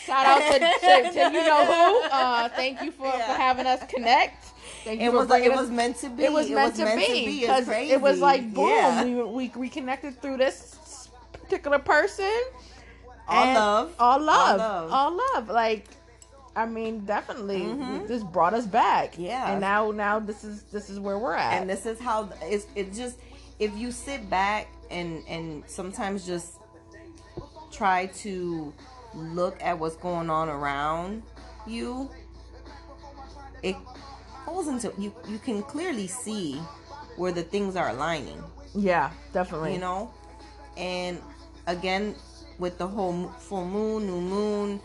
Shout out to, to, to you know who. Uh, thank you for, Yeah. for having us connect. Thank It was like it us- was meant to be. it was meant, to, be It's because it was like boom, Yeah. we we reconnected through this particular person. All love. all love, All love. all love. Like I mean, definitely, mm-hmm. this brought us back. Yeah. and now now this is this is where we're at. and this is how it's it just if you sit back and and sometimes just try to look at what's going on around you it falls into you you can clearly see where the things are aligning yeah, definitely. you know and again with the whole full moon new moon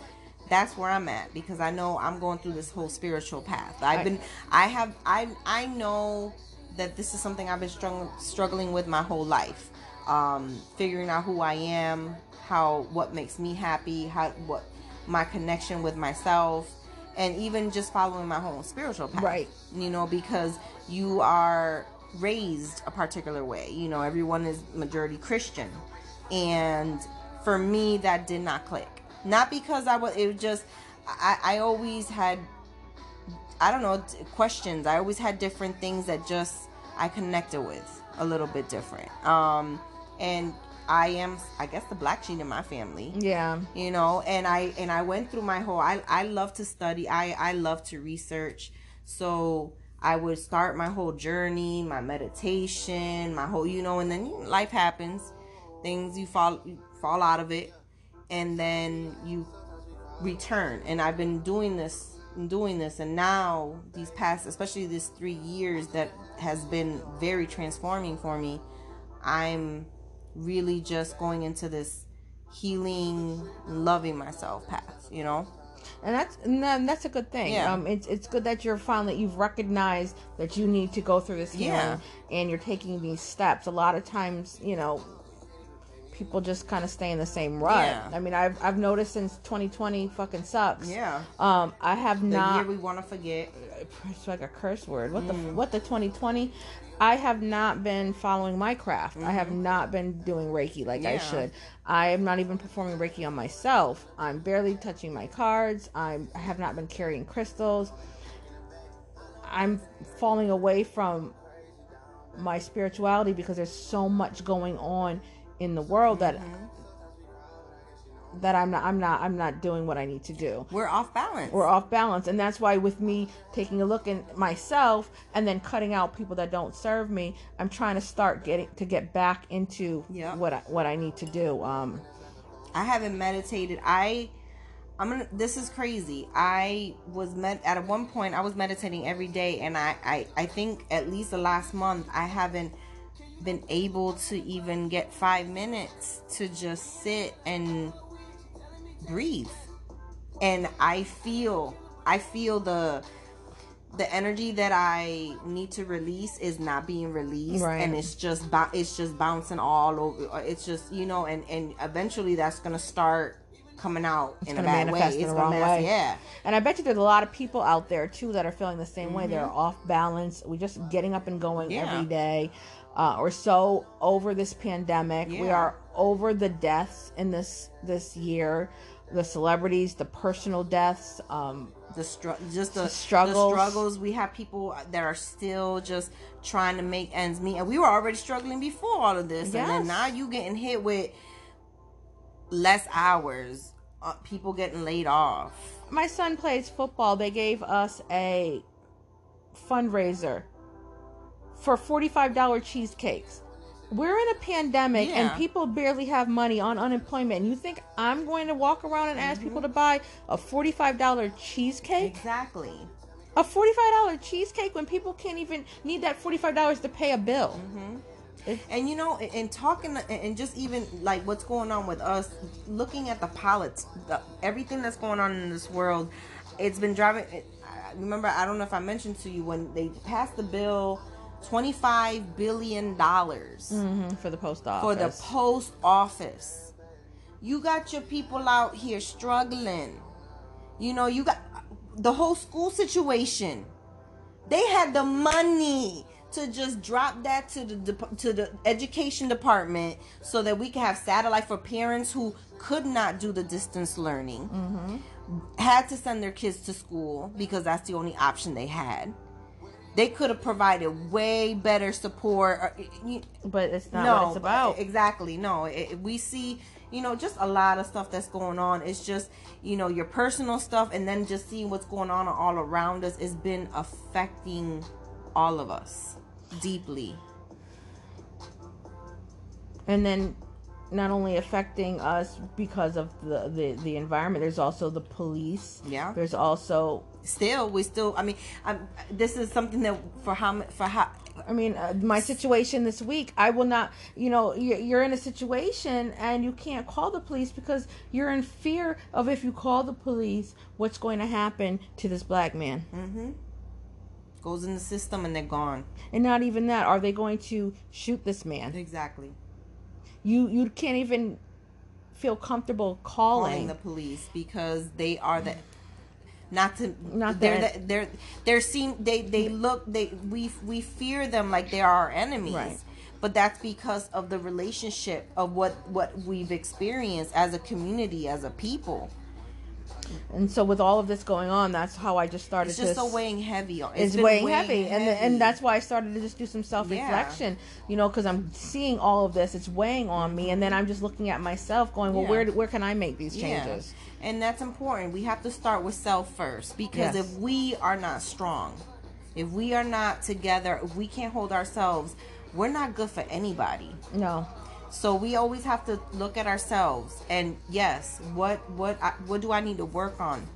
that's where i'm at because i know i'm going through this whole spiritual path. I've been i have i i know that this is something i've been struggling struggling with my whole life. Um figuring out who i am how what makes me happy how what my connection with myself and even just following my whole spiritual path. Right. you know because you are raised a particular way. You know everyone is majority christian. And for me that did not click not because i was it was just i i always had i don't know questions. I always had different things that just i connected with a little bit different. Um and i am i guess the black sheep in my family. Yeah, you know and i and i went through my whole i i love to study. I i love to research. So i would start my whole journey my meditation my whole you know and then life happens. Things you fall you fall out of it and then you return and i've been doing this and doing this and now these past especially this three years that has been very transforming for me i'm really just going into this healing loving myself path you know and that's and that's a good thing. Yeah. Um, it's it's good that you're finally you've recognized that you need to go through this healing, Yeah. and you're taking these steps. A lot of times, you know, people just kind of stay in the same rut. Yeah. I mean, I've I've noticed since 2020 fucking sucks. yeah Um, I have the not. year we want to forget it's like a curse word. What the Mm. what the 2020? I have not been following my craft. I have not been doing Reiki like I Mm-hmm. Should. I am not even performing Reiki on myself. I'm barely touching my cards. I'm I have not been carrying crystals. I'm falling away from my spirituality because there's so much going on in the world that Mm-hmm. that I'm not I'm not I'm not doing what I need to do we're off balance we're off balance and that's why with me taking a look at myself and then cutting out people that don't serve me i'm trying to start getting to get back into Yeah. what I, what i need to do um I haven't meditated. I I'm gonna this is crazy. I was met at one point I was meditating every day and I, I I think at least the last month I haven't been able to even get five minutes to just sit and breathe. And I feel I feel the the energy that I need to release is not being released, Right. and it's just it's just bouncing all over. It's just you know, and and eventually that's gonna start coming out in a bad way. in It's the wrong manifest, way. yeah. and i bet you there's a lot of people out there too that are feeling the same way they're Mm-hmm. off balance we're just getting up and going Yeah. every day uh, we're so over this pandemic we are over the deaths in this this year the celebrities the personal deaths um the str- just the, The struggles. the struggles we have people that are still just trying to make ends meet and we were already struggling before all of this and then now you getting hit with less hours uh, people getting laid off my son plays football. They gave us a fundraiser for $45 cheesecakes. We're in a pandemic and people barely have money on unemployment. And You think I'm going to walk around and ask people to buy a $45 cheesecake? exactly A $45 cheesecake when people can't even need that $45 to pay a bill. And you know and, talking and just even like what's going on with us looking at the pilots, the, everything that's going on in this world it's been driving I remember i don't know if i mentioned to you when they passed the bill 25 billion dollars Mhm, for the post office. for the post office. You got your people out here struggling. You know, you got the whole school situation. They had the money to just drop that to the to the education department so that we can have satellite for parents who could not do the distance learning. Mm-hmm. Had to send their kids to school because that's the only option they had. they could have provided way better support. Or, you- But it's not no, what it's about. Exactly. No, it- we see, you know, just a lot of stuff that's going on. It's just, you know, your personal stuff, and then just seeing what's going on all around us has been affecting all of us deeply. and then not only affecting us because of the, the the environment there's also the police Yeah. there's also Still, we still. I mean, I'm, this is something that for how for how. I mean, uh, my situation this week, I will not, you know, you're, you're in a situation and you can't call the police because you're in fear of if you call the police, what's going to happen to this black man. Mm-hmm. Goes in the system and they're gone. And not even that, are they going to shoot this man? Exactly. You you can't even feel comfortable calling calling. the police because they are the not to Not they're that- the, they're they're seen they they look they we we fear them like they are our enemies Right. but that's because of the relationship of what what we've experienced as a community as a people And so with all of this going on, that's how I just started it's just so weighing heavy on it's, been weighing heavy, and heavy. and that's why I started to just do some self reflection. You know, because I'm seeing all of this, it's weighing on me, and then I'm just looking at myself, going, well, Yeah. where where can I make these Yeah. changes? And that's important. We have to start with self first because Yes. if we are not strong, if we are not together, if we can't hold ourselves, we're not good for anybody. No, So we always have to look at ourselves and yes, what what I, what do I need to work on?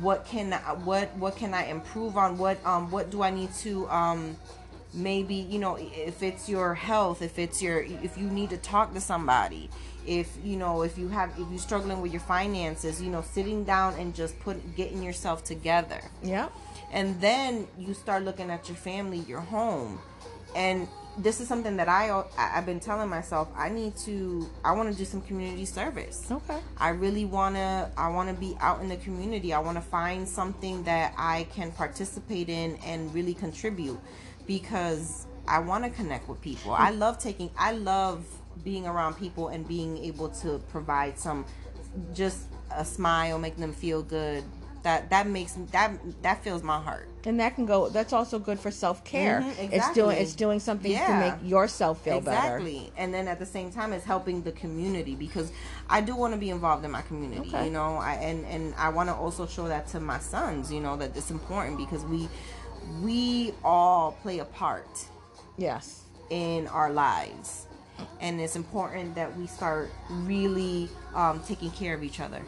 What can I, what what can I improve on? What um what do I need to um maybe you know if it's your health, if it's your if you need to talk to somebody, if you know if you have if you're struggling with your finances, you know sitting down and just put getting yourself together yeah, and then you start looking at your family your home and this is something that I I- I've been telling myself I need to I want to do some community service. okay, I really want to I want to be out in the community. I want to find something that I can participate in and really contribute because I want to connect with people. I love taking I love being around people and being able to provide some just a smile, make them feel good. That that makes that that fills my heart. and that can go. That's also good for self care. Mhm, It's doing it's doing something to make yourself feel better. exactly and then at the same time it's helping the community because i do want to be involved in my community Okay. you know I, and and i want to also show that to my sons you know that it's important because we we all play a part Yes. in our lives and it's important that we start really um, taking care of each other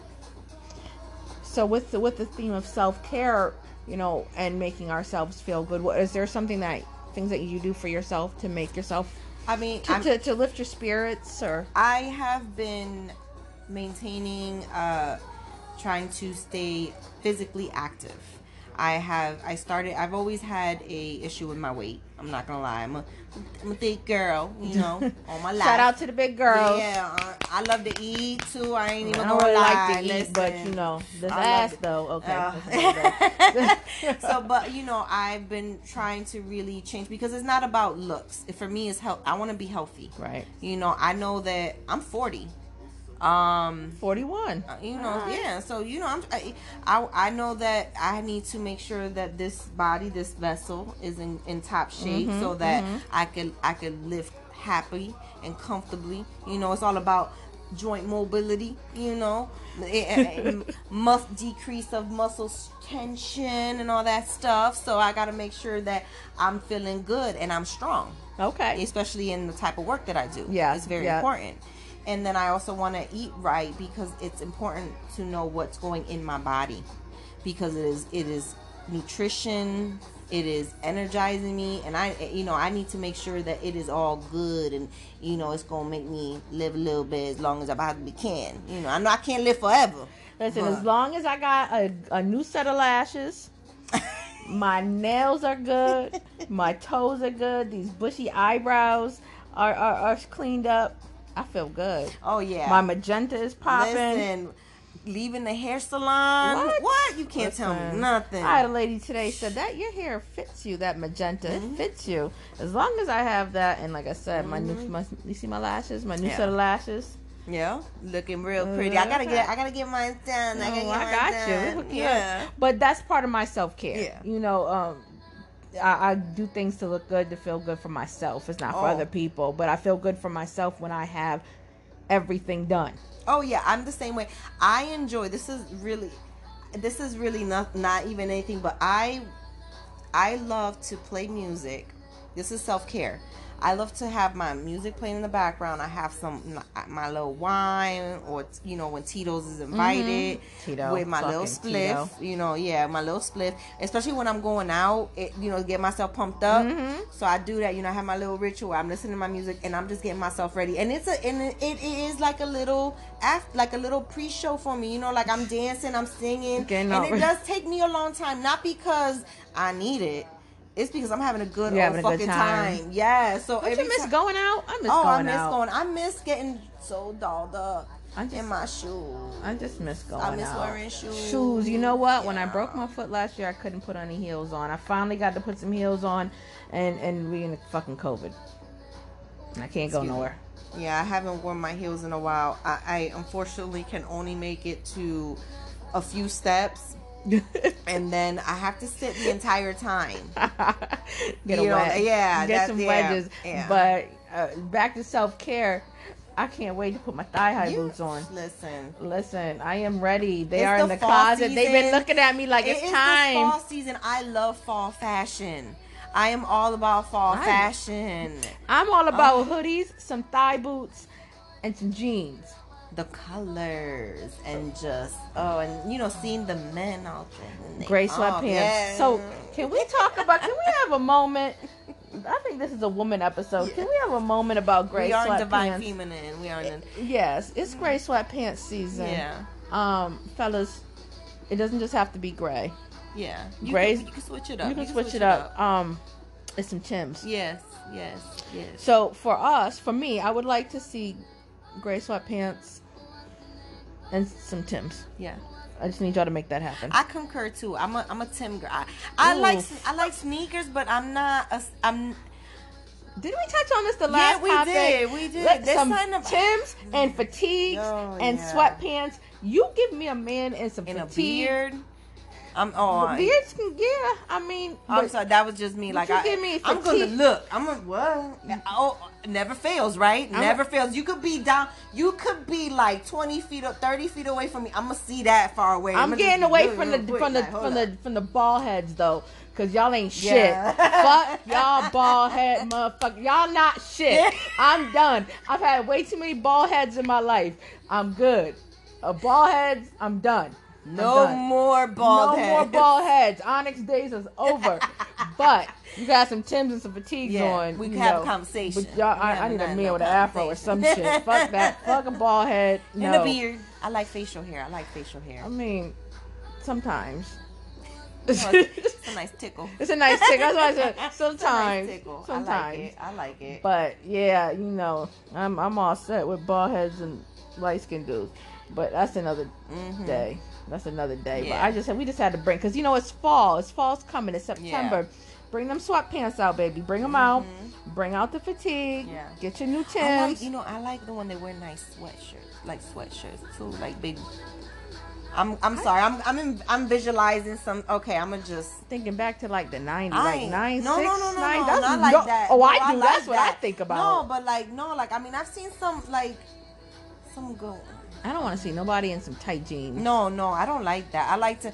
So with the with the theme of self care, you know, and making ourselves feel good, what is there something that things that you do for yourself to make yourself i mean to, to, to lift your spirits or I have been maintaining, uh, trying to stay physically active. I have, I started, I've always had a issue with my weight. I'm not gonna lie. I'm a, I'm a thick girl, you know, all my life. shout out to the big girls. Yeah, uh, I love to eat too. I ain't I even don't gonna lie. like to eat, but you know, this I ass though. Okay. Uh, so, but you know, I've been trying to really change because it's not about looks. For me, it's health. I want to be healthy. right. You know, I know that I'm 40. Um, Forty one. uh, you know, Alright. yeah. So you know, I'm, I, I I know that I need to make sure that this body, this vessel, is in, in top shape Mm-hmm, so that I can I can live happy and comfortably. You know, it's all about joint mobility. You know, must decrease of muscle tension and all that stuff. So I got to make sure that I'm feeling good and I'm strong Okay. especially in the type of work that I do. Yeah, it's very yeah. important. And then I also want to eat right because it's important to know what's going in my body because it is it is nutrition, it is energizing me, and I you know I need to make sure that it is all good and you know it's gonna make me live a little bit as long as I possibly can. You know I know I can't live forever. Listen, but- as long as I got a, a new set of lashes, my nails are good, my toes are good, these bushy eyebrows are, are, are cleaned up, I feel good. Oh yeah, My magenta is popping. Listen, leaving the hair salon. What? You can't tell me nothing. I had a lady today said that your hair fits you, that magenta, Mm-hmm. it fits you. As long as I have that, and like I said, my new, my, you see my lashes, my new Mm-hmm. Yeah. set of lashes. Yeah, looking real pretty. I gotta get. I gotta get mine done. I, gotta Oh, get I mine got done. you. We hook you up. Yeah. But that's part of my self care. Yeah. You know, um, I, I do things to look good to feel good for myself. It's not for Oh. other people, but I feel good for myself when I have everything done. Oh yeah, I'm the same way. I enjoy. This is really, this is really not not even anything. But I, I love to play music. This is self care. I love to have my music playing in the background. I have some my little wine, or you know when Tito's is invited, Mm-hmm. Tito, with my little spliff. Tito. You know, yeah, my little spliff. Especially when I'm going out, it, you know, get myself pumped up. Mm-hmm. So I do that. You know, I have my little ritual. I'm listening to my music and I'm just getting myself ready. And it's a and it, it is like a little after, like a little pre-show for me. You know, like I'm dancing, I'm singing, and it does take me a long time. Not because I need it. It's because I'm having a good You're old a good fucking time. time. Yeah. So Don't you miss going out? I miss Oh, I miss out. going. I miss getting so dolled up I just- in my shoes. I just miss going out. I miss out. wearing shoes. Shoes. You know what? When I broke my foot last year, I couldn't put any heels on. I finally got to put some heels on, and and we in fucking COVID. I can't go Excuse me. nowhere. Yeah, I haven't worn my heels in a while. I, I unfortunately can only make it to a few steps, and then I have to sit the entire time. Get You a know, wedge. yeah, Get some wedges. yeah. But uh, back to self care. I can't wait to put my thigh high You- boots on. Listen, Listen, I am ready. They It's are in the closet. They've been looking at me like it it's time. fall season. I love fall fashion. I am all about fall Right. fashion. I'm all about Oh. hoodies, some thigh boots, and some jeans. The colors and just oh, and you know, seeing the men out there. they- Gray oh, sweatpants. yeah. So, can we talk about? Can we have a moment? I think this is a woman episode. Can we have a moment about gray we are in sweatpants? divine feminine. We are in. Yes, it's gray sweatpants season. Yeah, Um, fellas, it doesn't just have to be gray. yeah. You Gray- Can, you can switch it up. You can switch it up. Um, it's some Tims. Yes, yes, yes. So for us, for me, I would like to see gray sweatpants and some Tims. Yeah. I just need y'all to make that happen. I concur too. I'm a I'm a Tim girl. I, I Ooh. like I like sneakers, but I'm not a I'm Did we touch on this the last we topic? did, we did. Let- There's some about- Tims and fatigues Oh, and yeah. sweatpants. You give me a man in some in a beard. I'm oh Beards can, yeah. I mean, I'm but- sorry, that was just me. Like you I, give me I'm gonna look. I'm gonna what? Oh, never fails, right? I'm never a- fails. You could be down. You could be like 20 feet or 30 feet away from me. I'm gonna see that far away. I'm I'ma getting away really, from the real quick, from the like, from up. the from the ball heads though, cause y'all ain't shit. Yeah. Fuck y'all ball head motherfucker. Y'all not shit. Yeah. I'm done. I've had way too many ball heads in my life. I'm good. A ball heads. I'm done. No more bald heads. no heads. more ball heads. Onyx days is over. but you got some Tims and some fatigues Yeah, on. we can have a conversation. But y'all, I, I need a man no with an afro or some shit. Fuck that. Fuck a ball head. No. And a beard. I like facial hair. I like facial hair. I mean, sometimes. it's a nice tickle. It's a nice tickle. That's why I said a nice sometimes. Sometimes. I like it. I like it. But yeah, you know, I'm I'm all set with bald heads and light skinned dudes. But that's another Mhm. day. That's another day. But I just said we just had to bring because you know it's fall. It's fall's coming. It's September. Bring them sweatpants out, baby. Bring them out. Bring out the fatigue. Yeah. Get your new Mm-hmm. Like, you know, I like the one they wear nice sweatshirts, like sweatshirts too, like big. I'm I'm sorry, I'm I'm in, I'm visualizing some. Okay, I'm gonna just. Thinking back to like the 90s, I like ain't- 9, no, 6, no, no, no, 9. no, That's not like no- that. Oh, No, I do. like That's what I think about. No, but like no, like I mean, I've seen some like some go. I don't want to see nobody in some tight jeans. No, no, I don't like that. I like to.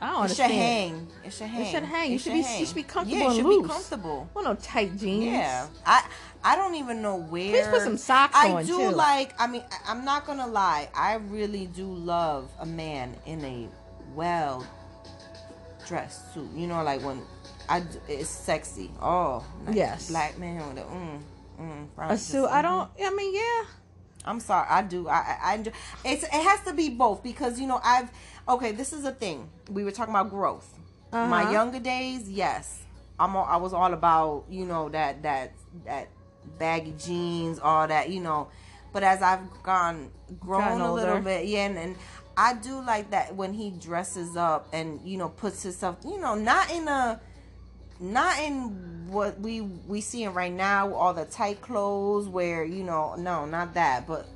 I don't It should hang. It should hang. It should hang. You should be- you should be comfortable Yeah, it should loose. be comfortable. Well, no tight jeans. Yeah, I I don't even know where. Please put some socks I on, I do too. like. I mean, I- I'm not gonna lie. I really do love a man in a well dressed suit. You know, like when I it's sexy. Oh, nice Yes. black man with a mm mm. A suit. I mhm. don't. I mean, yeah. I'm sorry, I do. I, I, do. It's it has to be both because you know I've okay. This is a thing. We were talking about growth. My Uh-huh. younger days, yes, I'm. All, I was all about you know that that that baggy jeans, all that you know. But as I've gone grown Gotten a little older. bit, yeah, and, and I do like that when he dresses up and you know puts himself, you know, not in a not in what we we seeing right now all the tight clothes where you know no not that but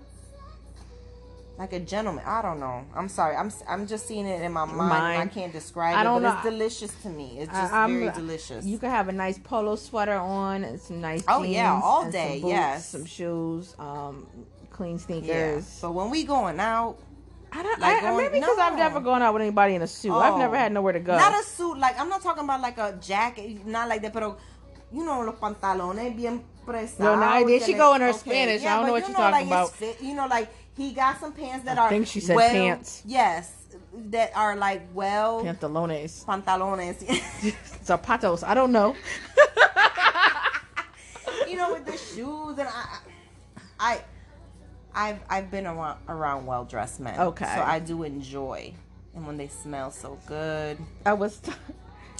like a gentleman. I don't know. I'm sorry. I'm I'm just seeing it in my mind. Mine. I can't describe I it, don't but know. it's delicious to me. It's just I'm- very delicious. You can have a nice polo sweater on and some nice Oh, jeans. yeah, all day, Some boots, yes. Some shoes, um, clean yeah. sneakers. But when we going out, I don't. Like I, going- maybe because I've never gone out with anybody in a suit. I've Oh. never had oh. nowhere to go. not a suit. Like I'm not talking about like a jacket, not like that, pero you know los pantalones bien presados. No, now, there she go in her okay. Spanish. I don't know what you you're know, talking like, about. Fit, you know, like he got some pants that I are. think she said well, pants. Yes, that are like well Pantalones, pantalones. zapatos. I don't know. you know, with the shoes and I, I, I've I've been around around well dressed men. Okay. so I do enjoy, and when they smell so good. I was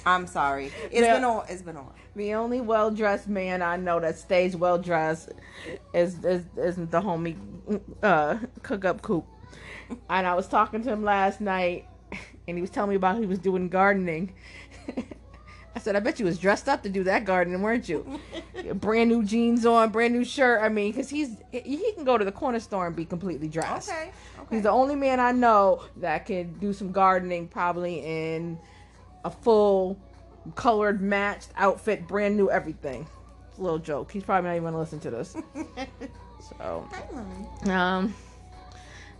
I'm sorry. It's Yeah. been on. It's been on. the only well dressed man I know that stays well dressed is is is the homie uh cook up coop. And I was talking to him last night, and he was telling me about he was doing gardening. I said, I bet you was dressed up to do that gardening, weren't you? brand new jeans on, brand new shirt. I mean, because he's he can go to the corner store and be completely dressed. Okay. Okay. He's the only man I know that can do some gardening, probably in a full colored matched outfit, brand new everything. It's a little joke. He's probably not even gonna listen to this. So, um,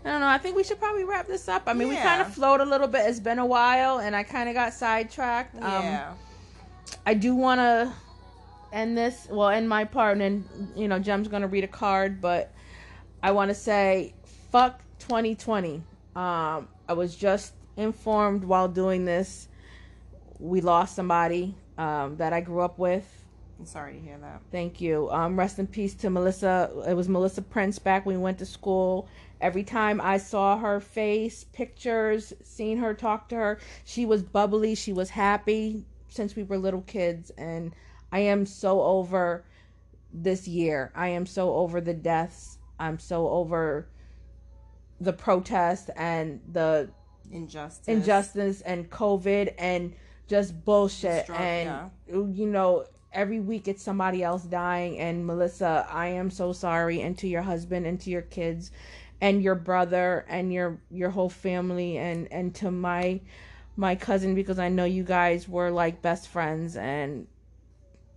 I don't know. I think we should probably wrap this up. I mean, we kind of flowed a little bit. It's been a while, and I kind of got sidetracked. Um, yeah. I do want to end this, well, end my part, and then, you know, Gem's going to read a card, but I want to say, fuck 2020. Um, I was just informed while doing this, we lost somebody um, that I grew up with. I'm sorry to hear that. Thank you. Um, rest in peace to Melissa. It was Melissa Prince back when we went to school. Every time I saw her face, pictures, seen her talk to her, she was bubbly. She was happy since we were little kids. And I am so over this year. I am so over the deaths. I'm so over the protest and the Injustice. injustice and COVID and just bullshit. And you know, every week it's somebody else dying. And Melissa, I am so sorry. And to your husband and to your kids and your brother and your your whole family and and to my my cousin because I know you guys were like best friends and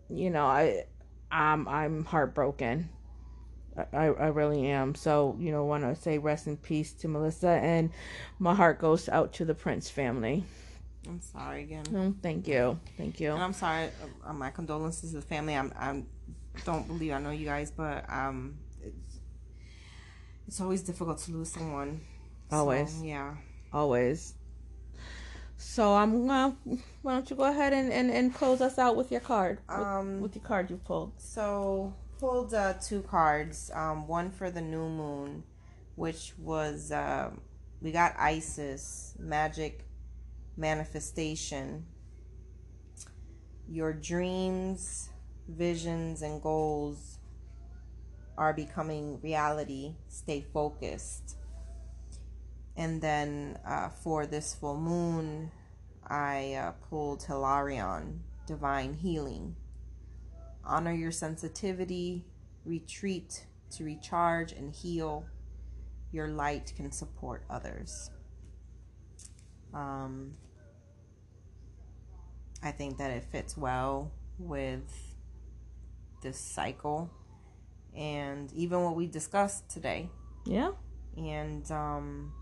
you know I I'm I'm heartbroken. I, I really am. So, you know, want to say rest in peace to Melissa and my heart goes out to the Prince family. I'm sorry again. Oh, thank you. Thank you. And I'm sorry. Uh, my condolences to the family. I'm. I'm. Don't believe I know you guys, but um, it's, it's always difficult to lose someone. So, Always. yeah. Always. So I'm gonna, why don't you go ahead and, and, and close us out with your card. With, Um, with your card you pulled. So pulled uh, two cards. Um, one for the new moon, which was um, we got Isis magic manifestation. Your dreams, visions, and goals are becoming reality. Stay focused. And then uh, for this full moon, I uh, pulled Hilarion, divine healing honor your sensitivity, retreat to recharge and heal. Your light can support others. Um, I think that it fits well with this cycle and even what we discussed today. Yeah. And, um,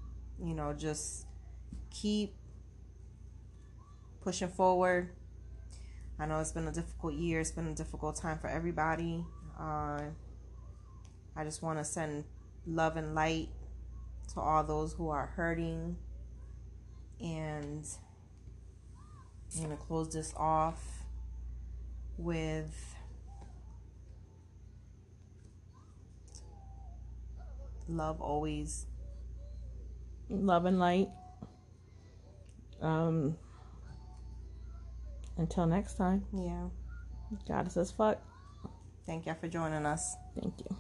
you know, just keep pushing forward. I know it's been a difficult year. It's been a difficult time for everybody. Uh, I just want to send love and light to all those who are hurting. And I'm going to close this off with love always. Love and light. Um until next time. Yeah. God says fuck. Thank y'all for joining us. Thank you.